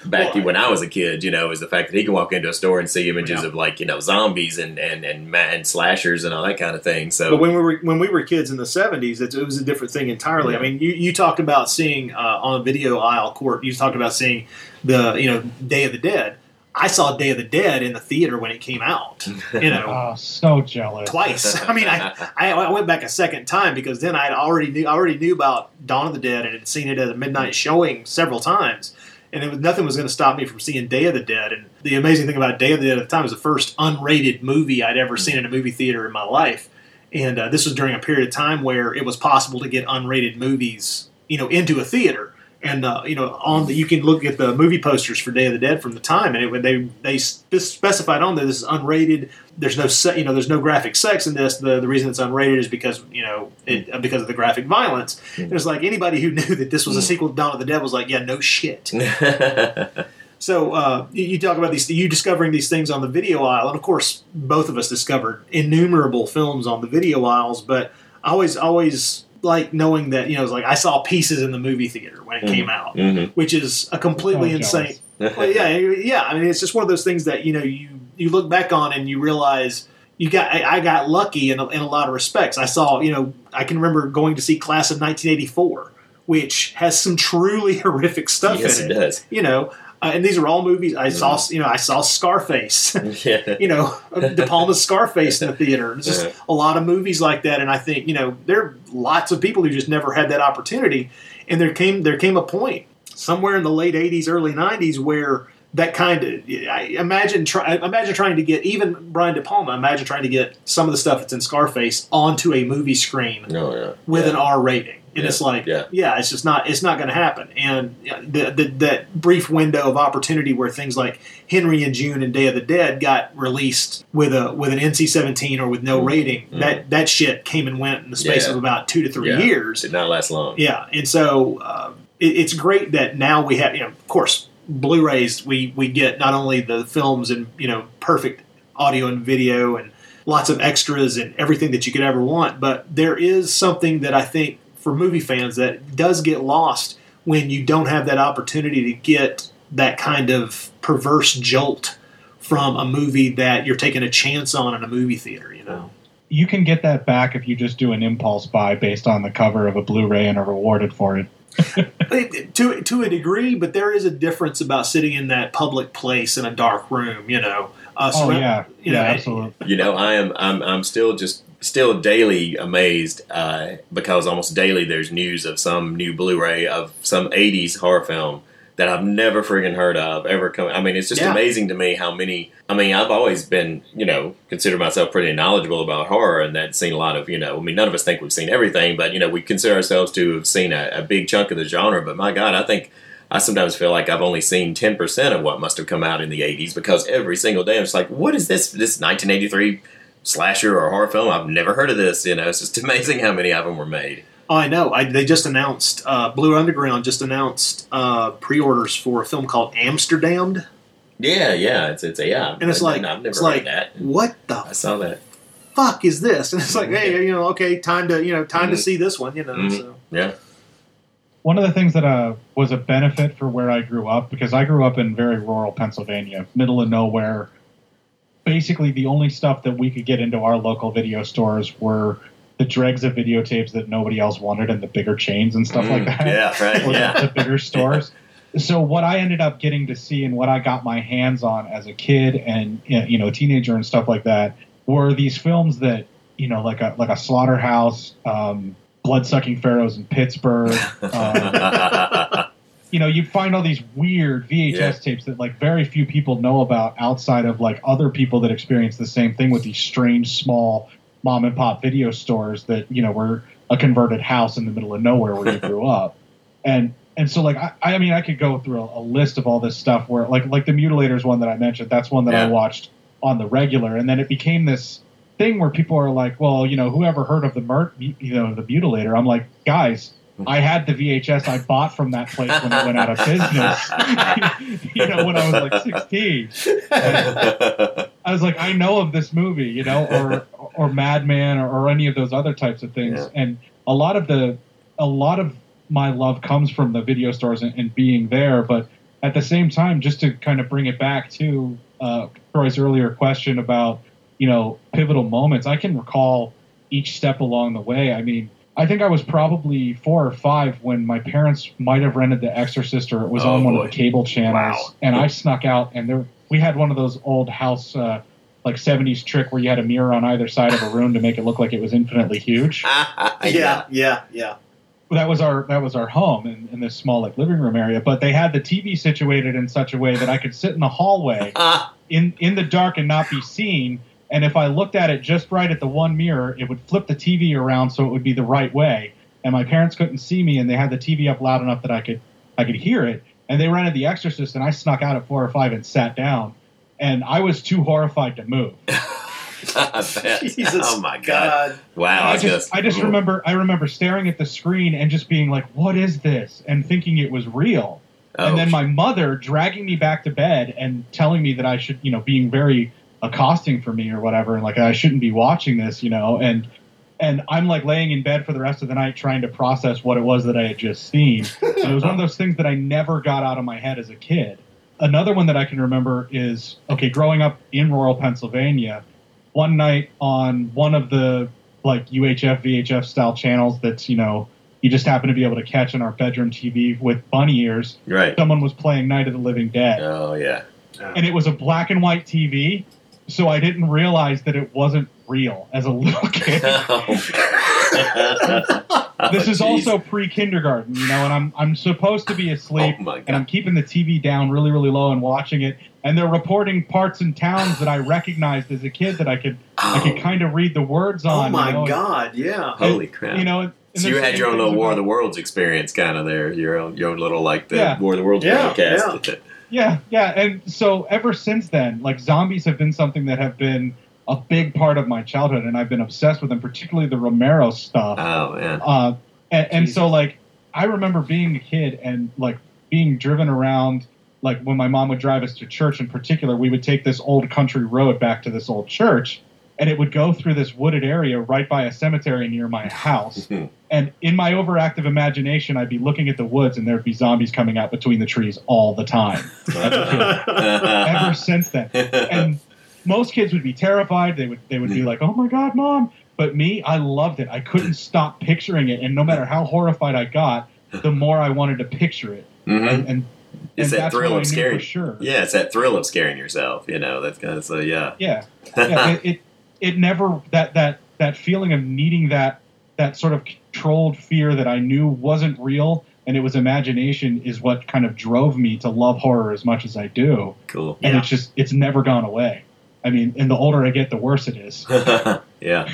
back Well, when I was a kid, you know, is the fact that he can walk into a store and see images Yeah. of like you know zombies and and and, and slashers and all that kind of thing. So But when we were when we were kids in the seventies, it, it was a different thing entirely. I mean, you, you talked about seeing uh, on a video aisle court. You talked about seeing the you know Day of the Dead. I saw Day of the Dead in the theater when it came out. You know, Oh, so jealous. twice. I mean, I, I I went back a second time because then I already knew I already knew about Dawn of the Dead and had seen it at a midnight showing several times, and it was, nothing was going to stop me from seeing Day of the Dead. And the amazing thing about Day of the Dead at the time was the first unrated movie I'd ever seen in a movie theater in my life, and uh, this was during a period of time where it was possible to get unrated movies, you know, into a theater. And uh, you know, on the you can look at the movie posters for Day of the Dead from the time, and it, they they specified on there this is unrated. There's no se- you know there's no graphic sex in this. The the reason it's unrated is because you know it, uh, because of the graphic violence. It was like anybody who knew that this was a sequel to Dawn of the Dead was like, yeah, no shit. So uh, you, you talk about these, you discovering these things on the video aisle, and of course, both of us discovered innumerable films on the video aisles. But I always, always like knowing that you know, it's like I saw pieces in the movie theater when it came out, Mhm. which is a completely So insane. jealous. Well, yeah, yeah. I mean, it's just one of those things that you know you you look back on and you realize you got I, I got lucky in a, in a lot of respects. I saw you know I can remember going to see Class of 1984, which has some truly horrific stuff yes, in it does. you know, uh, and these are all movies. I saw, you know, I saw Scarface. Yeah. you know, De Palma's Scarface in the theater. It's just a lot of movies like that, and I think you know there are lots of people who just never had that opportunity. And there came there came a point somewhere in the late '80s, early '90s where that kind of I imagine try, imagine trying to get even Brian De Palma. Imagine trying to get some of the stuff that's in Scarface onto a movie screen No, yeah. with yeah. an R rating. And Yeah, it's like, yeah. yeah. it's just not, it's not going to happen. And the, the, that brief window of opportunity where things like Henry and June and Day of the Dead got released with a with an NC-17 or with no rating, that that shit came and went in the space Mm-hmm. Yeah. of about two to three years. Did not last long. Yeah, and so uh, it, it's great that now we have, you know, of course, Blu-rays. We we get not only the films and you know perfect audio and video and lots of extras and everything that you could ever want, but there is something that I think for movie fans that does get lost when you don't have that opportunity to get that kind of perverse jolt from a movie that you're taking a chance on in a movie theater. You know. You can get that back if you just do an impulse buy based on the cover of a Blu-ray and are rewarded for it. to to a degree, but there is a difference about sitting in that public place in a dark room. You know. Uh, Oh surra- yeah, you yeah, know, absolutely. You know, I am I'm I'm still just still daily amazed uh, because almost daily there's news of some new Blu-ray of some '80s horror film that I've never friggin' heard of ever come. I mean, it's just Yeah. amazing to me how many. I mean, I've always been you know consider myself pretty knowledgeable about horror and that seen a lot of you know. I mean, none of us think we've seen everything, but you know, we consider ourselves to have seen a, a big chunk of the genre. But my God, I think. I sometimes feel like I've only seen 10% of what must have come out in the 80s because every single day I'm just like, what is this? This 1983 slasher or horror film? I've never heard of this. You know, it's just amazing how many of them were made. Oh, I know. I, they just announced uh, Blue Underground just announced uh, pre-orders for a film called Amsterdamned, Yeah, yeah, it's it's yeah. and it's I- like I've never it's heard like that. what the I saw that. fuck is this? And it's like, hey, you know, okay, time to you know, time to Mhm. see this one. You know, Mhm. so. Yeah, One of the things that uh, was a benefit for where I grew up, because I grew up in very rural Pennsylvania, middle of nowhere. Basically, the only stuff that we could get into our local video stores were the dregs of videotapes that nobody else wanted and the bigger chains and stuff like Mm, that. yeah, right, Or the- the bigger stores. So what I ended up getting to see and what I got my hands on as a kid and you know a teenager and stuff like that were these films that you know like a like a slaughterhouse, um, blood sucking pharaohs in Pittsburgh. Um, you know, you'd find all these weird VHS Yeah. tapes that like very few people know about outside of like other people that experience the same thing with these strange small mom and pop video stores that you know were a converted house in the middle of nowhere where you grew up. And and so like I, I mean I could go through a, a list of all this stuff where like like the mutilators one that I mentioned. That's one that I watched on the regular. And then it became this thing where people are like well you know whoever heard of the mer- you know the mutilator? I'm like guys I had the VHS I bought from that place when it went out of business you know when I was like 16 I was like, I know of this movie, you know, or or Madman or, or any of those other types of things. Yeah. And a lot of the a lot of my love comes from the video stores and, and being there. But at the same time, just to kind of bring it back to uh, Troy's earlier question about you know pivotal moments, I can recall each step along the way. I mean. I think I was probably four or five when my parents might have rented The Exorcist or it was Oh, on one boy. of the cable channels, Wow. and I snuck out and there we had one of those old house uh, like 70s trick where you had a mirror on either side of a room to make it look like it was infinitely huge Yeah, yeah, yeah. that was our that was our home in, in this small like living room area but they had the tv situated in such a way that i could sit in the hallway in in the dark and not be seen and if i looked at it just right at the one mirror it would flip the tv around so it would be the right way and my parents couldn't see me and they had the tv up loud enough that i could i could hear it and they rented the exorcist and i snuck out at four or five and sat down and i was too horrified to move Jesus oh my god! Wow! I it's just, I just remember, I remember staring at the screen and just being like, "What is this?" and thinking it was real. Oh. And then my mother dragging me back to bed and telling me that I should, you know, being very accosting for me or whatever, and like I shouldn't be watching this, you know, and and I'm like laying in bed for the rest of the night trying to process what it was that I had just seen. and it was one of those things that I never got out of my head as a kid. Another one that I can remember is okay, growing up in rural Pennsylvania, one night on one of the like UHF VHF style channels that's you know you just happen to be able to catch on our bedroom TV with bunny ears. Right. Someone was playing Night of the Living Dead, Oh yeah. and it was a black and white TV, so I didn't realize that it wasn't real as a little kid. this is also pre kindergarten, you know, and I'm I'm supposed to be asleep, Oh, and I'm keeping the TV down really really low and watching it, and they're reporting parts and towns that I recognized as a kid that I could I could oh. kind of read the words oh on. Oh my you know, God! Yeah. Holy crap! You know, so you had your own little War of the Worlds experience, kind of there. Your own, your own little like the Yeah. War of the Worlds Yeah, broadcast. Yeah, yeah, yeah. and so ever since then, like zombies have been something that have been a big part of my childhood, and I've been obsessed with them, particularly the Romero stuff. Oh man. Uh, and, and so like I remember being a kid and like being driven around. Like when my mom would drive us to church, in particular, we would take this old country road back to this old church, and it would go through this wooded area right by a cemetery near my house. Hmm. and in my overactive imagination, I'd be looking at the woods, and there'd be zombies coming out between the trees all the time. Ever since then, and most kids would be terrified. They would they would be hmm. like, "Oh my god, mom!" But me, I loved it. I couldn't hmm. stop picturing it, and no matter how horrified I got, the more I wanted to picture it. Mhm. And, and It's and that thrill of scaring. sure. Yeah, it's that thrill of scaring yourself. You know, that's kind of so yeah. Yeah, yeah. it, it it never that that that feeling of needing that that sort of controlled fear that I knew wasn't real and it was imagination is what kind of drove me to love horror as much as I do. Cool. And it's just it's never gone away. I mean, and the older I get, the worse it is. yeah.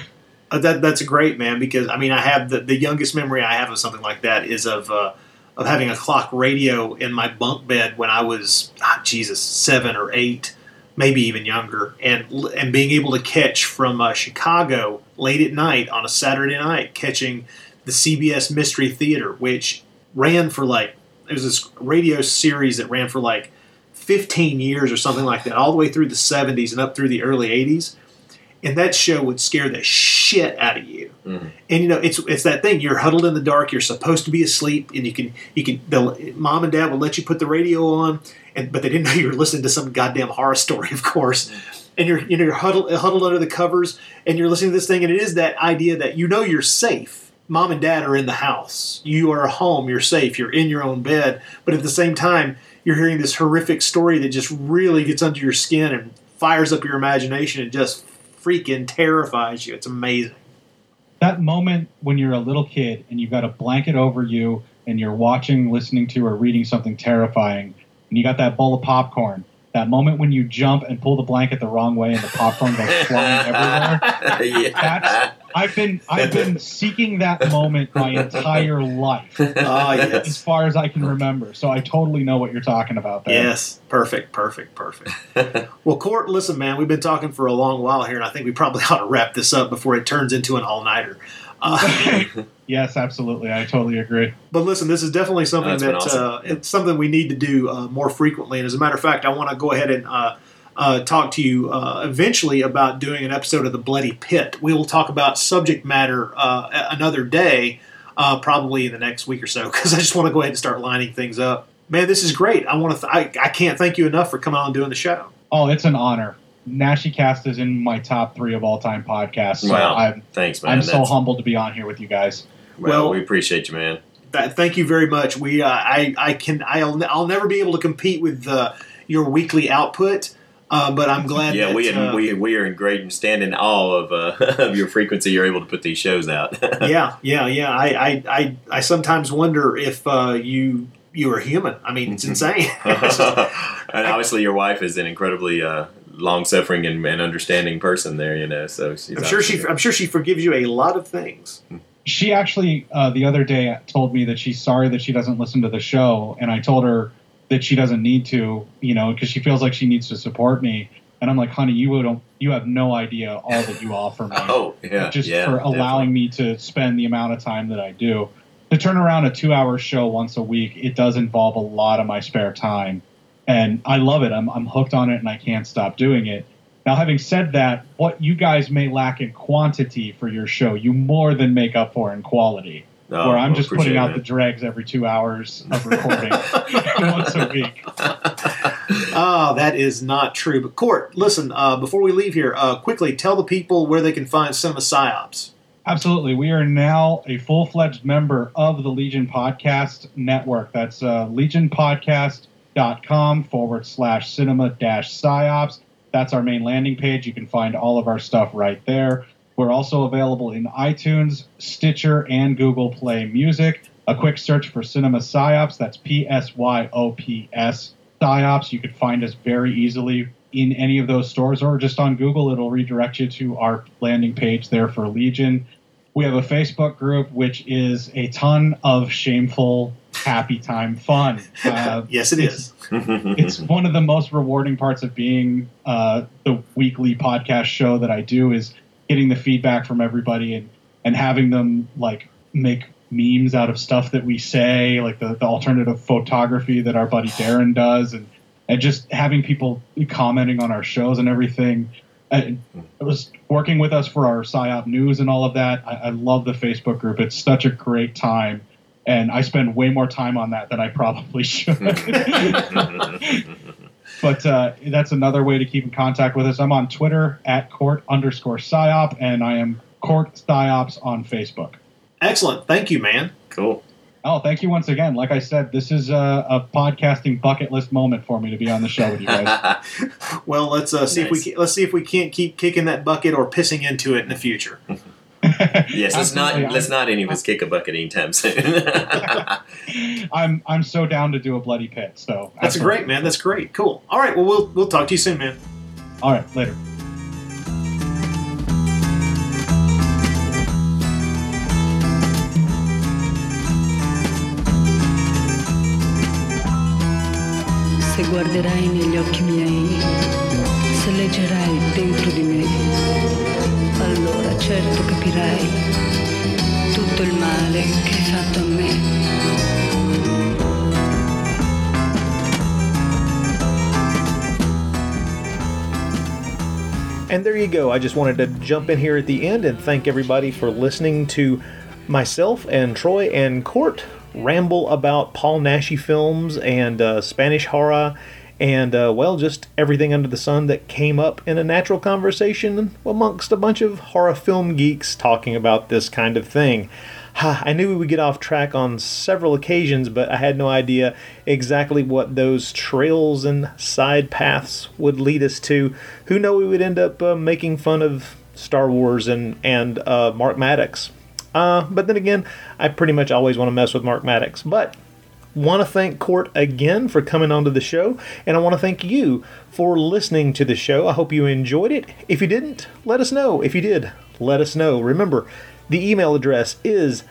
Uh, that that's great, man. Because I mean, I have the, the youngest memory I have of something like that is of uh, of having a clock radio in my bunk bed when I was ah, Jesus seven or eight, maybe even younger, and and being able to catch from uh, Chicago late at night on a Saturday night, catching the CBS Mystery Theater, which ran for like it was this radio series that ran for like 15 years or something like that, all the way through the 70s and up through the early 80s. And that show would scare the shit out of you. Mm-hmm. And you know, it's it's that thing. You're huddled in the dark. You're supposed to be asleep, and you can you can. Mom and Dad will let you put the radio on, and but they didn't know you were listening to some goddamn horror story, of course. Mm-hmm. and you're you know you're huddled huddled under the covers and you're listening to this thing and it is that idea that you know you're safe. Mom and dad are in the house. You are home. You're safe. You're in your own bed. But at the same time, you're hearing this horrific story that just really gets under your skin and fires up your imagination and just freaking terrifies you. It's amazing. that moment when you're a little kid and you've got a blanket over you and you're watching, listening to, or reading something terrifying, and you got that bowl of popcorn. That moment when you jump and pull the blanket the wrong way and the popcorn goes flying everywhere. That's, I've been I've been seeking that moment my entire life, Ah, yes. as far as I can remember. So I totally know what you're talking about. There. Yes, perfect, perfect, perfect. well, Court, listen, man, we've been talking for a long while here, and I think we probably ought to wrap this up before it turns into an all nighter. Uh, Yes, absolutely. I totally agree. but listen, this is definitely something That's that awesome. uh, it's something we need to do uh, more frequently. And as a matter of fact, I want to go ahead and uh, talk to you uh, eventually about doing an episode of the Bloody Pit. We will talk about subject matter uh, another day, uh, probably in the next week or so, because I just want to go ahead and start lining things up. Man, this is great. I want to. Th- I, I can't thank you enough for coming on and doing the show. Oh, it's an honor. NaschyCast is in my top three of all time podcasts. So Wow. I'm Thanks, man. I'm so humbled to be on here with you guys. Well, Well- we appreciate you, man. That, thank you very much. We, uh, I, I can, I'll, I'll never be able to compete with uh, your weekly output, uh, but I'm glad. Yeah, that, we, uh, we we are in great and stand in awe of uh, of your frequency. You're able to put these shows out. yeah, yeah, yeah. I, I, I, I sometimes wonder if uh, you, you are human. I mean, it's insane. and obviously, your wife is an incredibly uh, long suffering and, and understanding person. There, you know, so she's I'm sure she, obviously- I'm sure she forgives you a lot of things. She actually uh, the other day told me that she's sorry that she doesn't listen to the show, and I told her that she doesn't need to, you know, because she feels like she needs to support me. And I'm like, honey, you don't, you have no idea all that you offer me. Oh, yeah, just yeah, for allowing me to spend the amount of time that I do. To turn around a two-hour show once a week, it does involve a lot of my spare time, and I love it. I'm I'm hooked on it, and I can't stop doing it. Now, having said that, what you guys may lack in quantity for your show, you more than make up for in quality. Oh, where I'm well, just putting out it. the dregs every two hours of recording once a week. Oh, that is not true. But Court, listen. Uh, before we leave here, uh, quickly tell the people where they can find Cinema Psyops. Absolutely. We are now a full fledged member of the Legion Podcast Network. That's uh, legionpodcast.com forward slash cinema dash psyops. That's our main landing page. You can find all of our stuff right there. We're also available in iTunes, Stitcher, and Google Play Music. A quick search for Cinema Psyops. That's P S Y O P S Psyops. You could find us very easily in any of those stores or just on Google. It'll redirect you to our landing page there for Legion. We have a Facebook group, which is a ton of shameful, happy time fun. Uh, yes, it is. it's one of the most rewarding parts of being uh, the weekly podcast show that I do is getting the feedback from everybody and, and having them like make memes out of stuff that we say, like the, the alternative photography that our buddy Darren does, and and just having people commenting on our shows and everything. I, I was working with us for our PSYOP news and all of that. I, I love the Facebook group. It's such a great time. And I spend way more time on that than I probably should. but uh, that's another way to keep in contact with us. I'm on Twitter at court underscore psyop, and I am court psyops on Facebook. Excellent. Thank you, man. Cool. Oh, thank you once again. Like I said, this is a, a podcasting bucket list moment for me to be on the show with you guys. Well, let's uh, see if we can, let's see if we can't keep kicking that bucket or pissing into it in the future. Yes, let's not Absolutely. let's not any of us kick a bucket anytime soon. I'm I'm so down to do a bloody pit. So That's great, man. That's great. Cool. All right. Well, we'll we'll talk to you soon, man. All right, later. Se guarderai negli occhi miei, se leggerai dentro di me, allora certo capirai tutto il male che hai fatto a me. And there you go. I just wanted to jump in here at the end and thank everybody for listening to myself and Troy and Court ramble about Paul Naschy films and uh, Spanish horror and uh, well, just everything under the sun that came up in a natural conversation amongst a bunch of horror film geeks talking about this kind of thing. I knew we would get off track on several occasions, but I had no idea exactly what those trails and side paths would lead us to. Who know we would end up uh, making fun of Star Wars and and uh, Mark Maddox. Uh, but then again, I pretty much always want to mess with Mark Maddox. But want to thank Court again for coming onto the show, and I want to thank you for listening to the show. I hope you enjoyed it. If you didn't, let us know. If you did, let us know. Remember, the email address is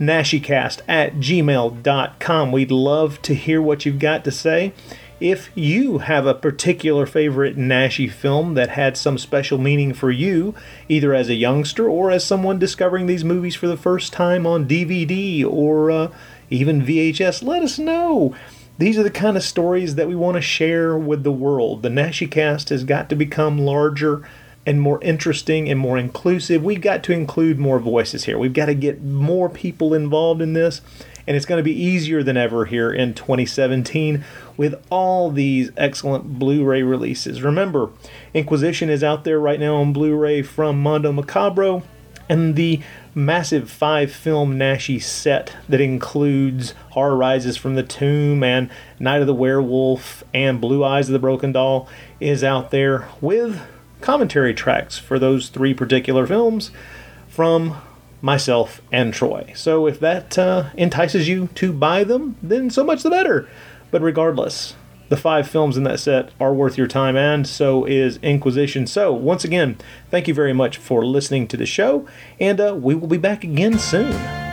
naschycast at gmail.com. We'd love to hear what you've got to say. If you have a particular favorite Naschy film that had some special meaning for you, either as a youngster or as someone discovering these movies for the first time on DVD or uh, even VHS, let us know. These are the kind of stories that we want to share with the world. The NaschyCast has got to become larger and more interesting and more inclusive. We've got to include more voices here. We've got to get more people involved in this and it's going to be easier than ever here in 2017 with all these excellent Blu ray releases. Remember, Inquisition is out there right now on Blu ray from Mondo Macabro, and the massive five film Naschy set that includes Horror Rises from the Tomb and Night of the Werewolf and Blue Eyes of the Broken Doll is out there with commentary tracks for those three particular films from myself, and Troy. So if that uh, entices you to buy them, then so much the better. But regardless, the five films in that set are worth your time, and so is Inquisition. So, once again, thank you very much for listening to the show, and uh, we will be back again soon.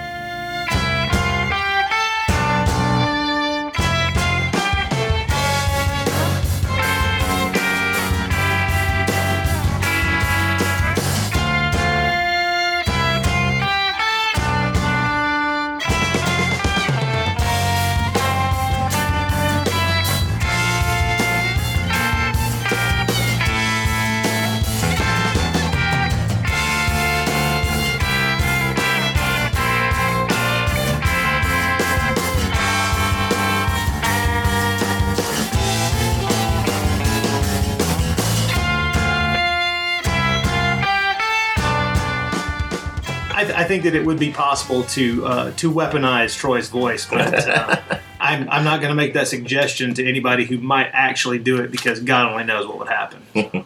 That it would be possible to uh, to weaponize Troy's voice, but uh, I'm I'm not going to make that suggestion to anybody who might actually do it because God only knows what would happen.